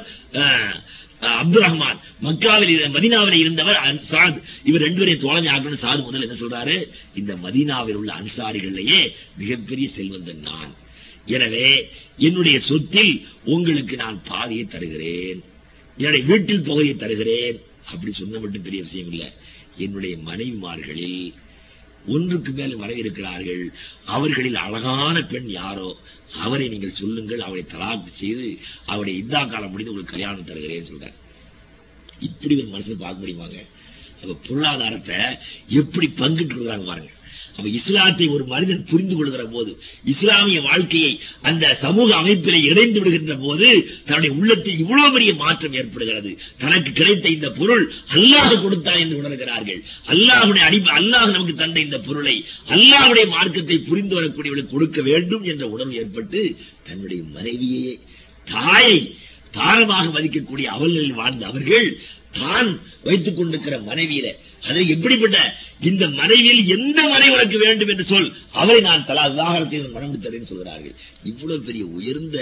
அப்துல் ரஹ்மான். மக்காவில் மதினாவில் இருந்தவர் அன்சாத் இவர் ரெண்டு பேரையும் தோழமை ஆகணும் சாது முதல் என்ன சொல்றாரு? இந்த மதீனாவில் உள்ள அன்சாரிகளிலேயே மிகப்பெரிய செல்வந்தன் நான். எனவே என்னுடைய சொத்தில் உங்களுக்கு நான் பாதியை தருகிறேன். என்னுடைய வீட்டில் பகுதியை தருகிறேன். அப்படி சொன்ன மட்டும் பெரிய விஷயம் இல்ல. என்னுடைய மனைவிமார்களில் ஒன்றுக்கு மேல் வரவிருக்கிறார்கள் அவர்களில் அழகான பெண் யாரோ? அவரை நீங்கள் சொல்லுங்கள் அவரை தலாக்கு செய்து அவருடைய இந்தா காலம் முடிந்து உங்களுக்கு கல்யாணம் தருகிறேன்னு சொல்றார். இப்படி ஒரு மனசு பார்க்க முடியுமாங்க? அப்ப பொருளாதாரத்தை எப்படி பங்கிட்டு இருக்கிறாங்க பாருங்க. இஸ்லாத்தை ஒரு மனிதன் புரிந்து கொள்கிற போது இஸ்லாமிய வாழ்க்கையை அந்த சமூக அமைப்பில் இணைந்து விடுகின்ற போது தன்னுடைய உள்ளத்தில் இவ்வளவு பெரிய மாற்றம் ஏற்படுகிறது. தனக்கு கிடைத்த இந்த பொருள் அல்லாஹ் கொடுத்தான் என்று உணர்கிறார்கள். அல்லாஹுடைய அடிமை அல்லாஹ் நமக்கு தந்த இந்த பொருளை அல்லாஹுடைய மார்க்கத்தை புரிந்து வரக்கூடியவர்களுக்கு கொடுக்க வேண்டும் என்ற உணர்வு ஏற்பட்டு தன்னுடைய மனைவியே தாயை தாரமாக மதிக்கக்கூடிய அவர்களில் வாழ்ந்த அவர்கள் தான் வைத்துக் கொண்டிருக்கிற மனைவியில அது எப்படிப்பட்ட இந்த மனைவியில் எந்த மனைவி உனக்கு வேண்டும் என்று சொல். அவரை நான் தலா விவாகரத்தை மனமுடித்தேன் சொல்கிறார்கள். இவ்வளவு பெரிய உயர்ந்த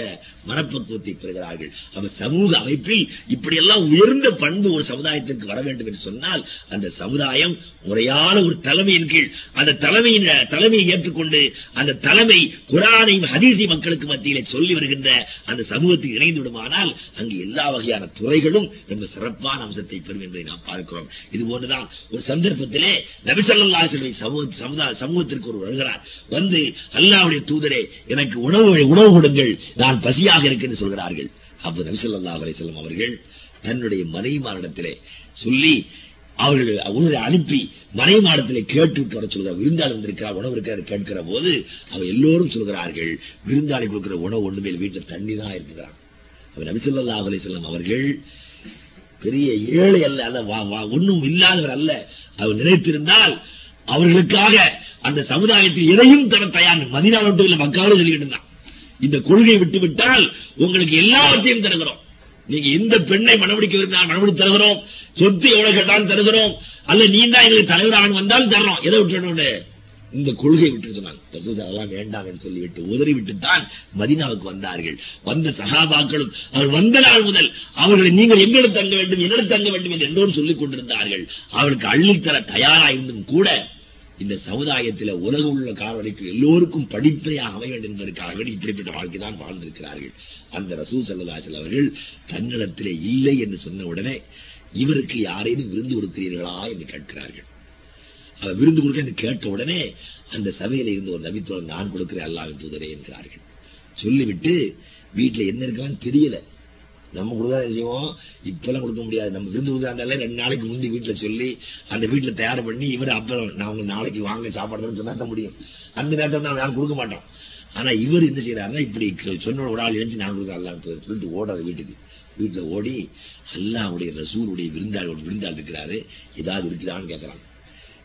மனப்பக்குவத்தை பெறுகிறார்கள். அவர் சமூக அமைப்பில் இப்படியெல்லாம் உயர்ந்த பண்பு ஒரு சமுதாயத்திற்கு வர வேண்டும் என்று சொன்னால் அந்த சமுதாயம் முறையான ஒரு தலைமையின் கீழ் அந்த தலைமையின் தலைமையை ஏற்றுக்கொண்டு அந்த தலைமை குரானையும் ஹதீசி மக்களுக்கு மத்தியிலே சொல்லி வருகின்ற அந்த சமூகத்துக்கு இணைந்து விடுமானால் அங்கு எல்லா வகையான துறைகளும் ரொம்ப சிறப்பான அம்சத்தை பெறும் என்பதை நாம் பார்க்கிறோம். இது போன்றுதான் ஒரு சந்தர்ப்பத்திலே நபிசல்லா சமூகத்திற்கு ஒரு வருகிறார். வந்து அல்லாவுடைய தூதரே எனக்கு உணவு உணவு கொடுங்கள். நான் பசியாக இருக்கேன்னு சொல்கிறார்கள். அப்போ நபிசல்லா அலிசல்லம் அவர்கள் தன்னுடைய மனைவிமாரிடத்திலே சொல்லி அவர்கள் உணவை அனுப்பி மனைமாடத்திலே கேட்டு வர சொல்கிறார். விருந்தாளி வந்திருக்கிறார் உணவு இருக்கிற கேட்கிற போது அவர் எல்லோரும் சொல்கிறார்கள் விருந்தாளி கொடுக்கிற உணவு ஒன்றுமே வீட்டில் தண்ணி தான் இருக்கிறார் அவர் நபிசல்லா அலிசல்லம் அவர்கள் பெரிய ஏழை அல்ல ஒன்றும் இல்லாதவர் அல்ல. அவர் நினைத்திருந்தால் அவர்களுக்காக அந்த சமுதாயத்தில் எதையும் தர தயார் மதினா மட்டும் இல்ல மக்காவது சொல்லிட்டு இருந்தான். இந்த கொள்கையை விட்டு விட்டால் உங்களுக்கு எல்லாவற்றையும் தருகிறோம். நீங்க எந்த பெண்ணை மனமுடிக்க விரும்பினால் மனமுடி தருகிறோம். சொத்து எவ்வளவு கேட்டாலும் தருகிறோம். அல்ல நீ தான் எங்களுக்கு தலைவராக வந்தாலும் தர்றோம். எதை விட்டு இந்த கொள்கை விட்டு சொன்னாங்க. அதெல்லாம் வேண்டாம் என்று சொல்லிவிட்டு உதறிவிட்டு தான் மதினாவுக்கு வந்தார்கள். வந்த சகாபாக்களும் அவர் வந்த நாள் முதல் அவர்களை நீங்கள் எங்களுக்கு தங்க வேண்டும் என்னிடம் தங்க வேண்டும் என்று எல்லோரும் சொல்லிக் கொண்டிருந்தார்கள். அவருக்கு அள்ளித்தர தயாராயிருந்தும் கூட இந்த சமுதாயத்தில் உலக உள்ள காரவழைக்கு எல்லோருக்கும் படிப்பையாக அமைய வேண்டும் என்பதற்காக இப்படிப்பட்ட வாழ்க்கை தான் வாழ்ந்திருக்கிறார்கள். அந்த ரசூ சல்லதாசல் அவர்கள் தன்னிடத்திலே இல்லை என்று சொன்ன உடனே இவருக்கு யாரேனும் விருந்து கொடுக்கிறீர்களா என்று கேட்கிறார்கள். விருந்து கொடுக்க என்று கேட்ட உடனே அந்த சபையில இருந்து ஒரு நபித்தோழர் நான் கொடுக்கிறேன் அல்லாவின் தூதரே என்கிறார்கள். சொல்லிவிட்டு வீட்டுல என்ன இருக்கான்னு தெரியல. நம்ம கொடுத்தா செய்வோம்? இப்பெல்லாம் கொடுக்க முடியாது. நம்ம விருந்து கொடுக்காதால ரெண்டு நாளைக்கு முந்தி வீட்டுல சொல்லி அந்த வீட்டுல தயார் பண்ணி இவர் அப்புறம் நான் உங்க நாளைக்கு வாங்க சாப்பாடு சொன்னா தான் முடியும். அந்த நேரத்தில் நான் யாரும் கொடுக்க மாட்டோம் ஆனா இவர் என்ன செய்யறாருன்னா இப்படி சொன்ன ஒரு ஆள் எழுந்து நான் கொடுக்க அல்லாஹ் சொல்லிட்டு ஓடாது வீட்டுக்கு. வீட்டுல ஓடி அல்லாவுடைய ரசூருடைய விருந்தாள் ஒரு விருந்தாள் இருக்கிறாரு. ஏதாவது இருக்குதான்னு கேட்கறாங்க.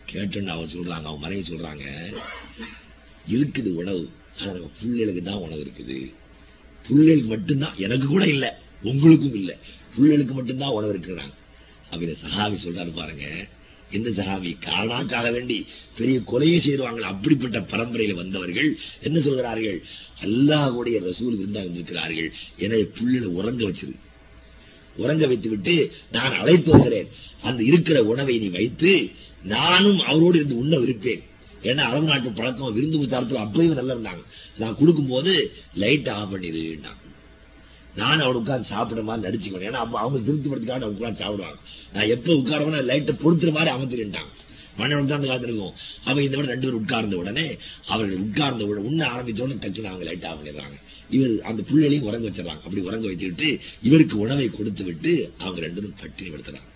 கேட்டுன்னு அவன் சொல்றாங்க அவன் மனைவி சொல்றாங்க இருக்குது உணவு ஆனா நம்ம பிள்ளைகளுக்கு தான் உணவு இருக்குது. பிள்ளைகளுக்கு மட்டும்தான் எனக்கு கூட இல்லை உங்களுக்கும் இல்ல. பிள்ளைகளுக்கு மட்டும்தான் உணவு இருக்கிறாங்க அப்படின்னு சஹாபி சொல்றாரு பாருங்க எந்த சஹாபி காரணாக்காக வேண்டி பெரிய கொலையை செய்வாங்க அப்படிப்பட்ட பரம்பரையில வந்தவர்கள் என்ன சொல்கிறார்கள்? அல்லாஹுடைய ரசூல் விருந்தாக இருக்கிறார்கள் எனவே புள்ளில உறங்க வச்சிருக்கு உறங்க வைத்து விட்டு நான் அழைத்து வருகிறேன். அந்த இருக்கிற உணவை நீ வைத்து நானும் அவரோடு இருந்து உண்ண விருப்பேன். ஏன்னா அரபு நாட்டு பழக்கம் விருந்து புத்தாரத்தில் அப்பயும் நல்லா இருந்தாங்க. நான் கொடுக்கும் போது லைட் ஆஃப் பண்ணிடுன்னா நான் அவன் உட்கார்ந்து சாப்பிடுற மாதிரி நடிச்சுக்கணும் ஏன்னா அப்ப அவங்க திருப்திப்படுத்திக்காக அவங்க உட்கார்ந்து சாப்பிடுவாங்க. நான் எப்ப உட்காரவன லைட்டை பொறுத்துற மாதிரி அமர்த்திட்டாங்க மன்னனும் தான் காத்திருக்கும் அப்ப இந்த விட ரெண்டு பேரும் உட்கார்ந்த உடனே அவர்கள் உட்கார்ந்த உடனே உண்ண ஆரம்பிச்ச உடனே டக்குன்னு அவங்க லைட்டா பண்ணிடுறாங்க இவர் அந்த பிள்ளைகளையும் உறங்க வச்சிடறாங்க. அப்படி உறங்க வைத்துவிட்டு இவருக்கு உணவை கொடுத்து விட்டு அவங்க ரெண்டு பேரும் பட்டினி படுத்துறாங்க.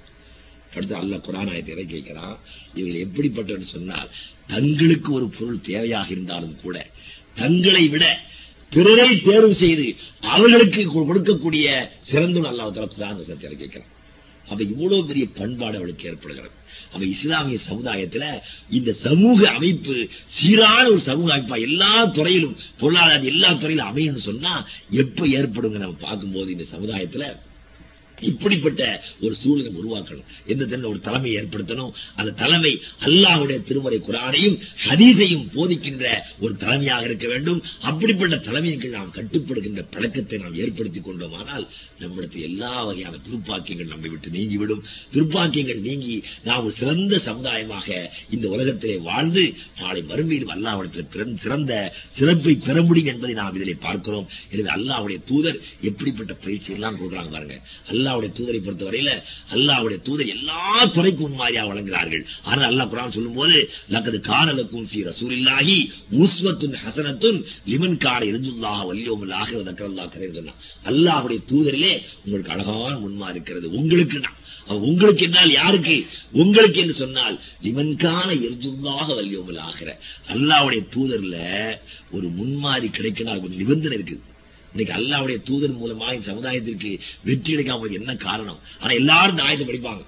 அடுத்து அல்ல குரான் ஆயத்தை கேட்கிறான் இவர்கள் எப்படிப்பட்டவர் சொன்னால் தங்களுக்கு ஒரு பொருள் தேவையாக இருந்தாலும் கூட தங்களை விட பிறரை தேர்வு செய்து அவர்களுக்கு கொடுக்கக்கூடிய சிறந்த அல்லாஹ் குரான் வசனத்தை கேட்கிறான் வைக்கிறான் அப்ப இவ்வளவு பெரிய பண்பாடு அவளுக்கு ஏற்படுகிறது. அப்ப இஸ்லாமிய சமுதாயத்துல இந்த சமூக அமைப்பு சீரான ஒரு சமூக அமைப்பா எல்லா துறையிலும் பொருளாதார எல்லா துறையிலும் அமையும் சொன்னா எப்ப ஏற்படுங்க நம்ம பார்க்கும்போது இந்த சமுதாயத்துல இப்படிப்பட்ட ஒரு சூழலை உருவாக்கணும். எந்த தன்னை ஒரு தலைமை ஏற்படுத்தணும்? அந்த தலைமை அல்லாஹுடைய திருமறை குரானையும் ஹதீஸையும் போதிக்கின்ற ஒரு தலைமையாக இருக்க வேண்டும். அப்படிப்பட்ட தலைமைக்கு நாம் கட்டுப்படுகின்ற பழக்கத்தை நாம் ஏற்படுத்திக் கொண்டோமானால் நம்மிடத்தில் எல்லா வகையான துருப்பாக்கியங்கள் நம்மை விட்டு நீங்கிவிடும். துருப்பாக்கியங்கள் நீங்கி நாம் சிறந்த சமுதாயமாக இந்த உலகத்திலே வாழ்ந்து நாளை மறுமையிலும் அல்லாவிடத்தில் சிறந்த சிறப்பை பெற முடியும் என்பதை நாம் இதில் பார்க்கிறோம். எனவே அல்லாவுடைய தூதர் எப்படிப்பட்ட பயிற்சி எல்லாம் கொடுக்குறாங்க பாருங்க. அல்ல அல்லாவுடைய தூதரை பொறுத்தவரையில அல்லாவுடைய தூதர் எல்லா துறைக்கும் முன்மாதிரியாக வழங்குகிறார்கள். ஆனால் அல்லா குரான் சொல்லும் போது லக்கது காரலுக்கும் ஃபீ ரசூலில்லாஹி உஸ்வத்துன் ஹசனத்துன் லிமன் கார இருந்துல்லாஹ் வல்லியோமுல் ஆகிற தக்கரல்லாஹ் சொன்னான். அல்லாஹ்வுடைய தூதரிலே உங்களுக்கு அழகான முன்மா இருக்கிறது. உங்களுக்கு தான். உங்களுக்கு என்னால் யாருக்கு? உங்களுக்கு என்று சொன்னால் லிமன்கான எரிஜுல்லாக வல்லியோமுல் ஆகிற அல்லாவுடைய தூதர்ல ஒரு முன்மாறி கிடைக்கணும். ஒரு நிபந்தனை இருக்குது. இன்னைக்கு அல்லாவுடைய தூதர் மூலமா இந்த சமுதாயத்திற்கு வெற்றி கிடைக்காம என்ன காரணம்? ஆனா எல்லாரும் இந்த படிப்பாங்க.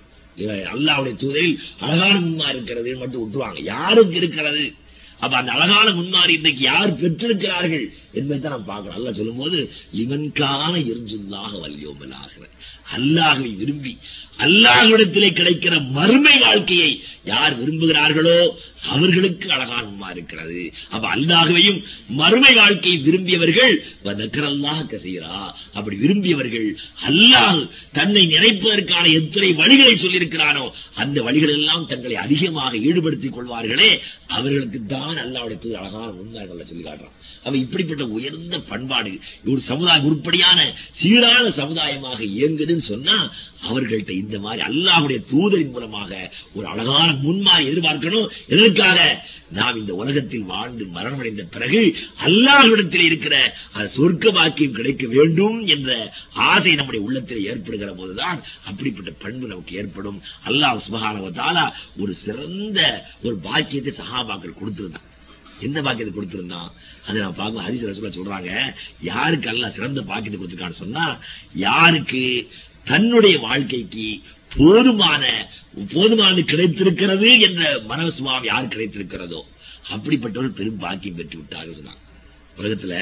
அல்லாவுடைய தூதரில் அழகான முன்மாறி இருக்கிறது மட்டும் விட்டுருவாங்க யாருக்கு இருக்கிறது? அப்ப அந்த அழகான முன்மாறி இன்னைக்கு யார் பெற்றிருக்கிறார்கள் என்பதை நாம் பார்க்கிறோம் அல்ல சொல்லும் போது இவன்கான எரிஞ்சுல்லாக வல்லியோமலாகிற அல்லாஹை விரும்பி அல்லாஹிடத்திலே கிடைக்கிற மறுமை வாழ்க்கையை யார் விரும்புகிறார்களோ அவர்களுக்கு அழகான இருக்கிறது. அப்ப அல்லாகவையும் மறுமை வாழ்க்கையை விரும்பியவர்கள் அல்லாஹ் கசீரா. அப்படி விரும்பியவர்கள் அல்லாஹ் தன்னை நினைப்பதற்கான எத்தனை வழிகளை சொல்லியிருக்கிறானோ அந்த வழிகள் எல்லாம் தங்களை அதிகமாக ஈடுபடுத்திக் கொள்வார்களே அவர்களுக்கு தான் அல்லாவுடைய தூது அழகான முன்மார்களை சொல்லி காட்டுறான். அவன் இப்படிப்பட்ட உயர்ந்த பண்பாடு ஒரு சமுதாய உருப்படியான சீரான சமுதாயமாக இயங்குதுன்னு சொன்னா அவர்கள்ட்ட இந்த மாதிரி அல்லாவுடைய தூதரின் மூலமாக ஒரு அழகான முன்மாறி எதிர்பார்க்கணும். எதற்காக? நாம் இந்த உலகத்தில் வாழ்ந்து மரணமடைந்த பிறகு அல்லாஹ்விடத்தில் இருக்கிற அந்த சொர்க்க வாக்கியம் கிடைக்க வேண்டும் என்ற ஆசை நம்முடைய உள்ளத்தில் ஏற்படுகிற போதுதான் அப்படிப்பட்ட பண்பு நமக்கு ஏற்படும். அல்லாஹ் சுபகானவத்தாலா ஒரு சிறந்த ஒரு பாக்கியத்தை சகாபாக்கள் கொடுத்திருந்தான் எந்த பாக்கியத்தை கொடுத்திருந்தான் அதை நான் பார்க்கும் ஹரிச ரசூலா சொல்றாங்க. யாருக்கு அல்ல சிறந்த பாக்கியத்தை கொடுத்துருக்கான்னு சொன்னா யாருக்கு தன்னுடைய வாழ்க்கைக்கு போதுமான போதுமான கிடைத்திருக்கிறது என்ற மனசுவாம் யார் கிடைத்திருக்கிறதோ அப்படிப்பட்டவர்கள் பெரும் பாக்கியம் பெற்று விட்டார்கள் சொன்னாங்க. உலகத்துல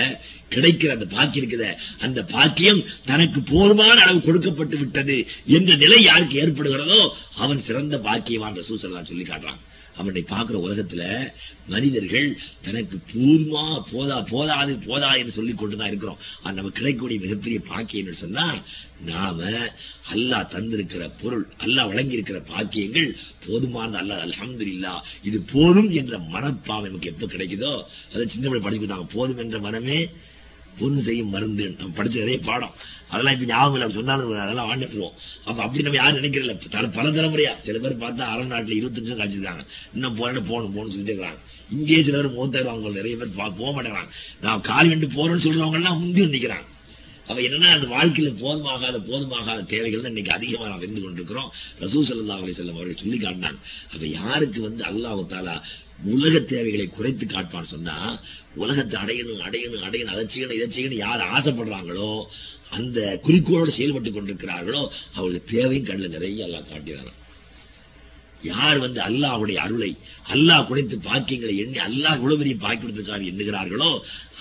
கிடைக்கிற அந்த பாக்கியம் இருக்குத அந்த பாக்கியம் தனக்கு போதுமான அளவு கொடுக்கப்பட்டு விட்டது என்ற நிலை யாருக்கு ஏற்படுகிறதோ அவன் சிறந்த பாக்கியவான் ரசூசல்லா சொல்லி காட்டுறான். அவனை பார்க்கிற உலகத்துல மனிதர்கள் தனக்கு போதுமா போதா போதாது போதா என்று சொல்லிக் கொண்டுதான் இருக்கிறோம். நமக்கு கிடைக்கக்கூடிய மிகப்பெரிய பாக்கியம் சொன்னா நாம அல்லாஹ் தந்திருக்கிற பொருள் அல்லா வழங்கியிருக்கிற பாக்கியங்கள் போதுமானது. அல்லாஹ் இல்லா இது போதும் என்ற மனப்பாவம் நமக்கு எப்ப கிடைக்குதோ அதை சின்ன பிள்ளை போதும் என்ற மனமே பொருள் செய்யும் மருந்து நம்ம படிச்ச நிறைய பாடம். அதெல்லாம் இப்ப ஞாபகம் இல்லை சொன்னாலும் அதெல்லாம் வாழ்ந்துட்டுருவோம். அப்ப அப்படி நம்ம யாரும் நினைக்கிறதில்ல. பல தலைமுறையா சில பேர் பார்த்தா அரை நாட்டுல இருபத்தஞ்சு வருஷம் கழிச்சிருக்காங்க இன்னும் போன போகணும் போகணும்னு சொல்லிருக்காங்க இருக்காங்க இங்கேயே சில பேர் மூத்தாயிரம் நிறைய பேர் பா- போக மாட்டேங்கிறாங்க. நான் கால் வெண்டு போறேன்னு சொல்றவங்க எல்லாம் முந்தி நினைக்கிறாங்க. அவ என்னன்னா அந்த வாழ்க்கையில போதுமாகாத போதுமாகாத தேவைகள் இன்னைக்கு அதிகமா நாம் வெந்து கொண்டிருக்கிறோம். ரசூ சல்லா அலி செல்லம் அவர்கள் சொல்லி காட்டினாங்க. அப்ப யாருக்கு வந்து அல்லாஹாலா உலக தேவைகளை குறைத்து காட்பான்னு சொன்னா உலகத்தை அடையணும் அடையணும் அடையணும் அதை செய்யணும் இதை செய்யணும் யார் ஆசைப்படுறாங்களோ அந்த குறிக்கோளோடு செயல்பட்டு கொண்டிருக்கிறார்களோ அவர்களுக்கு தேவையும் கண்ணில் நிறைய எல்லாம் காட்டினாங்க யார் வந்து அல்லாஹ்வுடைய அருளை அல்லாஹ் குறைத்து பாக்கியங்களை எண்ணி அல்லாஹ் இவ்வளவு பாக்கி பாக்கியத்திற்காக எண்ணுகிறார்களோ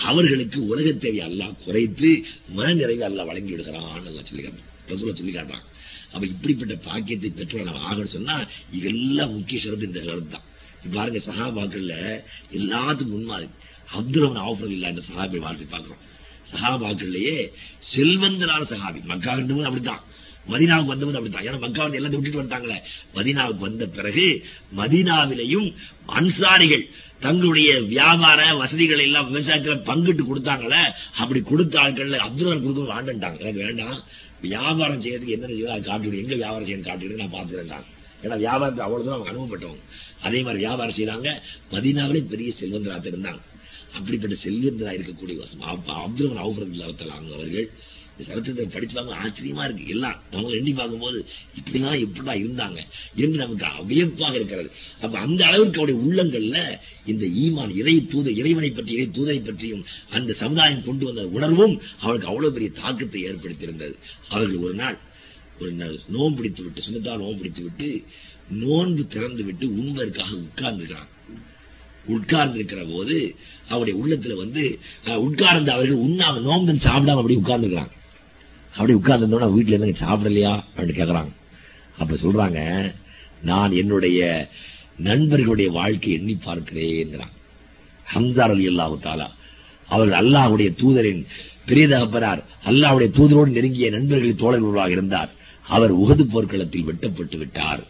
அவர்களுக்கு உலக தேவை அல்லாஹ் குறைத்து மன நிறைவு அல்லாஹ் வழங்கி விடுகிறான் அல்லாஹ் சொல்லி காட்டுறான் சொல்லி காட்டான் அப்ப இப்படிப்பட்ட பாக்கியத்தை பெற்றோர் ஆகணும் சொன்னா இதெல்லாம் முக்கிய சிறப்பு இந்த தான். பாருங்க சஹாபாக்கள்ல எல்லாத்துக்கும் முன்மாதிரி. அப்துல் ஆஃபர் இல்ல இந்த சஹாபி வாழ்த்து பார்க்கிறோம். சஹாபாக்கள்லயே செல்வந்தரான சஹாபி. மக்கா இருந்தவங்க அப்படித்தான். மதினாவுக்கு வந்தவங்க அப்படித்தான். ஏன்னா மக்கா வந்து எல்லாத்தையும் விட்டுட்டு வந்துட்டாங்களே. மதீனாவுக்கு வந்த பிறகு மதினாவிலையும் அன்சாரிகள் தங்களுடைய வியாபார வசதிகளை எல்லாம் விவசாயத்துல பங்கிட்டு கொடுத்தாங்களே. அப்படி கொடுத்த ஆட்கள்ல அப்துல் ரஹ்மான் கொடுக்க வேண்டாங்க எனக்கு வேண்டாம். வியாபாரம் செய்யறதுக்கு என்ன செய்யணும்? அதை எங்க வியாபாரம் செய்யணும் காட்டி நான் பார்த்துக்கிறேன் ஏன்னா வியாபாரத்தை அவ்வளவுதான் அவங்க அனுபவப்பட்டவங்க. அதே மாதிரி வியாபாரம் செய்யறாங்க மதீனாவிலே பெரிய செல்வந்தராக இருந்தாங்க. அப்படிப்பட்ட செல்வந்தரா இருக்கக்கூடிய அப்துல் ரஹ்மான் அவர்கள் இந்த சரித்திரத்தை படிச்சுவாங்க ஆச்சரியமா இருக்கு. எல்லாம் நம்ம எண்ணி பார்க்கும்போது இப்படிலாம் எப்படிடா இருந்தாங்க? என்று நமக்கு வியப்பாக இருக்கிறது. அப்ப அந்த அளவுக்கு அவருடைய உள்ளங்கள்ல இந்த ஈமான் இறை தூத இறைவனை பற்றி இறை தூதை பற்றியும் அந்த சமுதாயம் கொண்டு வந்த உணர்வும் அவருக்கு அவ்வளவு பெரிய தாக்கத்தை ஏற்படுத்தியிருந்தது. அவர்கள் ஒரு நாள் ஒரு நாள் பிடித்து விட்டு சுனத்தா நோன் பிடித்து விட்டு நோன்பு திறந்து விட்டு உண்பதற்காக உட்கார்ந்துருக்கிறான். உட்கார்ந்து இருக்கிற போது அவருடைய உள்ளத்துல வந்து அஹ், உட்கார்ந்து அவர்கள் உண்ணாம நோம்பு சாப்பிடாம அப்படி உட்கார்ந்துருக்காங்க அப்படி உட்கார்ந்து வீட்டுல இருந்து சாப்பிடலையா அப்படின்னு கேக்குறாங்க அப்ப சொல்றாங்க நான் என்னுடைய நண்பர்களுடைய வாழ்க்கை எண்ணி பார்க்கிறேன் ஹம்சார் அலி அல்லாஹு தாலா அவர்கள் அல்லாஹுடைய தூதரின் பெரிய தகப்பனார் தூதரோடு நெருங்கிய நண்பர்களின் தோழர்களாக இருந்தார். அவர் உகது போர்க்களத்தில் வெட்டப்பட்டு விட்டார்.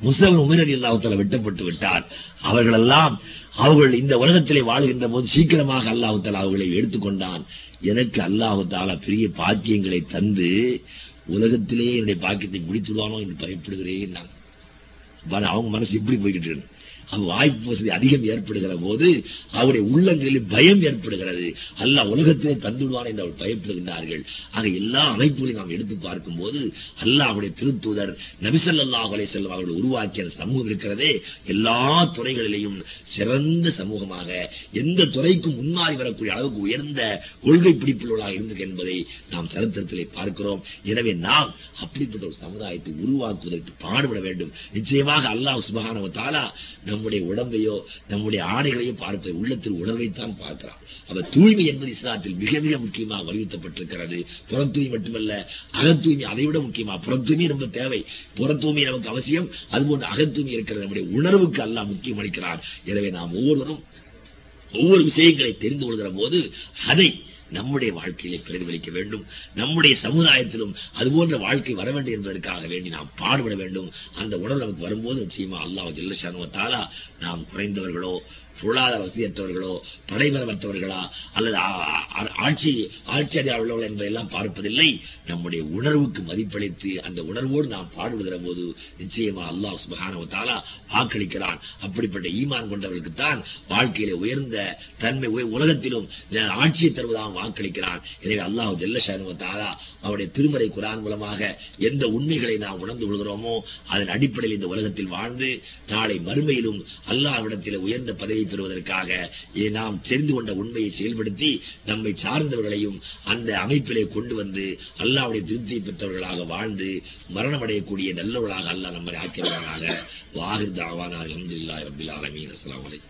முஸ்லிம் உமரடி அலி வெட்டப்பட்டு விட்டார். அவர்களெல்லாம் அவர்கள் இந்த உலகத்திலே வாழ்கின்ற போது சீக்கிரமாக அல்லாஹு அவர்களை எடுத்துக்கொண்டான் எனக்கு அல்லாஹு பெரிய பாக்கியங்களை தந்து உலகத்திலேயே என்னுடைய பாக்கியத்தை முடித்துடுவானோ என்று பயப்படுகிறேன் நான். அவங்க மனசு இப்படி போய்கிட்டு வாய்ப்பு வசதி அதிகம் ஏற்படுகிற போது அவருடைய உள்ளங்களில் பயம் ஏற்படுகிறது. அல்ல உலகத்திலே தந்துடுவார் என்று அவர் பயப்படுகின்றார்கள். ஆக எல்லா அமைப்புகளையும் நாம் எடுத்து பார்க்கும் போது அல்ல அவருடைய திருத்தூதர் நபிசல்லாஹ் செல்வம் அவர்கள் உருவாக்கிய சமூகம் இருக்கிறதே. எல்லா துறைகளிலேயும் சிறந்த சமூகமாக எந்த துறைக்கும் முன்னாடி வரக்கூடிய அளவுக்கு உயர்ந்த கொள்கை பிடிப்புள்ளவர்களாக இருந்தது என்பதை நாம் சரித்திரத்திலே பார்க்கிறோம். எனவே நாம் அப்படிப்பட்ட ஒரு சமுதாயத்தை உருவாக்குவதற்கு பாடுபட வேண்டும். நிச்சயமாக அல்லாஹ் சுபஹானஹு வ நம்முடைய உடம்பையோ நம்முடைய ஆடைகளையோ பார்ப்பதை உள்ளத்தில் உணர்வைத்தான் பார்க்கிறான். அப்ப தூய்மை என்பது இஸ்லாத்தில் மிக மிக முக்கியமாக வலியுறுத்தப்பட்டிருக்கிறது. புற தூய்மை மட்டுமல்ல அகத்தூய்மை அதை விட முக்கியமா? புற தூய்மை ரொம்ப தேவை. புற தூய்மை நமக்கு அவசியம். அதுபோன்று அகத்தூய்மை இருக்கிறது நம்முடைய உணர்வுக்கு அல்ல முக்கியம் அளிக்கிறான். எனவே நாம் ஒவ்வொருவரும் ஒவ்வொரு விஷயங்களை தெரிந்து கொள்கிற போது அதை நம்முடைய வாழ்க்கையிலே பிரதிபலிக்க வேண்டும். நம்முடைய சமுதாயத்திலும் அதுபோன்ற வாழ்க்கை வர வேண்டும் என்பதற்காக வேண்டி நாம் பாடுபட வேண்டும். அந்த உணர்வு நமக்கு வரும்போது நிச்சயமா அல்லாஹ் ஜெல்லஷானுவத்தாலா நாம் குறைந்தவர்களோ பொருளாதார வசதியற்றவர்களோ படைபலமற்றவர்களா அல்லது ஆட்சி ஆட்சி அதிகாரம் உள்ளவர்கள் என்பதெல்லாம் பார்ப்பதில்லை. நம்முடைய உணர்வுக்கு மதிப்பளித்து அந்த உணர்வோடு நாம் பாடுபடுகிற போது நிச்சயமா அல்லாஹ் சுபஹானஹு வாக்களிக்கிறான். அப்படிப்பட்ட ஈமான் கொண்டவர்களுக்கு தான் வாழ்க்கையிலே உயர்ந்த தன்மை உலகத்திலும் ஆட்சியை தருவதாக வாக்களிக்கிறான். எனவே அல்லாஹ் ஜெல்லஷானு அவருடைய திருமறை குரான் மூலமாக எந்த உண்மைகளை நாம் உணர்ந்து கொள்கிறோமோ அதன் அடிப்படையில் இந்த உலகத்தில் வாழ்ந்து நாளை மறுமையிலும் அல்லாஹ்விடத்தில் உயர்ந்த பதவி பெறுவதற்காக. இதை நாம் தெரிந்து கொண்ட உண்மையை செயல்படுத்தி நம்மை சார்ந்தவர்களையும் அந்த அமைப்பிலே கொண்டு வந்து அல்லாவுடைய திருப்தியை பெற்றவர்களாக வாழ்ந்து மரணமடையக்கூடிய நல்லவர்களாக அல்லா நம்மை ஆக்கியவர்களாக வாகிர் தாவானா அல்ஹம்துலில்லாஹி ரப்பில் ஆலமீன்.